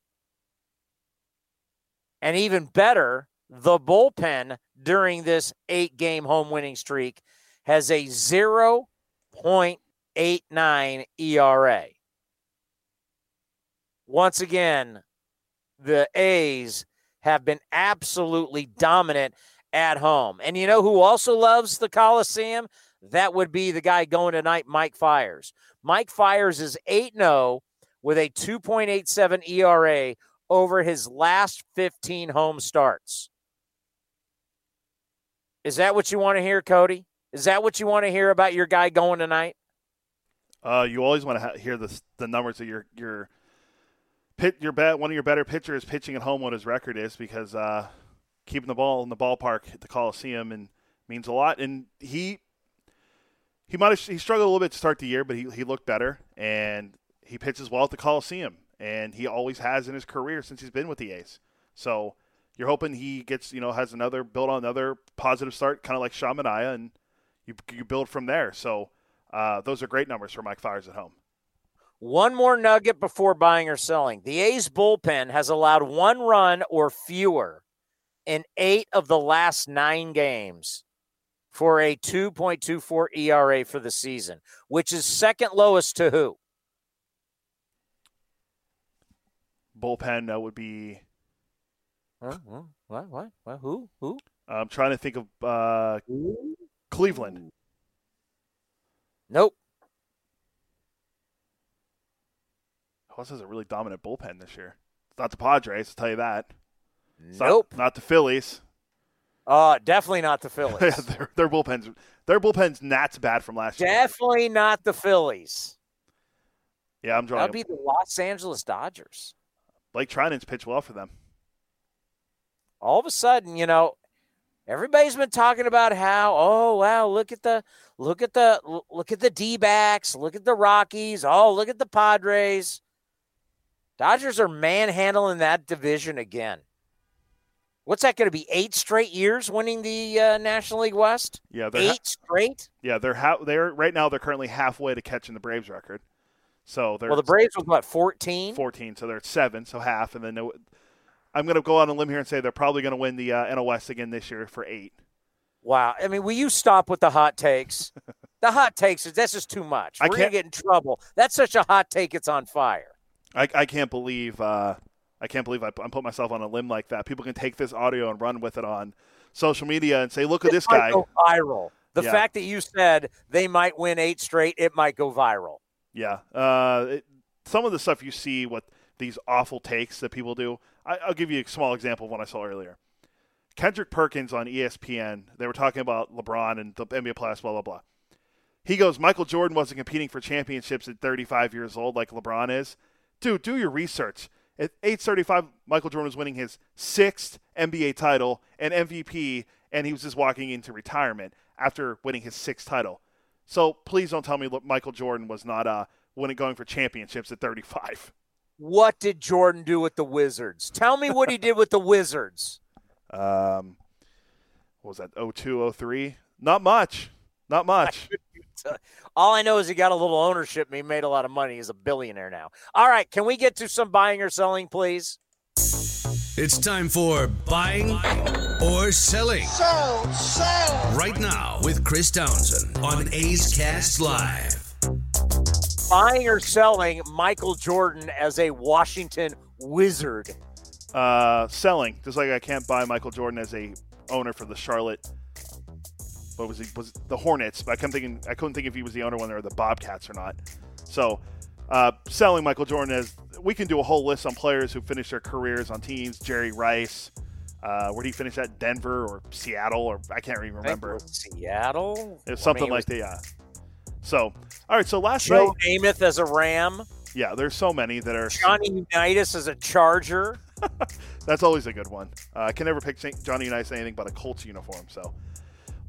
And even better, the bullpen during this eight game home winning streak has a 0.89 ERA. Once again, the A's have been absolutely dominant at home. And you know who also loves the Coliseum? That would be the guy going tonight, Mike Fiers. Mike Fiers is 8 0 with a 2.87 ERA over his last 15 home starts. Is that what you want to hear, Cody? Is that what you want to hear about your guy going tonight? Uh, you always want to ha- hear the the numbers that your your pit your bet one of your better pitchers pitching at home what his record is because uh, keeping the ball in the ballpark at the Coliseum and means a lot. And he he might have he struggled a little bit to start the year, but he he looked better and he pitches well at the Coliseum, and he always has in his career since he's been with the A's. So you're hoping he gets you know has another build on another positive start, kind of like Sean Manaea, and you you build from there. So uh, those are great numbers for Mike Fiers at home. One more nugget before buying or selling. The A's bullpen has allowed one run or fewer in eight of the last nine games for a 2.24 ERA for the season, which is second lowest to who? Bullpen that would be. Well, What? What? What? Who? Who? I'm trying to think of uh, Cleveland. Nope. Else has a really dominant bullpen this year? It's not the Padres, I'll tell you that. It's not- Nope. Not, the Phillies. Uh, definitely not the Phillies. Yeah, their, their bullpen's their bullpen's Nats bad from last year. definitely not the Phillies. Yeah, I'm drawing. That'd be the Los Angeles Dodgers. Blake Treinen's pitched well for them. all of a sudden, you know, everybody's been talking about how, oh wow, look at the look at the look at the D-backs, look at the Rockies, oh look at the Padres. Dodgers are manhandling that division again. What's that going to be? Eight straight years winning the uh, National League West? Yeah, they're eight ha- straight. Yeah, they're ha- they're right now they're currently halfway to catching the Braves record. So they're Well, the Braves was what fourteen. 14, so they're at seven, so half, and then I'm going to go out on a limb here and say they're probably going to win the uh, NL West again this year for eight. Wow. I mean, will you stop with the hot takes? the hot takes is that's just too much. I We're gonna can't- get in trouble. That's such a hot take. It's on fire. I, I can't believe uh, I can't believe I, putting myself on a limb like that. People can take this audio and run with it on social media and say, "Look at this might guy." go viral. The Yeah. fact that you said they might win eight straight, it might go viral. Yeah. Uh, it, some of the stuff you see, what these awful takes that people do. I, I'll give you a small example of one I saw earlier. Kendrick Perkins on ESPN. They were talking about LeBron and the NBA playoffs, blah blah blah. He goes, Michael Jordan wasn't competing for championships at 35 years old like LeBron is. Dude, do your research. At age 35, Michael Jordan was winning his sixth NBA title and MVP, and he was just walking into retirement after winning his sixth title. So please don't tell me Michael Jordan was not uh, winning, going for championships at 35. What did Jordan do with the Wizards? Tell me what he did with the Wizards. Um, what was that? 02, 03? Not much. Not much. All I know is he got a little ownership and he made a lot of money. He's a billionaire now. All right, can we get to some buying or selling, please? It's time for buying or selling. Sell, sell. Right now with Chris Townsend on A's Cast Live. Buying or selling Michael Jordan as a Washington Wizard. Uh, selling, just like I can't buy Michael Jordan as a owner for the Charlotte. What was he? Was the Hornets? But I couldn't thinking. I couldn't think if he was the owner when they were the Bobcats or not. So, uh, selling Michael Jordan as we can do a whole list on players who finished their careers on teams. Jerry Rice, uh, where did he finish at? Denver or Seattle or I can't even remember. Seattle. It's I something mean, it like that. Yeah. So, all right. So last Joe night, Namath as a Ram. yeah, there's so many that are. Johnny Unitas as a Charger. That's always a good one. Uh, I can never pick Johnny Unitas anything but a Colts uniform. So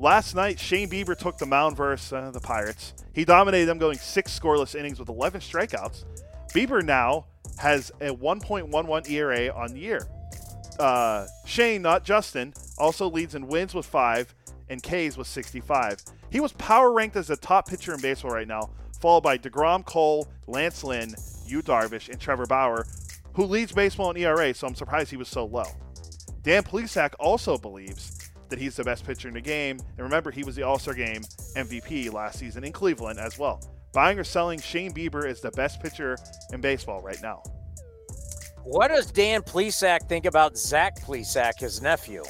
last night, Shane Bieber took the mound versus uh, the Pirates. He dominated them, going six scoreless innings with 11 strikeouts. Bieber now has a 1.11 ERA on the year. Uh, Shane, not Justin, also leads in wins with five and Ks with 65. He was power ranked as the top pitcher in baseball right now, followed by DeGrom, Cole, Lance Lynn, Yu Darvish, and Trevor Bauer, who leads baseball in ERA, so I'm surprised he was so low. Dan Plesac also believes that he's the best pitcher in the game, and remember, he was the All Star Game MVP last season in Cleveland as well. Buying or selling, Shane Bieber is the best pitcher in baseball right now. What does Dan Plesac think about Zach Plesac, his nephew?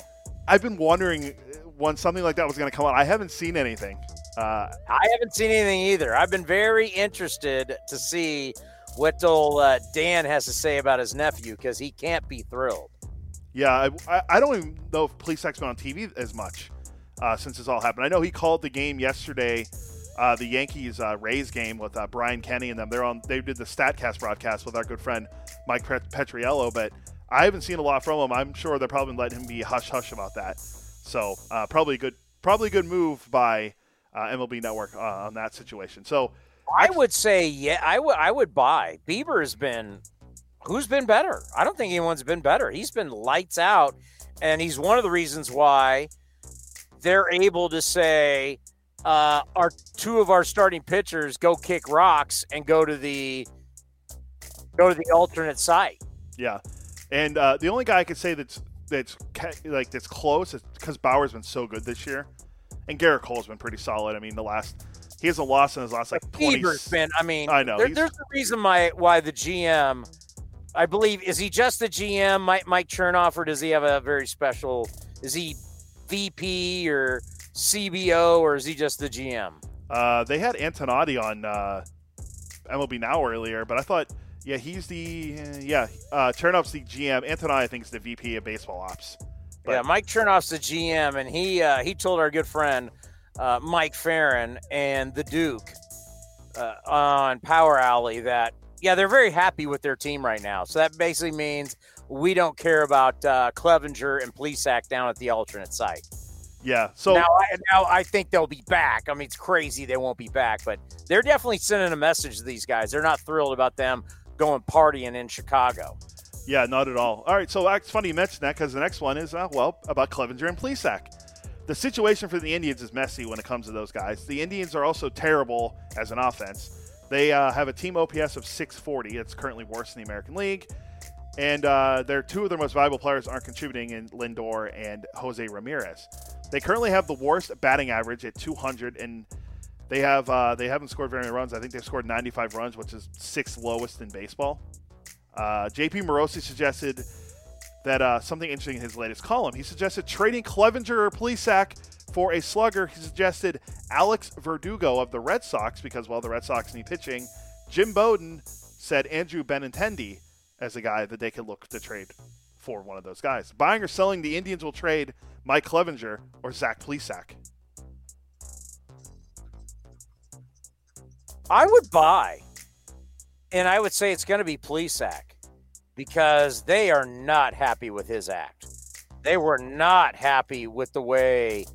I've been wondering uh, when something like that was going to come out. I haven't seen anything. Uh, I haven't seen anything either. I've been very interested to see what old uh, Dan has to say about his nephew because he can't be thrilled. Yeah, I, I, don't even know if Plesac's been on TV as much uh, since this all happened. I know he called the game yesterday, uh, the Yankees uh, Rays game with uh, Brian Kenny and them. They're on. They did the Statcast broadcast with our good friend Mike Petriello, but I haven't seen a lot from him. I'm sure they're probably letting him be hush hush about that. So uh, probably good, probably good move by uh, MLB Network on that situation. So I would say, yeah, I would. I would buy. Bieber has been. Who's been better? I don't think anyone's been better. He's been lights out, and he's one of the reasons why they're able to say, uh, "Our two of our starting pitchers go kick rocks and go to the go to the alternate site." Yeah, and uh, the only guy I could say that's that's like that's close is because Bauer's been so good this year, and Gerrit Cole's been pretty solid. I mean, the last he has a loss in his last like twenty. Bieber's been. I mean, I know, there- there's a reason why why the GM I believe is he just the GM, Mike Mike Chernoff, or does he have a very special? Is he VP or CBO, or is he just the GM? Uh, they had Antonetti on uh, MLB Now earlier, but I thought, yeah, he's the yeah. Uh, Chernoff's the GM. Antonetti, I think, is the VP of baseball ops. But, yeah, Mike Chernoff's the GM, and he uh, he told our good friend uh, Mike Ferrin and the Duke uh, on Power Alley that yeah, they're very happy with their team right now. So that basically means we don't care about uh, Clevinger and Plesac down at the alternate site. Yeah. So now I, now I think they'll be back. I mean, it's crazy they won't be back, but they're definitely sending a message to these guys. They're not thrilled about them going partying in Chicago. Yeah, not at all. All right, so it's funny you mentioned that because the next one is uh, well about Clevinger and Plesac. The situation for the Indians is messy when it comes to those guys. The Indians are also terrible as an offense. They uh, have a team OPS of 640. It's currently worse in the American League. And uh, their two of their most valuable players aren't contributing in Lindor and Jose Ramirez. They currently have the worst batting average at 200, and they have uh, they haven't scored very many runs. I think they've scored 95 runs, which is sixth lowest in baseball. Uh, JP Morosi suggested that uh, something interesting in his latest column. He suggested trading Clevinger or Plesac for a slugger, he suggested Alex Verdugo of the Red Sox because, well, the Red Sox need pitching. Jim Bowden said Andrew Benintendi as a guy that they could look to trade for one of those guys. Buying or selling, the Indians will trade Mike Clevinger or Zach Plesac. I would buy, and I would say it's going to be Plesac because they are not happy with his act. They were not happy with the way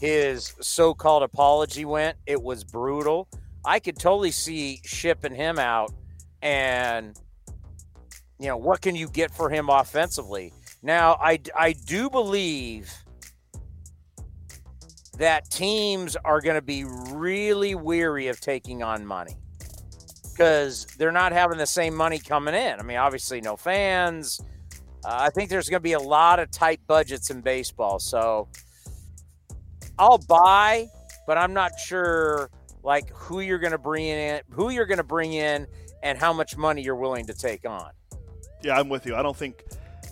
his so-called apology went. It was brutal. I could totally see shipping him out and you know, what can you get for him offensively? Now, I I do believe that teams are going to be really weary of taking on money because they're not having the same money coming in. I mean, obviously, no fans. Uh, I think there's going to be a lot of tight budgets in baseball. So I'll buy, but I'm not sure like who you're going to bring in, who you're going to bring in, and how much money you're willing to take on. Yeah, I'm with you. I don't think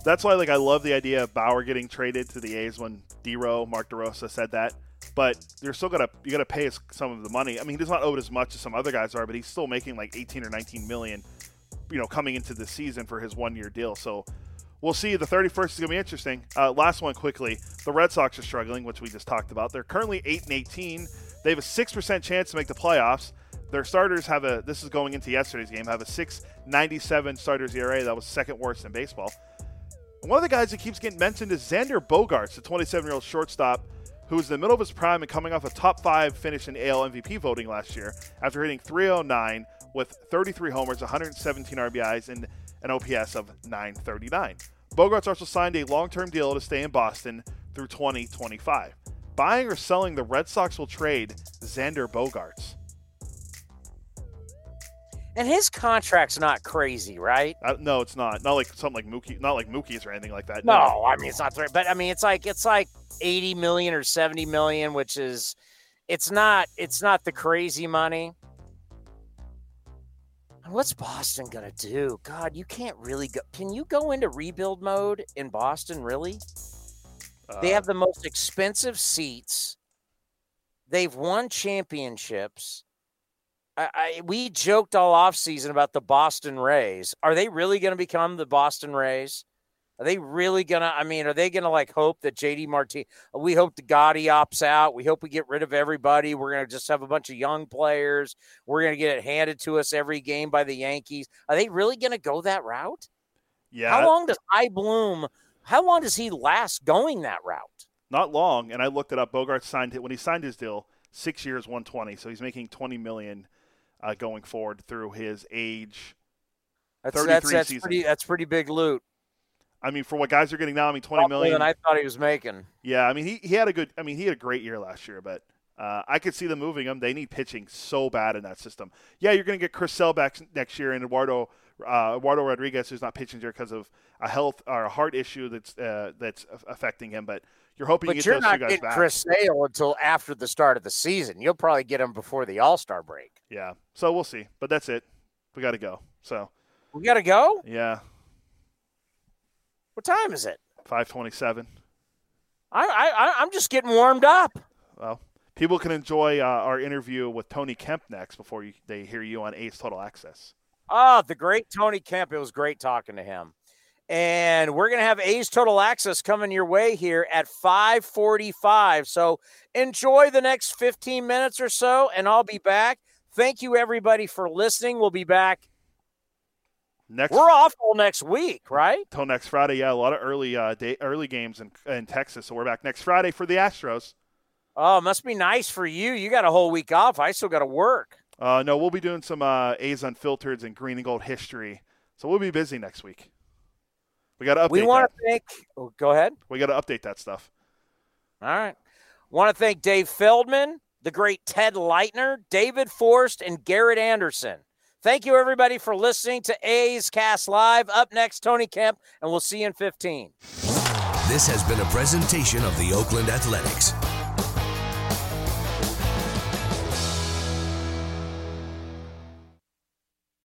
that's why like I love the idea of Bauer getting traded to the A's when Dero, Mark DeRosa said that. But you're still gonna you gotta pay some of the money. I mean, he does not owed as much as some other guys are, but he's still making like 18 or 19 million, you know, coming into the season for his one year deal. So we'll see. The 31st is going to be interesting. Uh, last one quickly. The Red Sox are struggling, which we just talked about. They're currently 8 and 18. They have a 6% chance to make the playoffs. Their starters have a, this is going into yesterday's game, have a 697 starters ERA. That was second worst in baseball. One of the guys that keeps getting mentioned is Xander Bogaerts, the 27 year old shortstop who was in the middle of his prime and coming off a top five finish in AL MVP voting last year after hitting 309 with 33 homers, 117 RBIs, and an OPS of 939. Bogaerts also signed a long term deal to stay in Boston through 2025. Buying or selling, the Red Sox will trade Xander Bogaerts. And his contract's not crazy, right? Uh, no, it's not. Not like something like Mookie, not like Mookie's or anything like that. No, no I mean it's not. But I mean it's like it's like 80 million or 70 million, which is it's not it's not the crazy money. What's Boston gonna do? God, you can't really go. Can you go into rebuild mode in Boston? Really? Uh, they have the most expensive seats. They've won championships. I, I, we joked all off season about the Boston Rays. Are they really going to become the Boston Rays? Are they really gonna? I mean, are they gonna like hope that JD Martin? We hope the Gotti opts out. We hope we get rid of everybody. We're gonna just have a bunch of young players. We're gonna get it handed to us every game by the Yankees. Are they really gonna go that route? Yeah. How long does I Bloom? How long does he last going that route? Not long. And I looked it up. Bogart signed it when he signed his deal, six years, one twenty. So he's making twenty million uh, going forward through his age. That's that's, that's pretty that's pretty big loot. I mean, for what guys are getting now, I mean, twenty million. Than I thought he was making. Yeah, I mean, he, he had a good. I mean, he had a great year last year, but uh, I could see them moving him. They need pitching so bad in that system. Yeah, you're going to get Chris Sale back next year, and Eduardo uh, Eduardo Rodriguez, who's not pitching here because of a health or a heart issue that's uh, that's affecting him. But you're hoping but you get those not two guys getting back. Chris Sale until after the start of the season. You'll probably get him before the All Star break. Yeah, so we'll see. But that's it. We got to go. So we got to go. Yeah. What time is it? 527. I, I I'm just getting warmed up. Well, people can enjoy uh, our interview with Tony Kemp next before you, they hear you on Ace Total Access. Oh, the great Tony Kemp. It was great talking to him. And we're going to have A's Total Access coming your way here at 545. So enjoy the next 15 minutes or so, and I'll be back. Thank you, everybody, for listening. We'll be back. Next, we're off all next week, right? Till next Friday. Yeah, a lot of early uh, day, early games in, in Texas. So we're back next Friday for the Astros. Oh, must be nice for you. You got a whole week off. I still got to work. Uh, no, we'll be doing some uh, A's Unfiltered and Green and Gold history. So we'll be busy next week. We got to update. We want to thank. Oh, go ahead. We got to update that stuff. All right. Want to thank Dave Feldman, the great Ted Leitner, David Forst, and Garrett Anderson. Thank you, everybody, for listening to A's Cast Live. Up next, Tony Kemp, and we'll see you in 15. This has been a presentation of the Oakland Athletics.